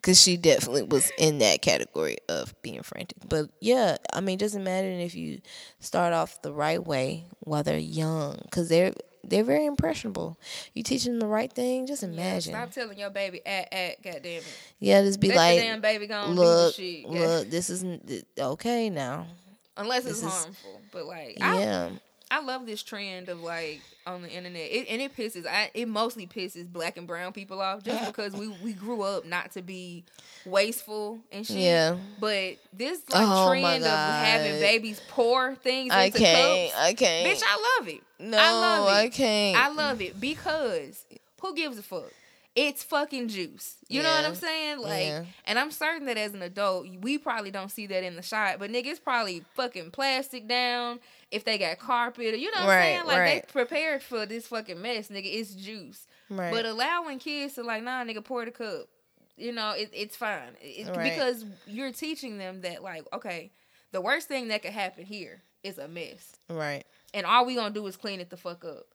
Because she definitely was in that category of being frantic. But yeah, I mean, it doesn't matter if you start off the right way while they're young. Because they're, they're very impressionable. You teach them the right thing, just Yeah, imagine. stop telling your baby at at goddamn it. Yeah, just be Let like, damn baby go and look, look, this isn't okay now. Unless it's this is- harmful. But like I, Yeah. I love this trend of like on the internet. It, and it pisses I it mostly pisses black and brown people off just because we, we grew up not to be wasteful and shit. Yeah. But this like Oh, trend of having babies pour things I into can't. cups. I can't. Bitch, I love it. no, I love it. I can't. I love it because who gives a fuck? it's fucking juice. You know what I'm saying? Like, Yeah. and I'm certain that as an adult, we probably don't see that in the shot, but nigga, it's probably fucking plastic down. If they got carpet, or you know what Right, I'm saying? Like right. they prepared for this fucking mess, nigga. It's juice. Right. But allowing kids to like, nah, nigga, pour the cup. You know, it, it's fine It- because you're teaching them that, like, okay, the worst thing that could happen here is a mess, right. and all we gonna do is clean it the fuck up.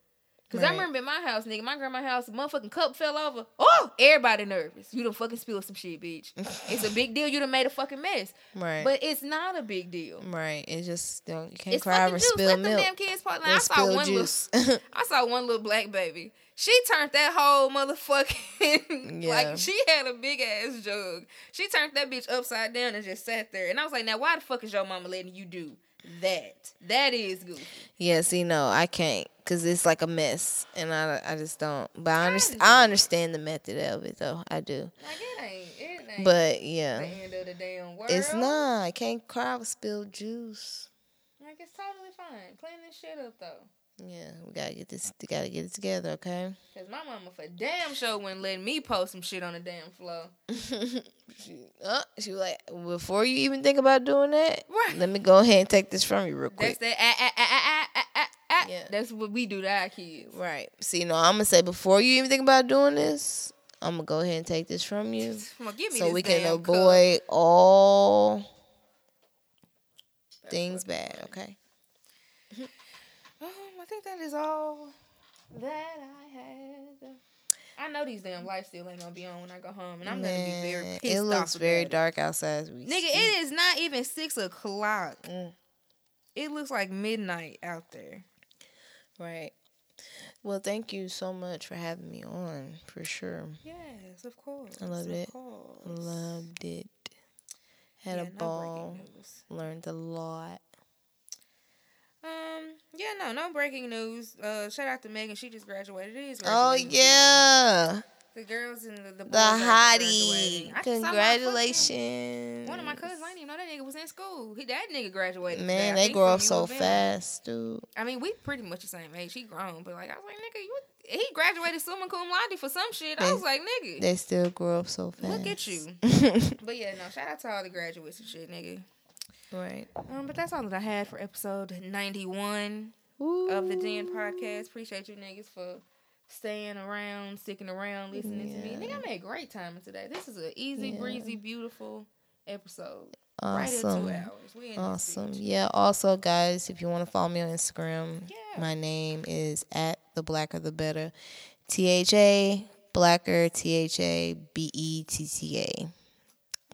Cause I remember in my house, nigga, my grandma's house, motherfucking cup fell over. Oh, everybody nervous. You done fucking spilled some shit, bitch. it's a big deal. You done made a fucking mess, Right. but it's not a big deal. right. It just don't you can't It's cry over spilled Let them milk. damn kids part. Like, I saw one juice. little, I saw one little black baby. She turned that whole motherfucking Yeah. like she had a big ass jug. She turned that bitch upside down and just sat there. And I was like, now why the fuck is your mama letting you do that? That is goofy. Yeah, see, no, I can't, cause it's like a mess, and I, I just don't. But I understand, Kinda. I understand the method of it, though. I do. Like it ain't, it ain't But the yeah, end of the damn world. it's not. I can't cry over spilled juice. Like it's totally fine. Clean this shit up though. Yeah, we gotta get this. We gotta get it together, okay? Cause my mama for damn sure wouldn't let me post some shit on the damn floor. she, uh, she was like, before you even think about doing that, Right. let me go ahead and take this from you real That's quick. that ah, ah, ah, ah, ah, ah, ah. Yeah. That's what we do to our kids. Right. See, no, I'm gonna say before you even think about doing this, I'm gonna go ahead and take this from you, Come give me so we can damn cup. avoid all things bad. Okay. I think that is all that I had. I know these damn lights still ain't gonna be on when I go home, and I'm gonna be very Man, pissed it off. looks very about dark outside. As we Nigga, speak. it is not even six o'clock. Mm. It looks like midnight out there. Right. Well, thank you so much for having me on. For sure, Yes, of course. I loved of it. course. loved it. Had Yeah, a no ball. news. Learned a lot. Um, yeah, no, no breaking news. Uh, shout out to Megan. She just graduated. It is Oh graduating yeah, The girls and the, the the hottie! graduating. I just saw my fucking- Congratulations. One of my cousins, I didn't even know that nigga was in school. He, that nigga graduated. Man, they grow up so fast, dude. I mean, we pretty much the same age. He grown, but like I was like, nigga, you he graduated summa cum laude for some shit. I was like, nigga, They still grow up so fast. look at you. but yeah, no, shout out to all the graduates and shit, nigga. Right. Um, but that's all that I had for episode ninety one of the Den podcast. Appreciate you niggas for staying around, sticking around, listening to me. Yeah. Nigga, I made a great time today. This is an easy Yeah. breezy, beautiful episode. Right Awesome. hours. We in this Awesome. Yeah. Also, guys, if you want to follow me on Instagram, Yeah. my name is at the blacker the better. T H A blacker T H A B E T T A.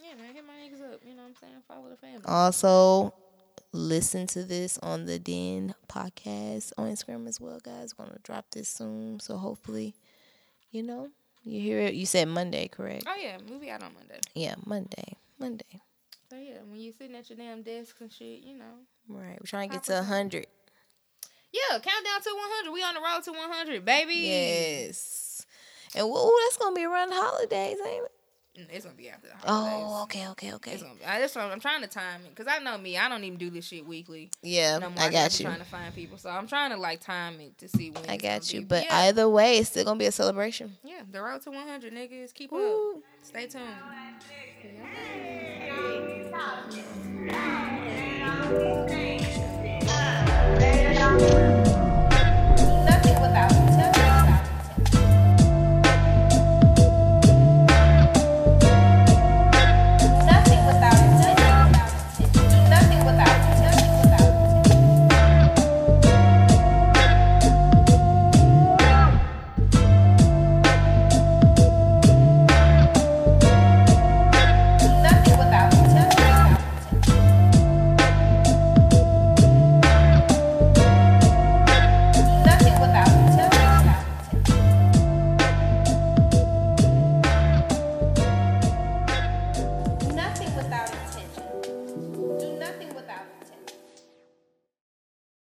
Yeah, man, hit my niggas up. You know what I'm saying? Follow the family. Also, listen to this on the Den podcast on Instagram as well, guys. Gonna drop this soon, so hopefully, you know, you hear it. You said Monday, correct? Oh yeah, movie out on Monday. Yeah, Monday. Monday. So yeah, when you're sitting at your damn desk and shit, you know. Right. We're trying to get to a hundred. Yeah, countdown to 100. We on the road to 100, baby. Yes. And ooh, that's gonna be around the holidays, ain't it? It's gonna be after the oh, holidays. Oh, okay, okay, okay. It's gonna be, I, that's what I'm, I'm trying to time it because I know me. I don't even do this shit weekly. Yeah, No more. I got be you. Trying to find people, so I'm trying to like time it to see when. I got you. be. But yeah, either way, it's still gonna be a celebration. yeah, the road to 100, niggas. Keep Woo. up. Stay tuned. Thank you.